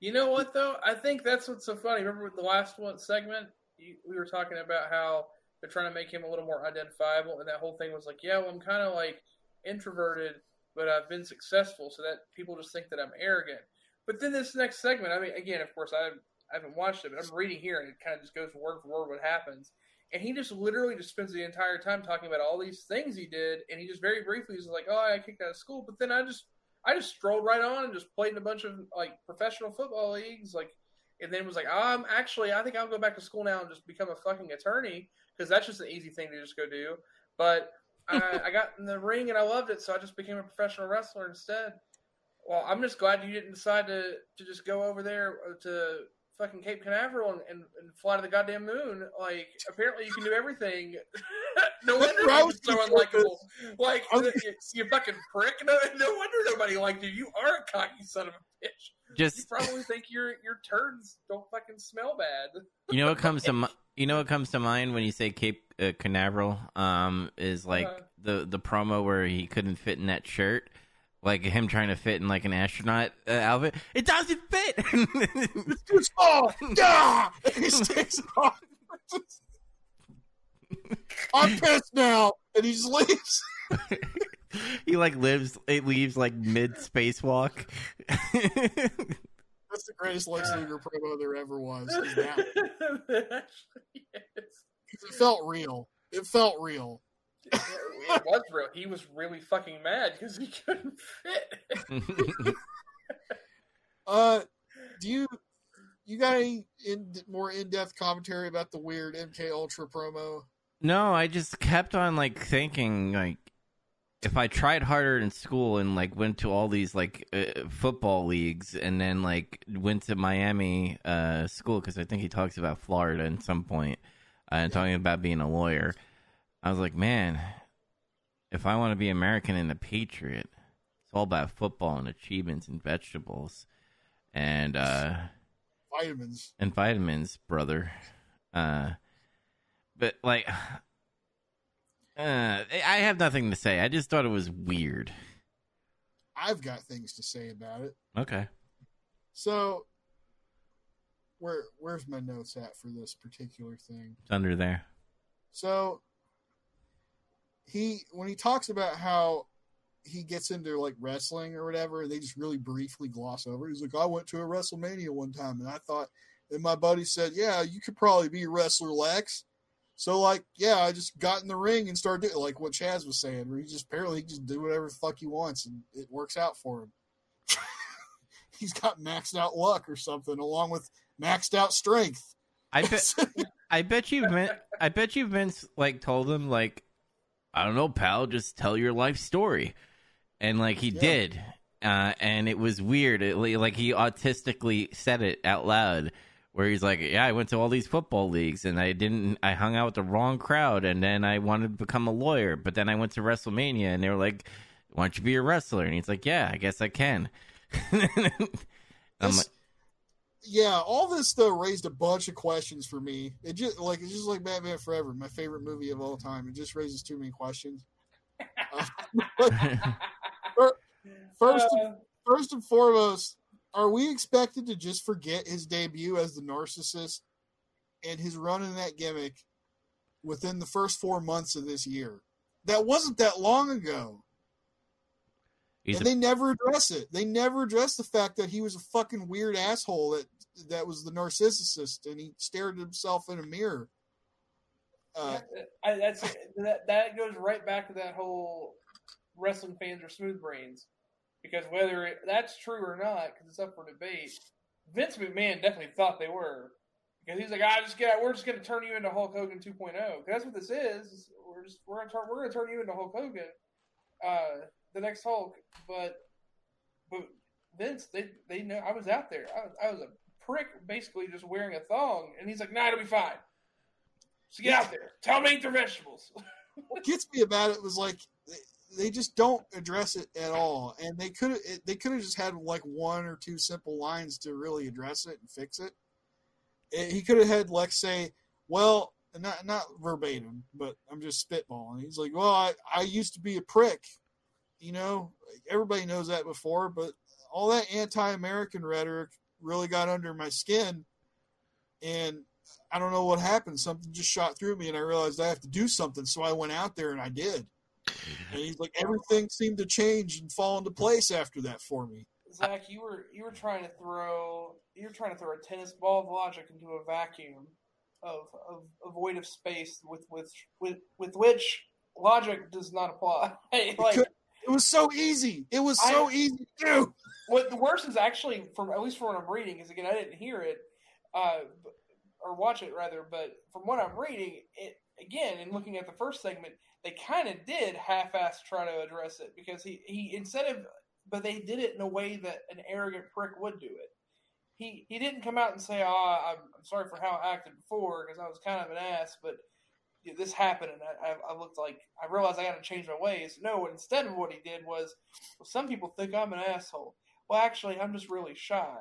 You know what though? I think that's what's so funny. Remember with the last one segment, you, we were talking about how they're trying to make him a little more identifiable, and that whole thing was like, yeah, well, I'm kind of like introverted, but I've been successful, so that people just think that I'm arrogant. But then this next segment, I mean, again, of course, I, I haven't watched it, but I'm reading here, and it kind of just goes word for word what happens. And he just literally just spends the entire time talking about all these things he did, and he just very briefly is like, "Oh, I kicked out of school," but then I just I just strolled right on and just played in a bunch of like professional football leagues, like, and then was like, "I'm actually, I think I'll go back to school now and just become a fucking attorney because that's just an easy thing to just go do." But I, I got in the ring and I loved it, so I just became a professional wrestler instead. Well, I'm just glad you didn't decide to to just go over there uh, to fucking Cape Canaveral and, and, and fly to the goddamn moon. Like, apparently you can do everything. no wonder I you was so unlikable. Like, you, you fucking prick. No, no wonder nobody liked you. You are a cocky son of a bitch. You just probably think your your turds don't fucking smell bad. you know what comes to mi- you know what comes to mind when you say Cape uh, Canaveral um is like Uh-huh. the the promo where he couldn't fit in that shirt like him trying to fit in like an astronaut uh, outfit it doesn't fit It's too small. Yeah, and he takes it off. I'm pissed now, and he just leaves. he like lives it leaves like mid spacewalk That's the greatest Lex Luger promo there ever was. is that. It actually is. 'Cause It felt real. It felt real. It was real. He was really fucking mad because he couldn't fit. Uh, do you you got any in, more in depth commentary about the weird MK Ultra promo? no i just kept on like thinking like if i tried harder in school and like went to all these like uh, football leagues and then like went to miami uh school because i think he talks about florida at some point uh, and talking about being a lawyer i was like man if i want to be american and a patriot it's all about football and achievements and vegetables and uh Vitamins. and vitamins, brother. Uh, but like, uh, I have nothing to say. I just thought it was weird. I've got things to say about it. Okay. So, where where's my notes at for this particular thing? It's under there. So he when he talks about how he gets into like wrestling or whatever, they just really briefly gloss over. He's like, I went to a WrestleMania one time and I thought and my buddy said, Yeah, you could probably be a wrestler, Lex. So like, yeah, I just got in the ring and started doing like what Chaz was saying, where he just apparently he just do whatever the fuck he wants and it works out for him. He's got maxed out luck or something, along with maxed out strength. I bet I bet you Vin, I bet you Vince like told him like I don't know, pal, just tell your life story. And like he Yeah. did. Uh, and it was weird. It, like he autistically said it out loud where he's like, "Yeah, I went to all these football leagues and I didn't I hung out with the wrong crowd and then I wanted to become a lawyer, but then I went to WrestleMania and they were like, "Why don't you be a wrestler?" And he's like, "Yeah, I guess I can." I'm This- like, yeah, all this though raised a bunch of questions for me. It just like it's just like Batman Forever, my favorite movie of all time. It just raises too many questions. Uh, first, Uh, first and foremost, are we expected to just forget his debut as the narcissist and his run in that gimmick within the first four months of this year? That wasn't that long ago. He's and a, they never address it. They never address the fact that he was a fucking weird asshole that that was the narcissist, and he stared at himself in a mirror. Uh, I, that's that. That goes right back to that whole wrestling fans are smooth brains, because whether it, that's true or not, because it's up for debate. Vince McMahon definitely thought they were, because he's like, "I just get, we're just going to turn you into Hulk Hogan 2.0." 'Cause that's what this is. is We're just we're going to turn we're going to turn you into Hulk Hogan, uh, the next Hulk. But but Vince, they they know I was out there. I was, I was a prick, basically just wearing a thong, and he's like, "Nah, it'll be fine." So get out there. Tell me to eat their vegetables. what gets me about it was like they, just don't address it at all, and they could they could have just had like one or two simple lines to really address it and fix it. He could have had Lex say, "Well." Not not verbatim, but I'm just spitballing. He's like, "Well, I, I used to be a prick, you know. Everybody knows that before, but all that anti-American rhetoric really got under my skin, and I don't know what happened. Something just shot through me, and I realized I have to do something. So I went out there and I did. And he's like, everything seemed to change and fall into place after that for me. Zach, you were you were trying to throw you were trying to throw a tennis ball of logic into a vacuum of of, of void of space with with with with which logic does not apply. like It was so easy. It was so I- easy to do. what the worst is actually from at least from what I'm reading because again I didn't hear it uh, or watch it rather, but from what I'm reading, it again and looking at the first segment, they kind of did half-ass try to address it because he he instead of but they did it in a way that an arrogant prick would do it. He he didn't come out and say, "Oh, I'm, I'm sorry for how I acted before because I was kind of an ass," but this happened and I, I, looked like I realized I got to change my ways. No, instead of what he did was, well, some people think I'm an asshole. Well, actually, I'm just really shy.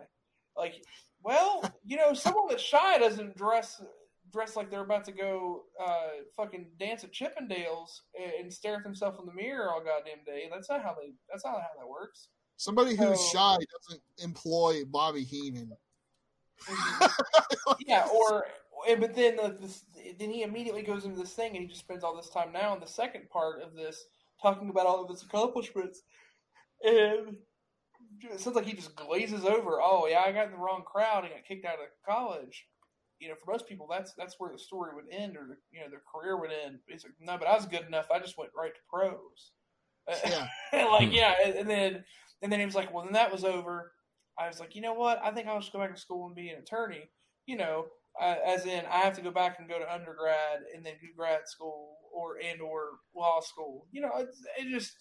Like, well, you know, someone that's shy doesn't dress dress like they're about to go uh, fucking dance at Chippendales and, and stare at themselves in the mirror all goddamn day. That's not how they. That's not how that works. Somebody who's So- shy doesn't employ Bobby Heenan. yeah, or but then the, this, then he immediately goes into this thing and he just spends all this time now in the second part of this talking about all of his accomplishments, and it sounds like he just glazes over. Oh yeah, I got in the wrong crowd and got kicked out of college. You know, for most people, that's that's where the story would end, or the, you know, their career would end. He's like, no, but I was good enough. I just went right to pros. Yeah. like Hmm. yeah, and, and then and then he was like, well, then that was over. I was like, you know what? I think I'll just go back to school and be an attorney. You know, uh, as in I have to go back and go to undergrad and then do grad school or and or law school. You know, it, it just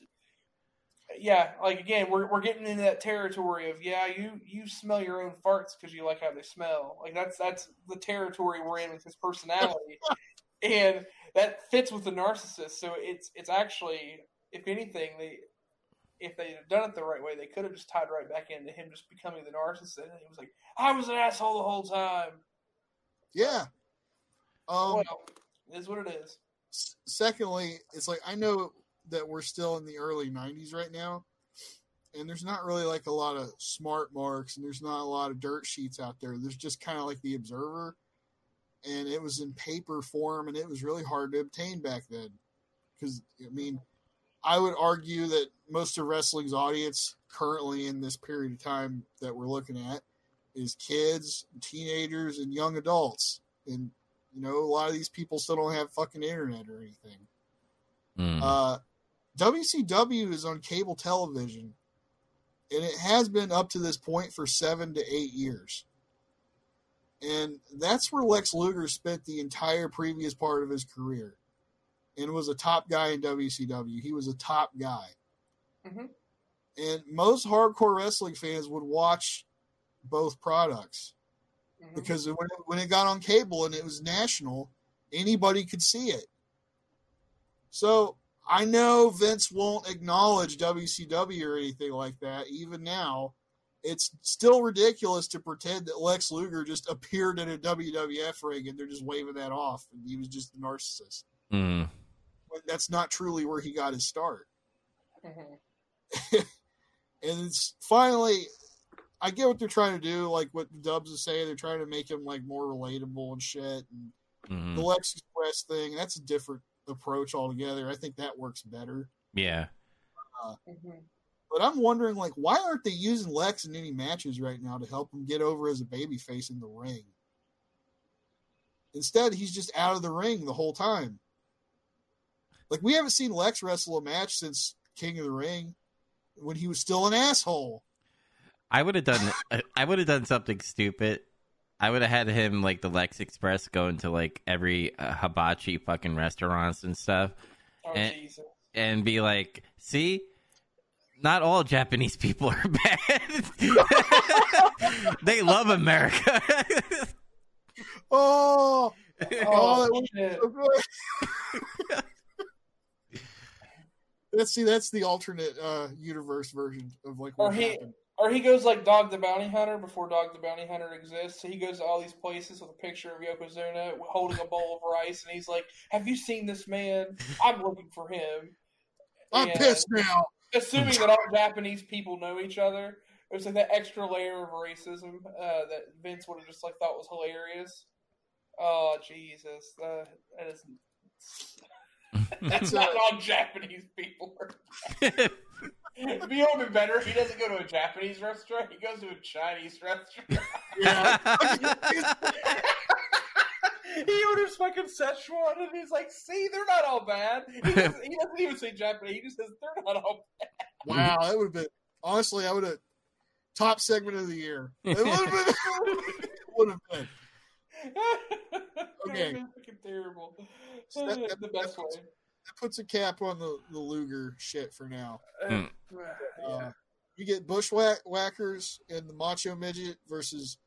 yeah, like again, we're we're getting into that territory of yeah, you you smell your own farts because you like how they smell. Like that's that's the territory we're in with his personality, and that fits with the narcissist. So it's it's actually, if anything, they if they had done it the right way, they could have just tied right back into him just becoming the narcissist. And he was like, I was an asshole the whole time. Yeah. Um, well, it is what it is. secondly, it's like I know that we're still in the early '90s right now, and there's not really like a lot of smart marks, and there's not a lot of dirt sheets out there. There's just kind of like the Observer, and it was in paper form, and it was really hard to obtain back then. Because I mean, I would argue that most of wrestling's audience currently in this period of time that we're looking at is kids, teenagers, and young adults, and You know, a lot of these people still don't have fucking internet or anything. Mm. Uh, WCW is on cable television, and it has been up to this point for seven to eight years. And that's where Lex Luger spent the entire previous part of his career and was a top guy in WCW. He was a top guy. Mhm. And most hardcore wrestling fans would watch both products Mhm. because when it, when it got on cable and it was national, anybody could see it. So I know Vince won't acknowledge WCW or anything like that. Even now, it's still ridiculous to pretend that Lex Luger just appeared in a WWF ring and they're just waving that off and he was just a narcissist. Mm. But that's not truly where he got his start. Mhm. and it's finally I get what they're trying to do, like what the Dubs is saying. They're trying to make him like more relatable and shit. And Mhm. the Lex Express thing, that's a different approach altogether. I think that works better. Yeah. Mhm. But I'm wondering, like, why aren't they using Lex in any matches right now to help him get over as a babyface in the ring? Instead, he's just out of the ring the whole time. Like, we haven't seen Lex wrestle a match since King of the Ring when he was still an asshole. I would have done. I would have done something stupid. I would have had him like the Lex Express go into like every uh, hibachi fucking restaurants and stuff, Oh And- Jesus. and be like, "See, not all Japanese people are bad. they love America." Oh, Oh, Oh, that was so good. Let's see. That's the alternate uh, universe version of like what Or he- happened. Or he goes like Dog the Bounty Hunter before Dog the Bounty Hunter exists. So he goes to all these places with a picture of Yokozuna holding a bowl of rice, and he's like, "Have you seen this man? I'm looking for him." I'm And pissed now. Assuming that all Japanese people know each other, it was like that extra layer of racism uh, that Vince would have just like thought was hilarious. Oh Jesus, uh, that is. That's not all Japanese people. It'd be even better if he doesn't go to a Japanese restaurant. He goes to a Chinese restaurant. Yeah. he orders fucking Szechuan, and he's like, "See, they're not all bad." He doesn't, he doesn't even say Japanese. He just says they're not all. Bad. Wow, that would have been honestly. I would have top segment of the year. It would have been. would have been. Okay. Fucking terrible. So that- that- the best way. That puts a cap on the the Luger shit for now. Mm. Uh, you get Bushwhackers and the Macho Midget versus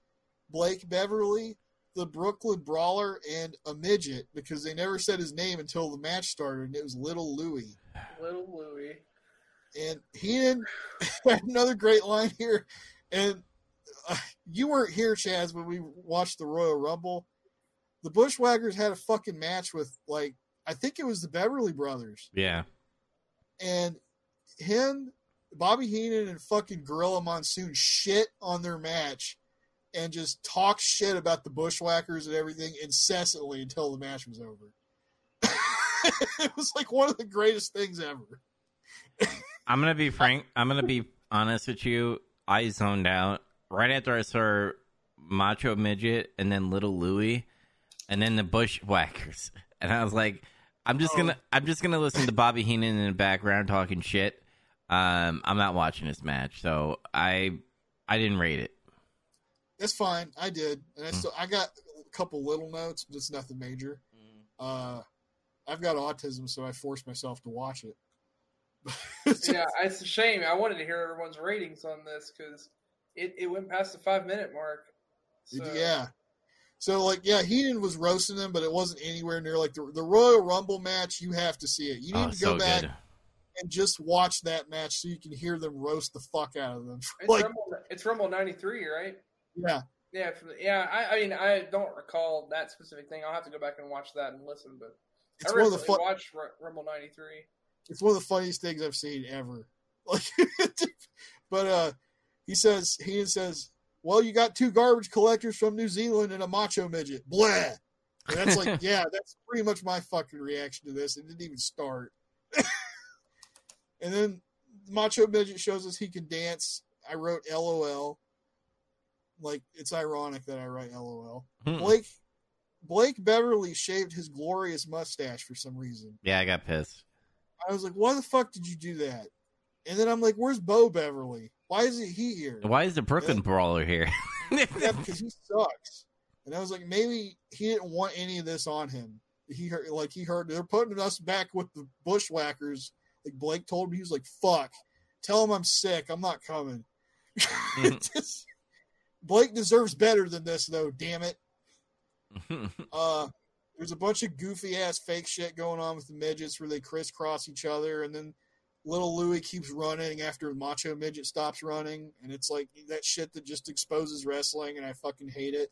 Blake Beverly, the Brooklyn Brawler, and a midget because they never said his name until the match started, and it was Little Louie. Little Louie. And Heenan had another great line here. And uh, you weren't here, Chaz, when we watched the Royal Rumble. The Bushwhackers had a fucking match with, like, I think it was the Beverly Brothers. yeah. And him, Bobby Heenan, and fucking Gorilla Monsoon shit on their match and just talk shit about the Bushwhackers and everything incessantly until the match was over. it was like one of the greatest things ever. I'm gonna be frank. I'm gonna be honest with you. I zoned out right after I saw Macho Midget and then Little Louie, and then the Bushwhackers, and I was like, I'm just gonna, I'm just gonna listen to Bobby Heenan in the background talking shit. Um, I'm not watching this match, so I, I didn't rate it. That's fine. I did, and I still I got a couple little notes, but it's nothing major. Uh, I've got autism, so I force myself to watch it. yeah, it's a shame. I wanted to hear everyone's ratings on this because it, it went past the five minute mark. So, yeah. So like, yeah, Heenan was roasting them, but it wasn't anywhere near like the the Royal Rumble match. You have to see it. You need Oh, to go so back good. and just watch that match so you can hear them roast the fuck out of them. It's, like, Rumble, it's Rumble 93, right? yeah, Yeah, from yeah. I, I mean, I don't recall that specific thing. I'll have to go back and watch that and listen. But it's I one of the recently fun, watched Ru- Rumble 93. it's one of the funniest things I've seen ever. Like, but uh, he says Heenan says, "Well, you got two garbage collectors from New Zealand and a macho midget." Blah. And that's like, yeah, that's pretty much my fucking reaction to this. It didn't even start. and then Macho Midget shows us he can dance. I wrote LOL. Like, it's ironic that I write LOL. Hmm. Blake Blake Beverly shaved his glorious mustache for some reason. Yeah, I got pissed. I was like, why the fuck did you do that? And then I'm like, where's Bo Beverly? Why isn't he here? Why is the Brooklyn Yeah. Brawler here? Yeah, because he sucks. And I was like, maybe he didn't want any of this on him. He heard, like he heard they're putting us back with the bushwhackers. Like Blake told me, he was like, "Fuck, tell him I'm sick. I'm not coming." Just- Blake deserves better than this, though. Damn it. Uh, there's a bunch of goofy ass fake shit going on with the midgets where they crisscross each other, and then little Louis keeps running after Macho Midget stops running, and it's like that shit that just exposes wrestling, and I fucking hate it.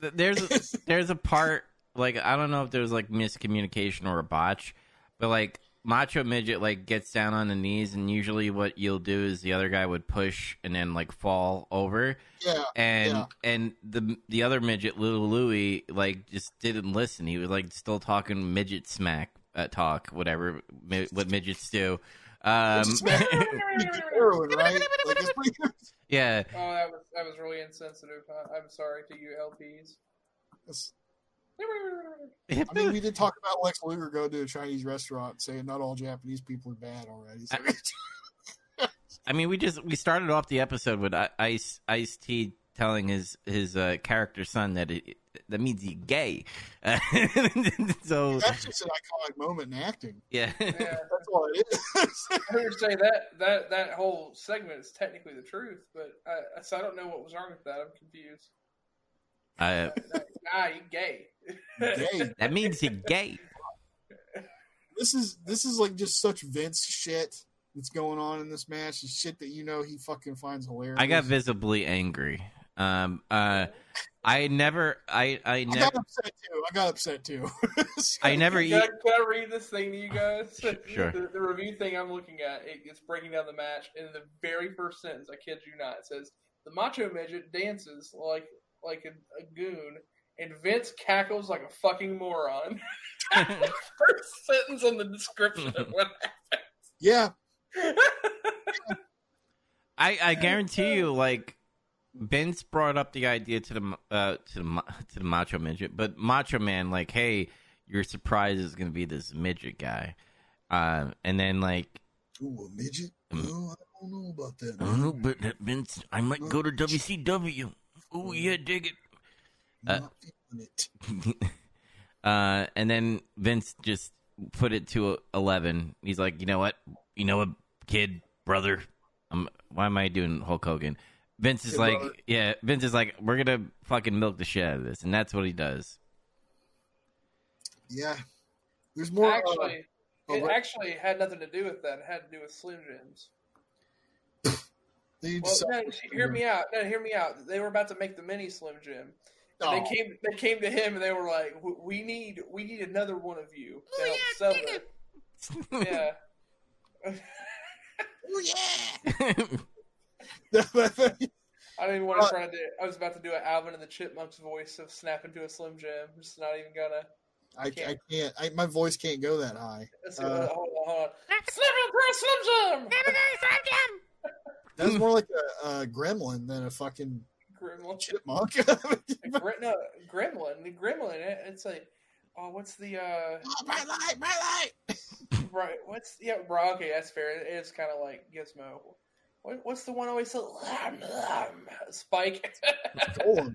there's a, there's a part like I don't know if there's like miscommunication or a botch, but like Macho Midget like gets down on the knees, and usually what you'll do is the other guy would push and then like fall over, Yeah, and Yeah. and the the other midget, little Louis, like just didn't listen. He was like still talking midget smack uh, talk, whatever mi- what midgets do. Um, heroin, right? Like, yeah, Oh, that was that was really insensitive. I, I'm sorry to you LPs. it's- I mean, we did talk about Lex Luger going to a Chinese restaurant saying not all Japanese people are bad already. So I mean, we just we started off the episode with Ice Ice T telling his his uh, character son that it, that means he's gay. so that's just an iconic moment in acting. yeah, Yeah, That's all it is. I heard you say that that that whole segment is technically the truth, but I so I don't know what was wrong with that. I'm confused. uh, Nah, you gay. Gay. that means he's gay. This is this is like just such Vince shit that's going on in this match. It's shit that you know he fucking finds hilarious. I got visibly angry. Um, uh, I never, I, I I never, got upset too. I got upset too. I never Can eat. I, can I read this thing to you guys? Sure. The, the review thing I'm looking at, it, it's breaking down the match, and in the very first sentence, I kid you not, it says the Macho Midget dances like like a, a goon, and Vince cackles like a fucking moron. first sentence in the description of what yeah. I, I guarantee you, like Vince brought up the idea to the uh, to the to the Macho Midget, but Macho Man, like, hey, your surprise is gonna be this midget guy, uh, and then like, Ooh, a midget. Mm. Oh, I don't know about that. I don't know, but that Vince, I might go to WCW. Oh yeah, dig it. uh, it. uh, and then Vince just put it to eleven. He's like, you know what, you know what, kid, brother. Um, why am I doing Hulk Hogan? Vince is like, brother. yeah, Vince is like, we're gonna fucking milk the shit out of this, and that's what he does. Yeah, there's more. uh, actually, oh, it what- actually had nothing to do with that. It had to do with Slim Jims. they Well, just- no, hear me out. No, hear me out. They were about to make the mini Slim Jim. Oh, They came. They came to him and they were like, "We need. We need another one of you to help sell it." Yeah. oh, yeah. I didn't even want to Uh, try to do. I was about to do an Alvin and the Chipmunks voice of snapping to a Slim Jim. I'm just not even gonna. I, I can't. I, my voice can't go that high. Let's see, Uh, hold on, hold on. Snapping to a Slim Jim. That's more like a, a gremlin than a fucking Gremlin. chipmunk. Gre- no, Gremlin. The Gremlin. It, it's like, oh, what's the uh? Oh, bright light, bright light. Right. What's yeah? Bro, okay, that's fair. It is kind of like Gizmo. What, what's the one always so Spike? No,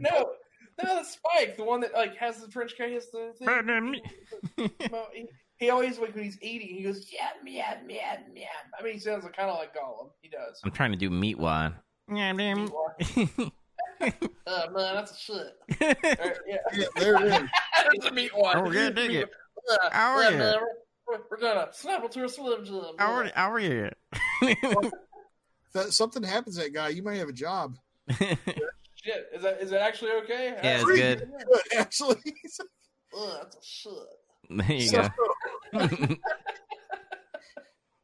no, the Spike, the one that like has the French guy has the thing. Well, he, he always like when he's eating, he goes yum yum yum yum. I mean, he sounds kind of like Gollum. He does. I'm trying to do Meatwad. Yeah, damn. Uh, man, that's a shit. Or, yeah, Yeah, there it is. that's a meat one. Oh, yeah, dig it. Uh, How are yeah, you? Man, we're, we're gonna snap it to a slim jim. How are, how are you? If that, something happens to that guy, you might have a job. Shit, is that is that actually okay? Yeah, it's good. Good, actually. Ugh, that's a shit. there you So- go.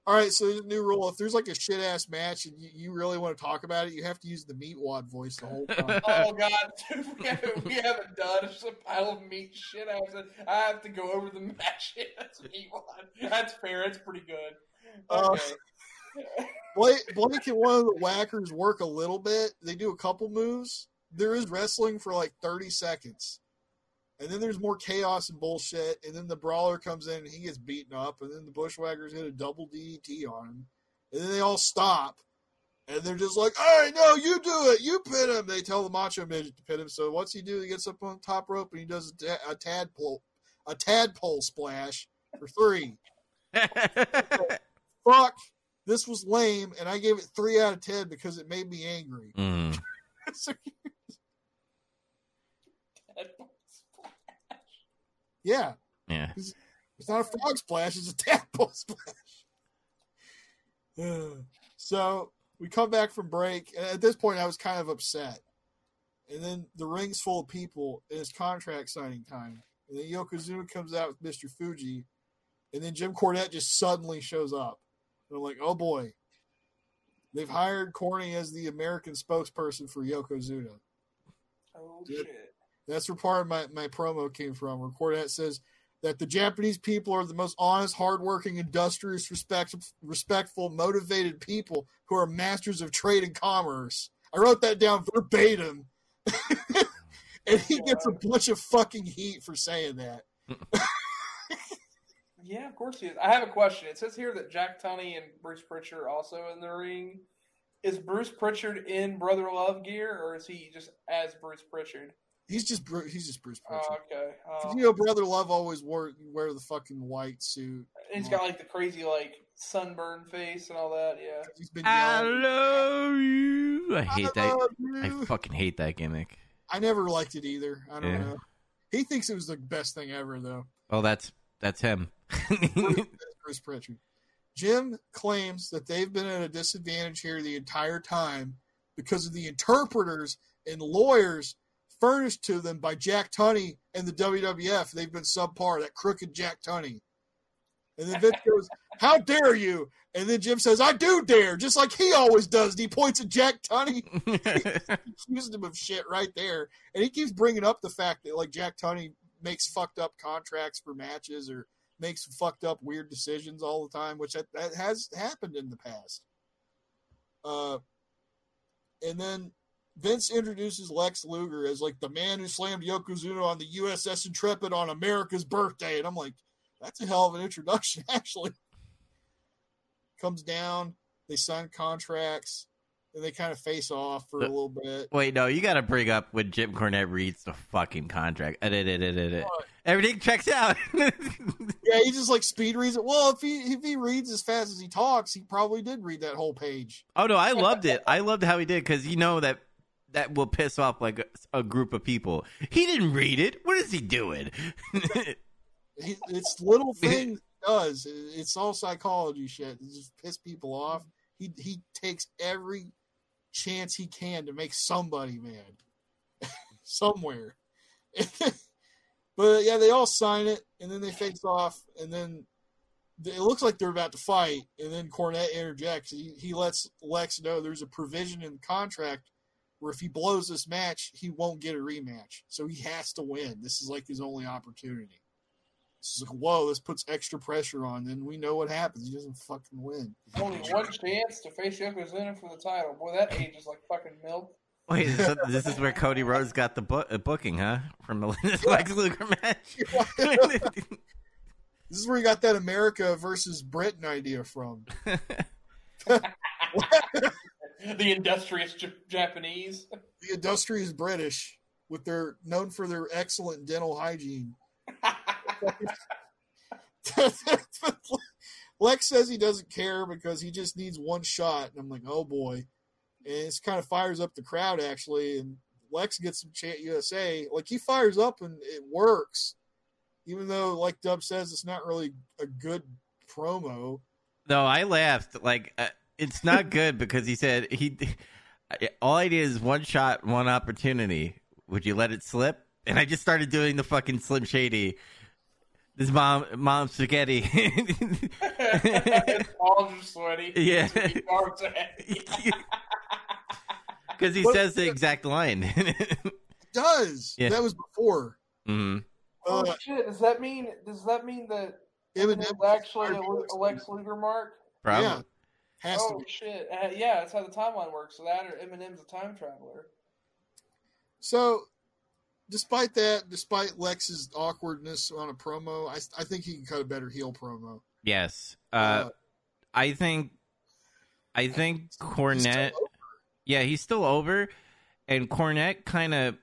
all right, so there's a new rule. If there's like a shit ass match and you, you really want to talk about it, you have to use the Meatwad voice the whole time. Oh god, dude, we haven't, we haven't done. It's just a pile of meat shit. I have to, I have to go over the match. That's meat one. That's fair. It's pretty good. Uh, Okay. Blake, Blake and one of the whackers work a little bit. They do a couple moves. There is wrestling for like 30 seconds. And then there's more chaos and bullshit. And then the brawler comes in and he gets beaten up. And then the bushwhackers hit a double DDT on him. And then they all stop. And they're just like, all right, no, you do it. You pin him. They tell the Macho Midget to pin him. So what's he do? He gets up on the top rope and he does a, ta- a tadpole, a tadpole splash for three. Fuck. This was lame, and I gave it three out of ten because it made me angry. Mm. So, yeah, Yeah. it's not a frog splash; it's a tadpole splash. so we come back from break, and at this point, I was kind of upset. And then the ring's full of people, and it's contract signing time. And then Yokozuna comes out with Mr. Fuji, and then Jim Cornette just suddenly shows up. And I'm like, oh boy, they've hired Corny as the American spokesperson for Yokozuna. Oh Yep. shit. That's where part of my, my promo came from. Where Cornette says that the Japanese people are the most honest, hardworking, industrious, respect, respectful, motivated people who are masters of trade and commerce. I wrote that down verbatim. and he gets a bunch of fucking heat for saying that. Yeah, of course he is. I have a question. It says here that Jack Tunney and Bruce Pritchard are also in the ring. Is Bruce Pritchard in Brother Love gear, or is he just as Bruce Pritchard? He's just Bru- he's just Bruce oh, Pritchard. Oh, okay. Oh. you know, Brother Love always wore wear the fucking white suit. And he's got like the crazy like sunburn face and all that. Yeah. He's been I yelling. love you. I hate that. love I fucking hate that gimmick. I never liked it either. I don't Yeah. know. He thinks it was the best thing ever, though. Oh, that's that's him. Bruce Pritchard. Jim claims that they've been at a disadvantage here the entire time because of the interpreters and lawyers furnished to them by Jack Tunney and the WWF. They've been subpar, that crooked Jack Tunney. And then Vince goes, How dare you? And then Jim says, I do dare, just like he always does. And he points at Jack Tunney, accusing him of shit right there. And he keeps bringing up the fact that, like, Jack Tunney makes fucked up contracts for matches or makes fucked up weird decisions all the time, which that, that has happened in the past. Uh, and then Vince introduces Lex Luger as like the man who slammed Yokozuna on the USS Intrepid on America's birthday, and I'm like, that's a hell of an introduction, actually. Comes down, they sign contracts, and they kind of face off for a little bit. Wait, no, you got to bring up when Jim Cornette reads the fucking contract. Uh, da- da- da- da- da. Everything checks out. Yeah, he just like speed reads it. Well, if he if he reads as fast as he talks, he probably did read that whole page. oh no, I loved it. I loved how he did because you know that that will piss off like a, a group of people. He didn't read it. What is he doing? It's little things he does. It's all psychology shit. It just piss people off. He he takes every chance he can to make somebody mad somewhere. but yeah, they all sign it, and then they face off, and then it looks like they're about to fight, and then Cornette interjects. He, he lets Lex know there's a provision in the contract where if he blows this match, he won't get a rematch. So he has to win. This is like his only opportunity. It's like, whoa, this puts extra pressure on. Then we know what happens. He doesn't fucking win. Only one chance to face Yokozuna for the title. Boy, that age is like fucking milk. Wait, so this is where Cody Rhodes got the bu- uh, booking, huh? From the Lex Luger match. This is where he got that America versus Britain idea from. The industrious J- Japanese. The industrious British, with their known for their excellent dental hygiene. Lex says he doesn't care because he just needs one shot, and I'm like, oh boy, and it's kind of fires up the crowd actually, and Lex gets some chant USA. Like he fires up and it works, even though like Dub says it's not really a good promo. No, I laughed. Like uh, it's not good because he said he. All I did is one shot, one opportunity. Would you let it slip? And I just started doing the fucking Slim Shady. This mom, mom spaghetti. His palms are sweaty. Yeah. His arms are. Because he What- says the exact line. It does Yeah. that was before? hmm Oh Uh, shit! Does that mean? Does that mean that Eminem it's actually a Lu- a Lex Luger mark? Probably. Yeah, has to Oh be. shit! Uh, yeah, that's how the timeline works. So that or Eminem's a time traveler. So despite that, despite Lex's awkwardness on a promo, I, I think he can cut a better heel promo. Yes. Uh, I think. I think He's Cornette. over. Yeah, he's still over, and Cornette kind of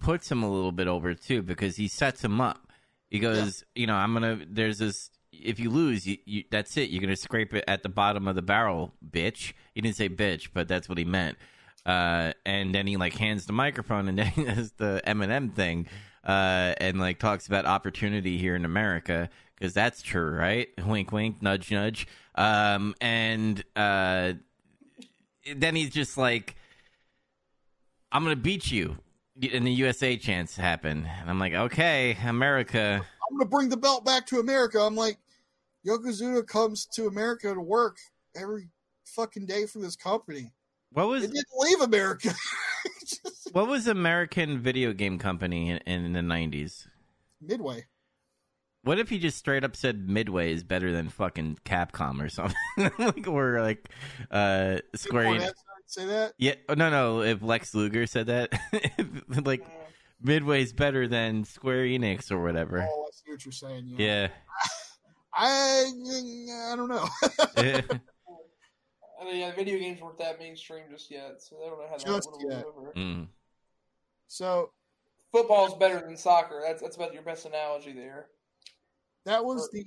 puts him a little bit over too because he sets him up. He goes, you know, I'm gonna. There's this. If you lose, you, you that's it. You're gonna scrape it at the bottom of the barrel, bitch. He didn't say bitch, but that's what he meant. Uh, and then he like hands the microphone, and then he does the Eminem thing, uh, and like talks about opportunity here in America because that's true, right? Wink, wink, nudge, nudge. Um, and uh, then he's just like, I'm gonna beat you. And the USA chance happened, and I'm like, okay, America. I'm gonna bring the belt back to America. I'm like, Yokozuna comes to America to work every fucking day for this company. What It was didn't leave America. Just what was American video game company in, in the '90s? Midway. What if he just straight up said Midway is better than fucking Capcom or something, like, or like uh, Square? Enix? Say that. Yeah, oh, no, no. If Lex Luger said that, like Mm. Midway's better than Square Enix or whatever. Oh, I see what you're saying. Yeah. Yeah. I I don't know. I mean, yeah, video games weren't that mainstream just yet, so they don't know how that Just would yet. over. Mm. so Football's better than soccer. That's that's about your best analogy there. that was the,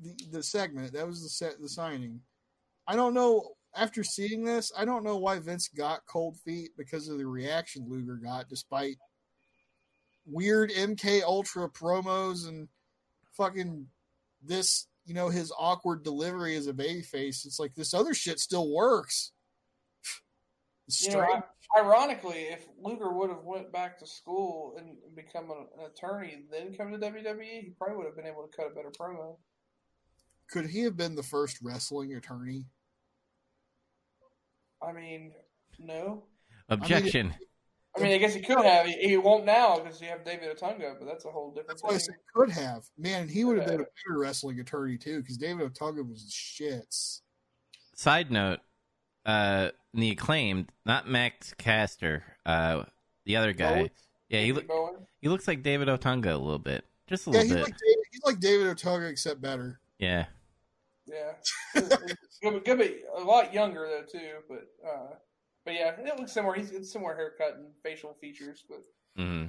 the the segment. That was the set the signing. I don't know. After seeing this, I don't know why Vince got cold feet because of the reaction Luger got, despite weird MK Ultra promos and fucking this. You know his awkward delivery as a babyface. It's like this other shit still works. It's You know, ironically, if Luger would have went back to school and become an, an attorney, then come to WWE, he probably would have been able to cut a better promo. Could he have been the first wrestling attorney? I mean, no. Objection. I mean, I mean, I guess he could have. He, he won't now because you have David Otunga, but that's a whole different That's why I said could have. Man, he would have been a Okay. better wrestling attorney too, because David Otunga was shits. Side note: uh, the acclaimed, not Max Caster, uh, the other guy. Bowen? Yeah, he David look he looks like David Otunga a little bit, just a Yeah, little he's bit. like David, he's like David Otunga except better. Yeah. Yeah, good, good, be a lot younger though too. But uh, but yeah, it looks similar. He's it's similar haircut and facial features, but hmm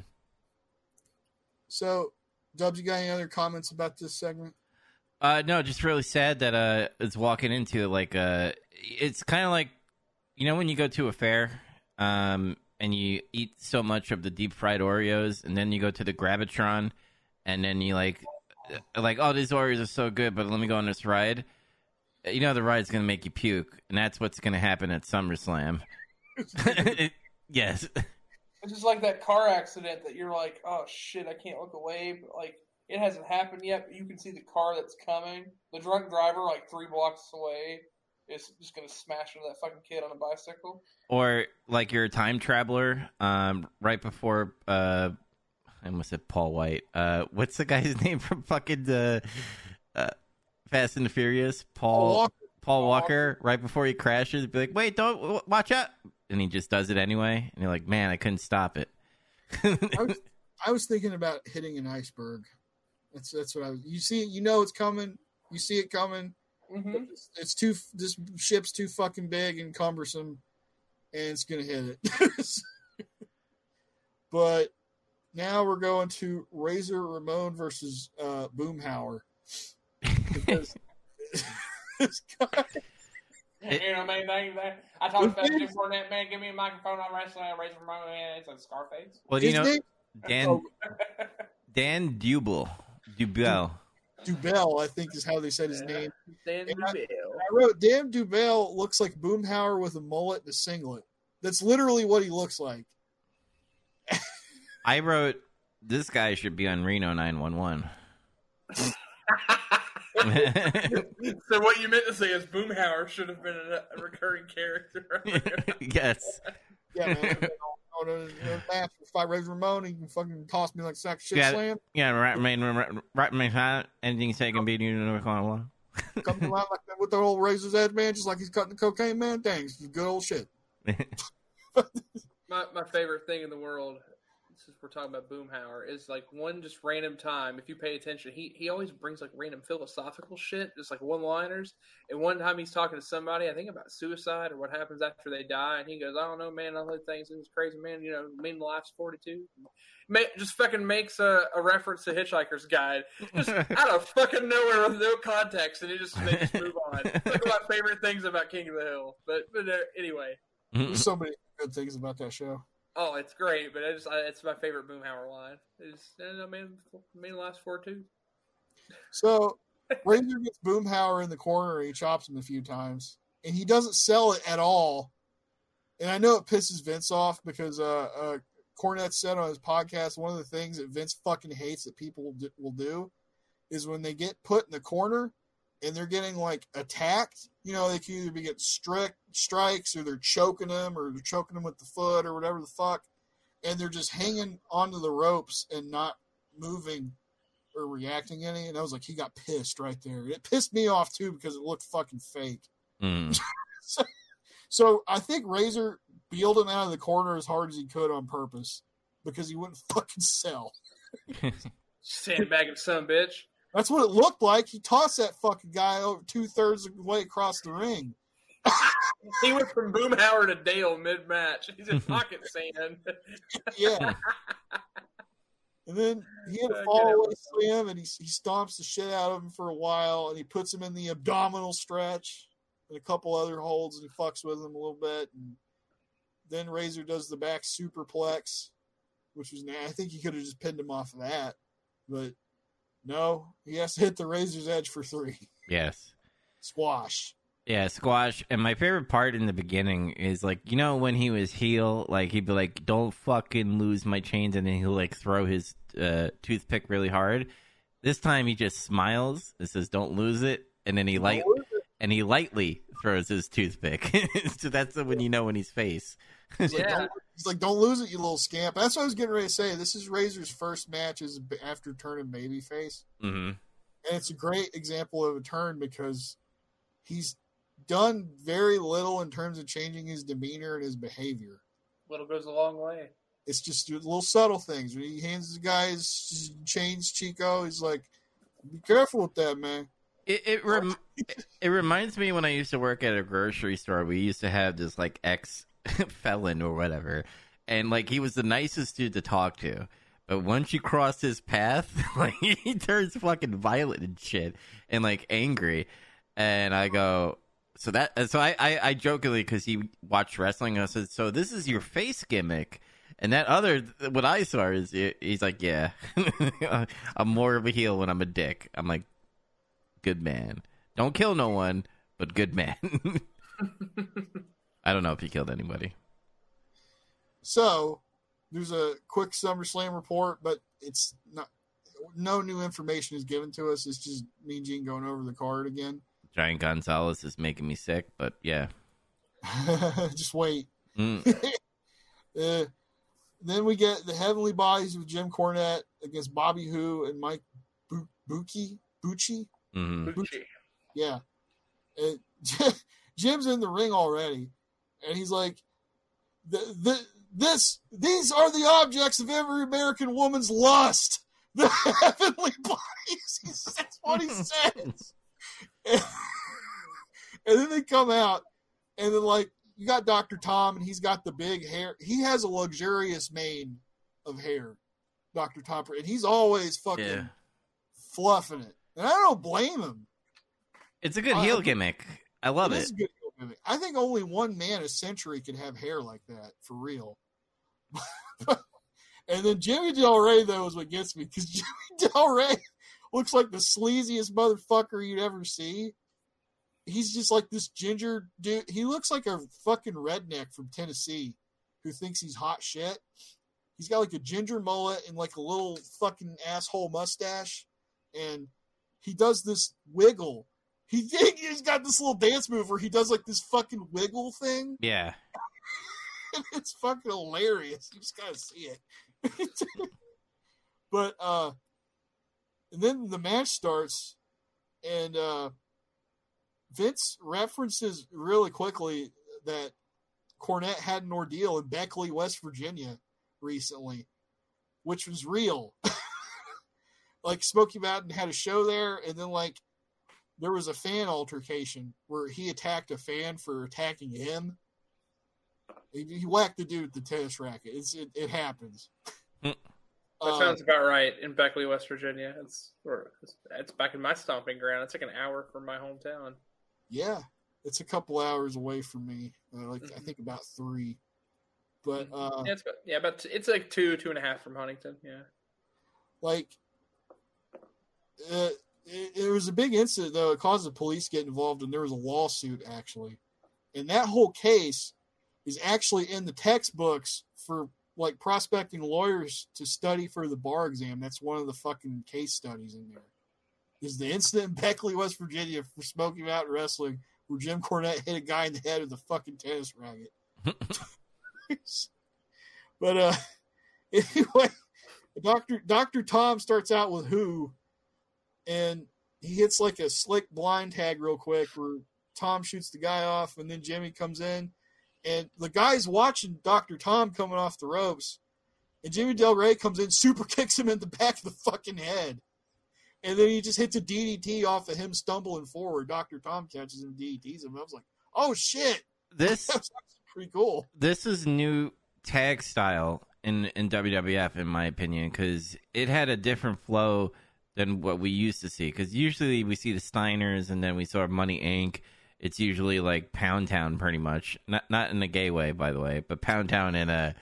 So, Dubs, you got any other comments about this segment? Uh, no, just really sad that uh, it's walking into like uh, it's kind of like you know when you go to a fair, um, and you eat so much of the deep fried Oreos, and then you go to the Gravitron, and then you like uh, like oh these Oreos are so good, but let me go on this ride. You know the ride's gonna make you puke, and that's what's gonna happen at SummerSlam. yes. it's just like that car accident that you're like, oh shit, I can't look away. But like it hasn't happened yet, but you can see the car that's coming. The drunk driver, like three blocks away, is just gonna smash into that fucking kid on a bicycle. or like you're a time traveler um right before uh i almost said paul white uh what's the guy's name from fucking the uh, fast and the furious paul Walker. paul Paul walker right before he crashes be like wait don't watch out and he just does it anyway and you're like man i couldn't stop it I was, I was thinking about hitting an iceberg. That's that's what I was. You see, you know it's coming. You see it coming. hmm It's, it's too. This ship's too fucking big and cumbersome, and it's gonna hit it. but now we're going to Razor Ramon versus uh, Boomhauer. Because this guy, It- you know, man, they, they, I talk fast Jim Cornette, man. Give me a microphone. I'm wrestling. I raise my hand. It's a Scarface. well you his know name dan oh, dan dubel dubel Dubell, I think is how they said his name. Dan And I- I wrote, "Damn, Dubell looks like Boomhauer with a mullet and a singlet." That's literally what he looks like. i wrote this guy should be on reno 911 so what you meant to say is Boomhauer should have been a, a recurring character. yes Yeah, man. On a, a match with Fight Razor Ramon, he can fucking toss me like a sack shit Yeah. slam. Yeah, right, man, right, right, man. Anything you say can be you know, call one. Comes around like that with the old razor's edge, man, just like he's cutting the cocaine, man. Dang, it's good old shit. my my favorite thing in the world. Since we're talking about Boomhauer, is like one just random time. If you pay attention, he he always brings like random philosophical shit, just like one liners. And one time he's talking to somebody, I think about suicide or what happens after they die, and he goes, "I don't know, man. I heard things. It's crazy, man. You know, mean life's forty two. Just fucking makes a, a reference to Hitchhiker's Guide, just out of fucking nowhere with no context, and he just makes move on. It's like my favorite things about King of the Hill. But but uh, anyway. There's so many good things about that show. Oh, it's great, but I just I, it's my favorite Boomhauer line. It's I mean, main last four too. So Razor gets Boomhauer in the corner he chops him a few times, and he doesn't sell it at all. And I know it pisses Vince off because uh, uh, Cornette said on his podcast one of the things that Vince fucking hates that people will do is when they get put in the corner and they're getting like attacked. You know, they can either be getting strict strikes or they're choking them or they're choking them with the foot or whatever the fuck, and they're just hanging onto the ropes and not moving or reacting any. And I was like, he got pissed right there. It pissed me off too because it looked fucking fake. Mm. so, so I think Razor bealed him out of the corner as hard as he could on purpose because he wouldn't fucking sell. Sandbagging some bitch. That's what it looked like. He tossed that fucking guy over two thirds of the way across the ring. he went from Boomhauer to Dale mid match. He's in pocket sand. yeah. And then he had a fall away slam, and he, he stomps the shit out of him for a while, and he puts him in the abdominal stretch and a couple other holds, and he fucks with him a little bit. And then Razor does the back superplex, which was I think he could have just pinned him off of that, but no, he has to hit the Razor's Edge for three. Yes. Squash. Yeah, squash. And my favorite part in the beginning is like, you know, when he was heel, like he'd be like, "Don't fucking lose my chains," and then he'll like throw his uh, toothpick really hard. This time he just smiles and says, "Don't lose it," and then he light and he lightly throws his toothpick. so that's when you know when he's face. He's like, yeah. He's like, "Don't lose it, you little scamp." That's what I was getting ready to say. This is Razor's first match as after turning babyface, mm-hmm. and it's a great example of a turn because he's done very little in terms of changing his demeanor and his behavior. Little goes a long way. It's just little subtle things. When he hands the guy his chains, Chico, he's like, "Be careful with that, man." It it, rem- it reminds me when I used to work at a grocery store. We used to have this like ex felon or whatever, and like he was the nicest dude to talk to. But once you cross his path, like he turns fucking violent and shit, and like angry. And I go, so that so I I, I jokingly because he watched wrestling. I said, so this is your face gimmick. And that other, what I saw is he's like, yeah, I'm more of a heel when I'm a dick. I'm like, good man. Don't kill no one, but good man. I don't know if he killed anybody. So there's a quick SummerSlam report, but it's not. No new information is given to us. It's just me and Gene going over the card again. Giant Gonzalez is making me sick, but yeah. just wait. Mm. uh, then we get the Heavenly Bodies with Jim Cornette against Bobby Who and Mike Bu- Bucci. Bucci? Mm-hmm. Bucci. Yeah. And Jim's in the ring already, and he's like, the, the, this, these are the objects of every American woman's lust. The heavenly bodies. That's what he says. and, and then they come out, and then like you got Doctor Tom, and he's got the big hair. He has a luxurious mane of hair, Doctor Tom, and he's always fucking Yeah. fluffing it. And I don't blame him. It's a good heel gimmick. I love It it. I think only one man a century could have hair like that for real. and then Jimmy Del Rey though is what gets me because Jimmy Del Rey looks like the sleaziest motherfucker you'd ever see. He's just like this ginger dude. He looks like a fucking redneck from Tennessee who thinks he's hot shit. He's got like a ginger mullet and like a little fucking asshole mustache, and he does this wiggle he he's got this little dance move where he does like this fucking wiggle thing. Yeah. It's fucking hilarious. You just gotta see it. but uh and then the match starts and uh Vince references really quickly that Cornette had an ordeal in Beckley, West Virginia recently. which was real. like Smoky Mountain had a show there, and then like there was a fan altercation where he attacked a fan for attacking him. He, he whacked the dude with the tennis racket. It's it, it happens. Hmm. That Uh, sounds about right in Beckley, West Virginia. It's or it's, it's back in my stomping ground. It's like an hour from my hometown. yeah, it's a couple hours away from me. Uh, like I Mhm. think about three. But uh, Yeah, it's about, yeah, but it's like two, two and a half from Huntington. Yeah. like uh, it, it was a big incident though. It caused the police to get involved and there was a lawsuit actually. And that whole case is actually in the textbooks for like prospecting lawyers to study for the bar exam. That's one of the fucking case studies in there. Is the incident in beckley west virginia for smoky mountain wrestling where jim cornette hit a guy in the head with a fucking tennis racket. But uh anyway Doctor Doctor Tom starts out with who, and he hits like a slick blind tag real quick where Tom shoots the guy off, and then Jimmy comes in, and the guy's watching Doctor Tom coming off the ropes, and Jimmy Del Rey comes in, super kicks him in the back of the fucking head, and then he just hits a DDT off of him stumbling forward. Doctor Tom catches him, DDTs him. I was like, oh shit, This actually pretty cool. this is new tag style in in WWF in my opinion because it had a different flow than what we used to see because usually we see the Steiners and then we saw Money Inc. It's usually like Pound Town pretty much not not in a gay way by the way but Pound Town in a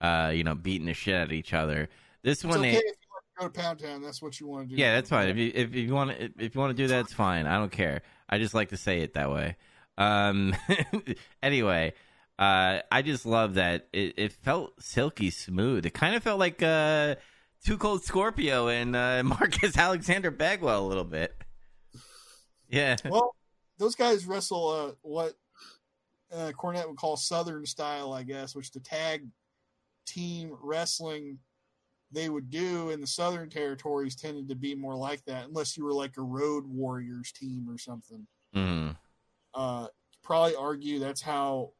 uh you know beating the shit out of each other. This It's one okay they if you want to go to Pound Town. That's what you want to do. yeah, that's fine. If you if, if you want to if you want to do that, it's fine. I don't care. I just like to say it that way. Um. anyway, uh, I just love that it, it felt silky smooth. It kind of felt like uh, Too Cold Scorpio and uh, Marcus Alexander Bagwell a little bit. Yeah. Well, those guys wrestle uh, what uh, Cornette would call Southern style, I guess, which the tag team wrestling they would do in the Southern territories tended to be more like that, unless you were like a Road Warriors team or something. Mm. Uh, probably argue that's how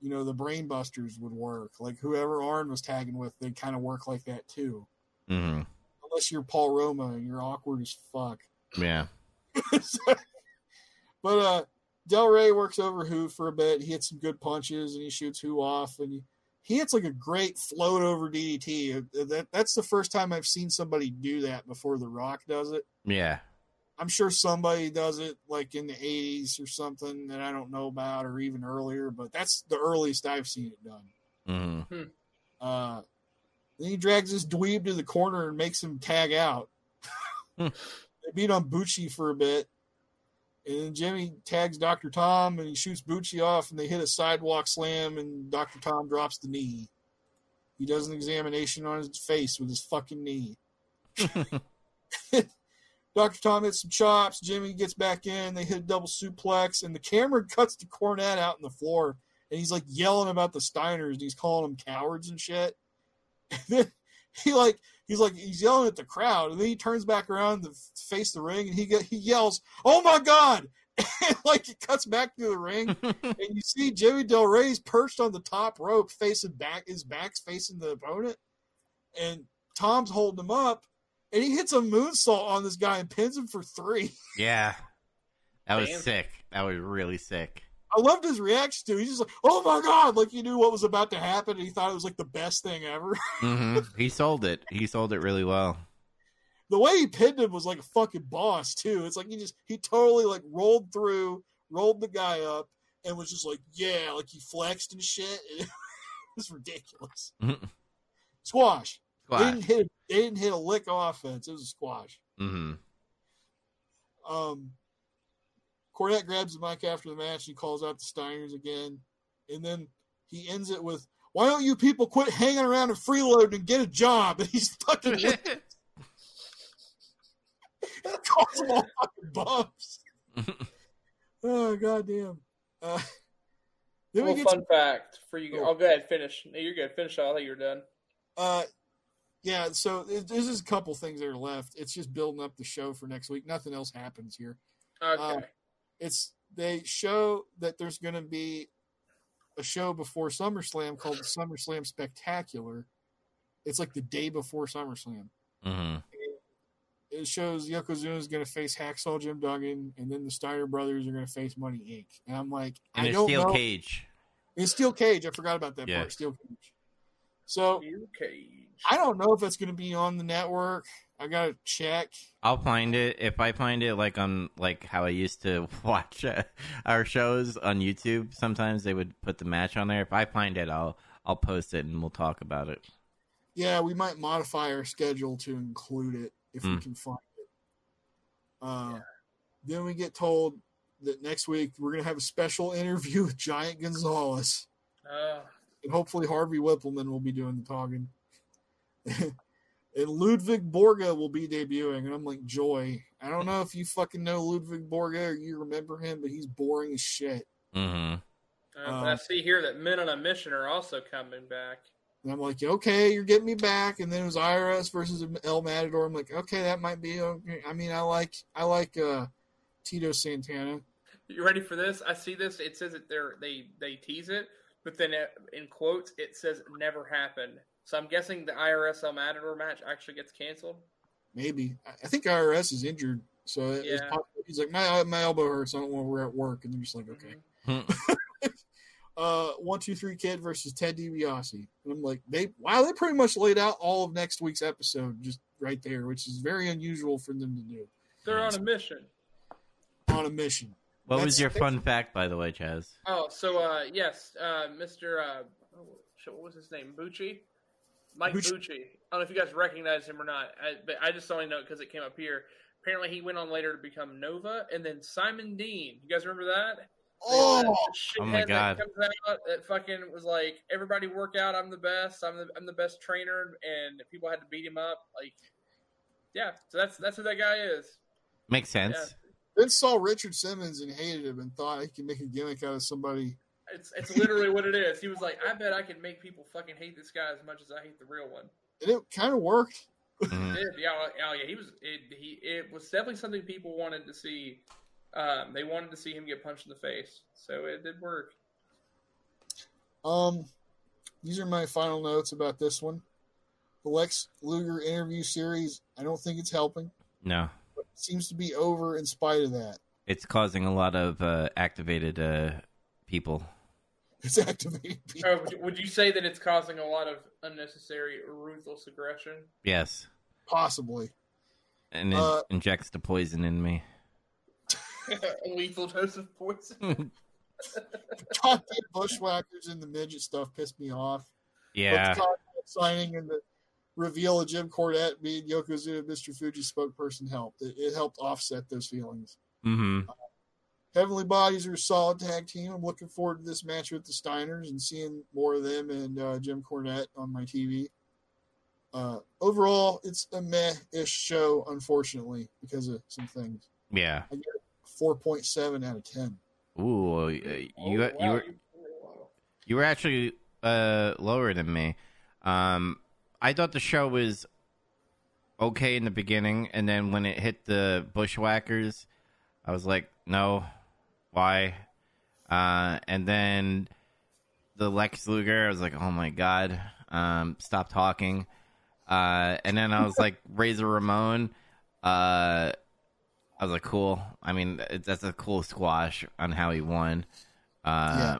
you know the Brainbusters would work. Like whoever Arn was tagging with, they kind of work like that too. Hmm Unless you're Paul Roma and you're awkward as fuck. Yeah. but uh Del Rey works over Who for a bit. He hits some good punches and he shoots Who off and he, he hits like a great float over DDT. Uh, That that's the first time I've seen somebody do that before The Rock does it. Yeah. I'm sure somebody does it like in the 80s or something that I don't know about or even earlier, but that's the earliest I've seen it done. hmm Uh, then he drags this dweeb to the corner and makes him tag out. Hmm. they beat on Bucci for a bit. And then Jimmy tags Dr. Tom and he shoots Bucci off and they hit a sidewalk slam and Dr. Tom drops the knee. He does an examination on his face with his fucking knee. Dr. Tom hits some chops. Jimmy gets back in. They hit a double suplex, and the camera cuts to Cornette out on the floor, and he's like yelling about the Steiners, and he's calling them cowards and shit. And then he like he's like he's yelling at the crowd, and then he turns back around to face the ring, and he get, he yells, "Oh my god!" And like he cuts back to the ring, and you see Jimmy Del Rey's perched on the top rope, facing back. His back's facing the opponent, and Tom's holding him up, and he hits a moonsault on this guy and pins him for three. yeah. That was Damn. sick. That was really sick. I loved his reaction to. it. He's just like, "Oh my god!" Like he knew what was about to happen, and he thought it was like the best thing ever. hmm He sold it. He sold it really well. the way he pinned him was like a fucking boss too. It's like he just he totally like rolled through, rolled the guy up, and was just like, "Yeah," like he flexed and shit. it was ridiculous. Mhm. Squash. They didn't hit. They didn't hit a lick of offense. It was a squash. hmm Um, Cornette grabs the mic after the match. He calls out the Steiners again, and then he ends it with, "Why don't you people quit hanging around and freeloading and get a job?" And he's fucking that calls them all fucking bums. oh goddamn! Uh, then we Well, get fun fact for you. Oh. Oh, go ahead. Finish. No, you're good. Finish. I thought you were done. Uh, yeah, so it- there's just a couple things that are left. It's just building up the show for next week. Nothing else happens here. Okay. Uh, It's they show that there's going to be a show before SummerSlam called the SummerSlam Spectacular, It's like the day before SummerSlam. hmm It shows Yokozuna is going to face Hacksaw Jim Duggan, and then the Steiner brothers are going to face Money Inc. And I'm like, In I a don't steel know. cage. In steel cage. I forgot about that Yeah. part. Steel cage. So Steel cage. I don't know if that's going to be on the network. I got to check. I'll find it if I find it like on like how I used to watch uh, our shows on YouTube. Sometimes they would put the match on there. If I find it, I'll I'll post it and we'll talk about it. Yeah, we might modify our schedule to include it if we Hmm. can find it. Uh, Then we get told that next week we're going to have a special interview with Giant Gonzalez. Uh, and hopefully Harvey Wippleman will be doing the talking. and Ludwig Borga will be debuting, and I'm like, joy. I don't know if you fucking know Ludwig Borga or you remember him, but he's boring as shit. hmm uh, Um, I see here that Men on a Mission are also coming back. And I'm like, okay, you're getting me back. And then it was IRS versus El Matador. I'm like, okay, that might be. Okay. I mean, I like, I like uh, Tito Santana. You ready for this? I see this. It says that they're they they tease it, but then it, in quotes it says never happened. So I'm guessing the IRS El Matador match actually gets canceled. Maybe I I think IRS is injured, so it- it's Yeah. possible. he's like, my my elbow hurts. I don't want to we're at work, and they're just like, okay. Mhm. uh, one two three kid versus Ted DiBiase, and I'm like, they wow, they pretty much laid out all of next week's episode just right there, which is very unusual for them to do They're on a mission. on a mission. What was your fun fact, by the way, Chaz? Oh, so uh, yes, uh, Mr. Uh, oh, what was his name? Bucci, Mike Bucci. Bucci. I don't know if you guys recognize him or not, I, but I just only know because it came up here. Apparently, he went on later to become Nova, and then Simon Dean. You guys remember that? Oh, The Oh uh, my God. That comes out that fucking was like, everybody work out. I'm the best. I'm the I'm the best trainer, and people had to beat him up. Like, yeah. So that's that's who that guy is. Makes sense. Yeah. then saw Richard Simmons and hated him and thought he could make a gimmick out of somebody. It's it's literally what it is. He was like, I bet I can make people fucking hate this guy as much as I hate the real one. And it kind of worked. Mhm. did. Yeah, well, yeah, yeah, he was. It, he it was definitely something people wanted to see. Um, they wanted to see him get punched in the face, so it did work. Um, these are my final notes about this one. The Lex Luger interview series, I don't think it's helping. No, But it seems to be over in spite of that. it's causing a lot of uh, activated uh, people. It's activating people. Oh, would, you, say that it's causing a lot of unnecessary, ruthless aggression? Yes, Possibly. and it Uh, injects the poison in me. a lethal dose of poison. Goddamn bushwhackers and the midget stuff pissed me off. yeah, But the signing and the reveal of Jim Cornette being Yokozuna Mr. Fuji spokesperson helped. It, it helped offset those feelings. hmm Heavenly Bodies are a solid tag team. I'm looking forward to this match with the Steiners and seeing more of them and uh, Jim Cornette on my TV. Uh, overall, it's a meh-ish show, unfortunately, because of some things. yeah. 4.7 out of 10. Ooh, uh, you Oh, you wow, were you- you were actually uh, lower than me. Um, I thought the show was okay in the beginning, and then when it hit the bushwhackers, I was like, no, why? Uh, and then the Lex Luger, I was like, oh my god, um, stop talking. Uh, and then I was like, Razor Ramon. Uh, I was like, cool. I mean, that's a cool squash on how he won. Uh, Yeah.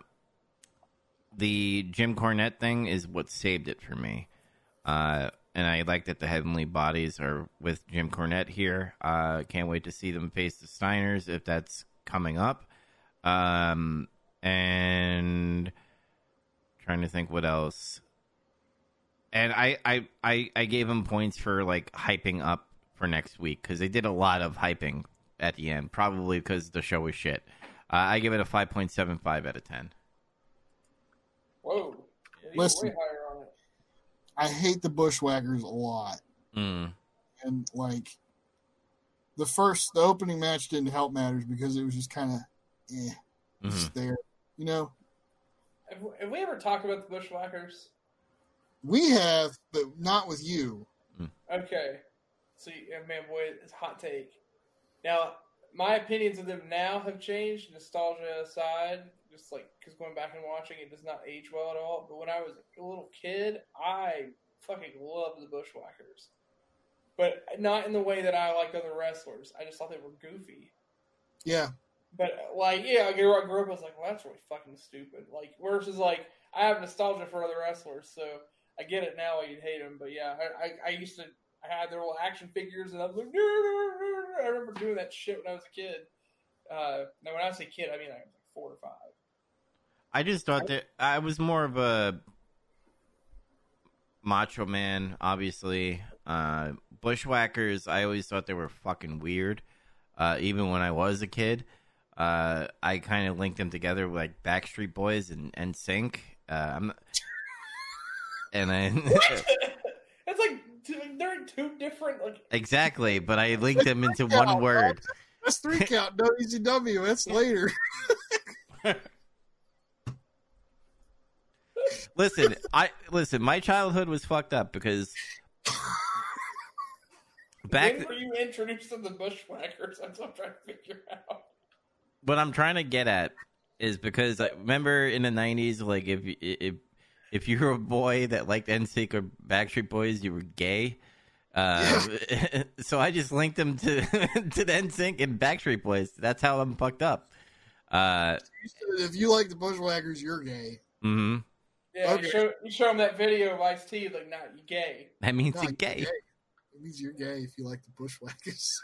The Jim Cornette thing is what saved it for me. Uh, and I like that the Heavenly Bodies are with Jim Cornette here. Uh, can't wait to see them face the Steiners if that's coming up. Um, and trying to think what else. And I, I, I, I gave him points for like hyping up for next week because they did a lot of hyping at the end, probably because the show was shit. Uh, I give it a 5.75 out of 10. Whoa. Yeah, you were Listen. way higher on it. I hate the Bushwhackers a lot. Mm. And, like, the first, the opening match didn't help matters because it was just kind of, eh, Mhm. just there. You know, Have, have we ever talked about the Bushwhackers? we have, but not with you. Okay. See, yeah, man, boy, it's hot take. Now, my opinions of them now have changed, nostalgia aside, just like because going back and watching it does not age well at all. But when I was a little kid, I fucking love the Bushwhackers, but not in the way that I like other wrestlers. I just thought they were goofy. Yeah, But like, yeah, I grew, up. I was like, well, that's really fucking stupid. Like, versus like, I have nostalgia for other wrestlers, so I get it now. why You'd hate them, but yeah, I, I, I used to. I had their little action figures, and I was like, "No, no, no, no." I remember doing that shit when I was a kid. Uh, now, when I say kid, I mean I was like four or five. I just thought that I was more of a macho man, obviously. Uh, bushwhackers, I always thought they were fucking weird. Uh, even when I was a kid, uh, I kind of linked them together with like Backstreet Boys and NSYNC. Uh, I'm, and I That's like two, they're two different. Like, exactly, but I linked them into Yeah, one word. that's three count WCW. That's later. Listen, I listen. My childhood was fucked up because back. when were you introduced to the Bushwhackers? That's what I'm trying to figure out. What I'm trying to get at is because I remember in the '90s, like if you- if if you were a boy that liked NSYNC or Backstreet Boys, you were gay. Uh, so I just linked them to to the NSYNC and Backstreet Boys. That's how I'm fucked up. Uh, if you like the Bushwhackers, you're gay. hmm Yeah, Okay. you, show, you show them that video of Ice T, like, nah, you gay. That means No, you're you're gay. It means you're gay if you like the Bushwhackers.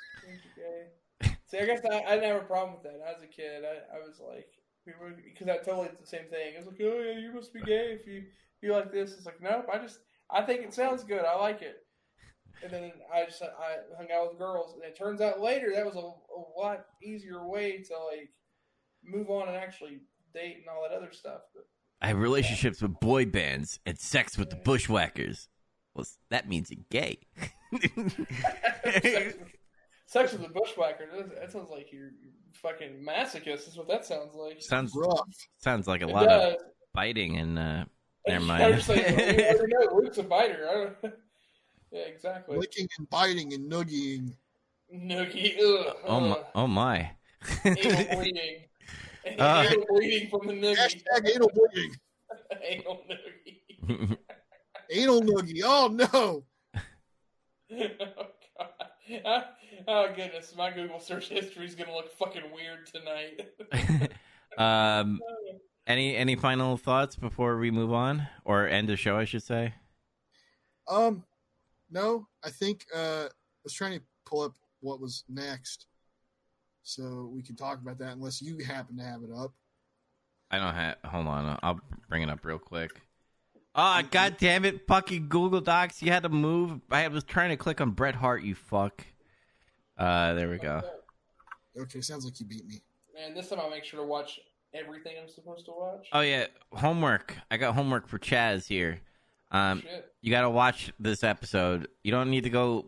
See, I guess I, I didn't have a problem with that. When I was a kid. I, I was like, because I totally did the same thing. It was like, oh yeah, you must be gay if you you like this. It's like, nope. I just I think it sounds good. I like it. And then I just I hung out with girls, and it turns out later that was a, a lot easier way to like move on and actually date and all that other stuff. But I have relationships with boy bands and sex with the bushwhackers. Well, that means you're gay. sex, with, sex with the bushwhacker. That, that sounds like you're, you're fucking masochist. Is what that sounds like. sounds Rough. sounds like a It lot of biting and uh, never I mind. was like, well, we know Luke's a biter. I don't, yeah, exactly. Licking and biting and noogieing. Noogie. Ugh, oh my! Oh my! Anal bleeding. Uh, anal bleeding from the noogie. Hashtag anal bleeding. anal noogie. Anal noogie. Oh no. oh god. Oh goodness, my Google search history is gonna look fucking weird tonight. um, any any final thoughts before we move on or end the show? I should say. Um, no, I think uh, I was trying to pull up what was next, so we can talk about that. Unless you happen to have it up. I don't have. Hold on, I'll bring it up real quick. Ah, god damn it! Fucking Google Docs. You had to move. I was trying to click on Bret Hart. You fuck. Uh, there we go. Okay, sounds like you beat me. Man, this time I'll make sure to watch everything I'm supposed to watch. Oh yeah, homework. I got homework for Chaz here. Um, Shit. you got to watch this episode. You don't need to go,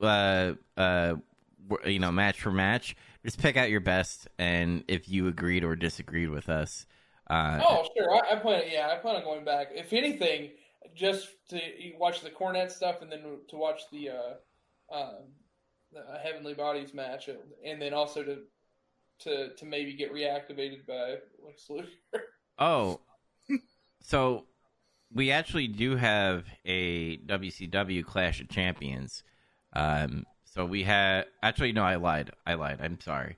uh, uh, you know, match for match. Just pick out your best, and if you agreed or disagreed with us, uh, Oh, sure. I, I plan. Yeah, I plan on going back. If anything, just to watch the Cornette stuff, and then to watch the, uh, um, the Heavenly Bodies match, and then also to to to maybe get reactivated by Lex Luger. oh, so we actually do have a WCW Clash of Champions. Um, so we had actually no, I lied. I lied. I'm sorry.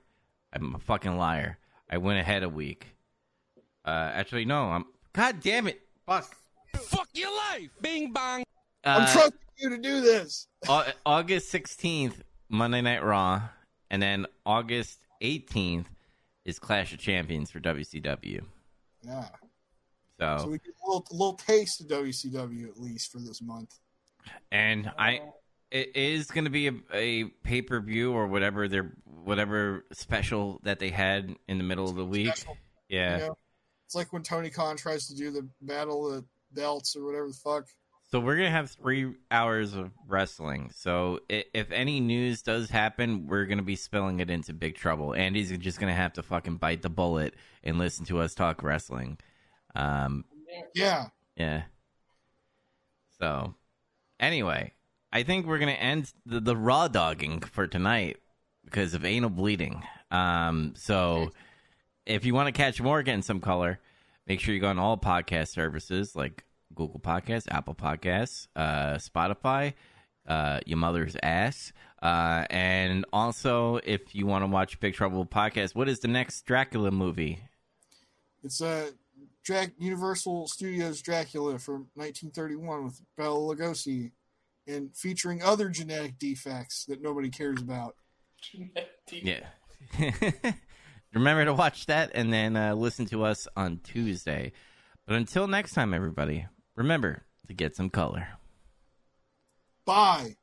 I'm a fucking liar. I went ahead a week. Uh, actually, no. I'm. God damn it! Fuck. Fuck your life. Bing bong. I'm Uh, trusting you to do this. August 16th, Monday Night Raw, and then August 18th is Clash of Champions for WCW. Yeah. So, So we get a little, little taste of WCW at least for this month. and I it is going to be a, a pay per view or whatever their whatever special that they had in the middle of the week. Special, Yeah. you know? It's like when Tony Khan tries to do the battle of the belts or whatever the fuck. So we're gonna have three hours of wrestling. So if any news does happen, we're gonna be spilling it into big trouble. Andy's just gonna have to fucking bite the bullet and listen to us talk wrestling. Um, Yeah. yeah. So, anyway, I think we're gonna end the, the raw dogging for tonight because of anal bleeding. Um, so if you want to catch more getting some color, make sure you go on all podcast services like Google Podcasts, Apple Podcasts, uh, Spotify, uh, your mother's ass. Uh, and also, if you want to watch Big Trouble podcast, what is the next Dracula movie? It's uh, Drac- Universal Studios Dracula from 1931 with Bela Lugosi and featuring other genetic defects that nobody cares about. Yeah. Remember to watch that and then uh, listen to us on Tuesday. But until next time, everybody, remember to get some color. Bye.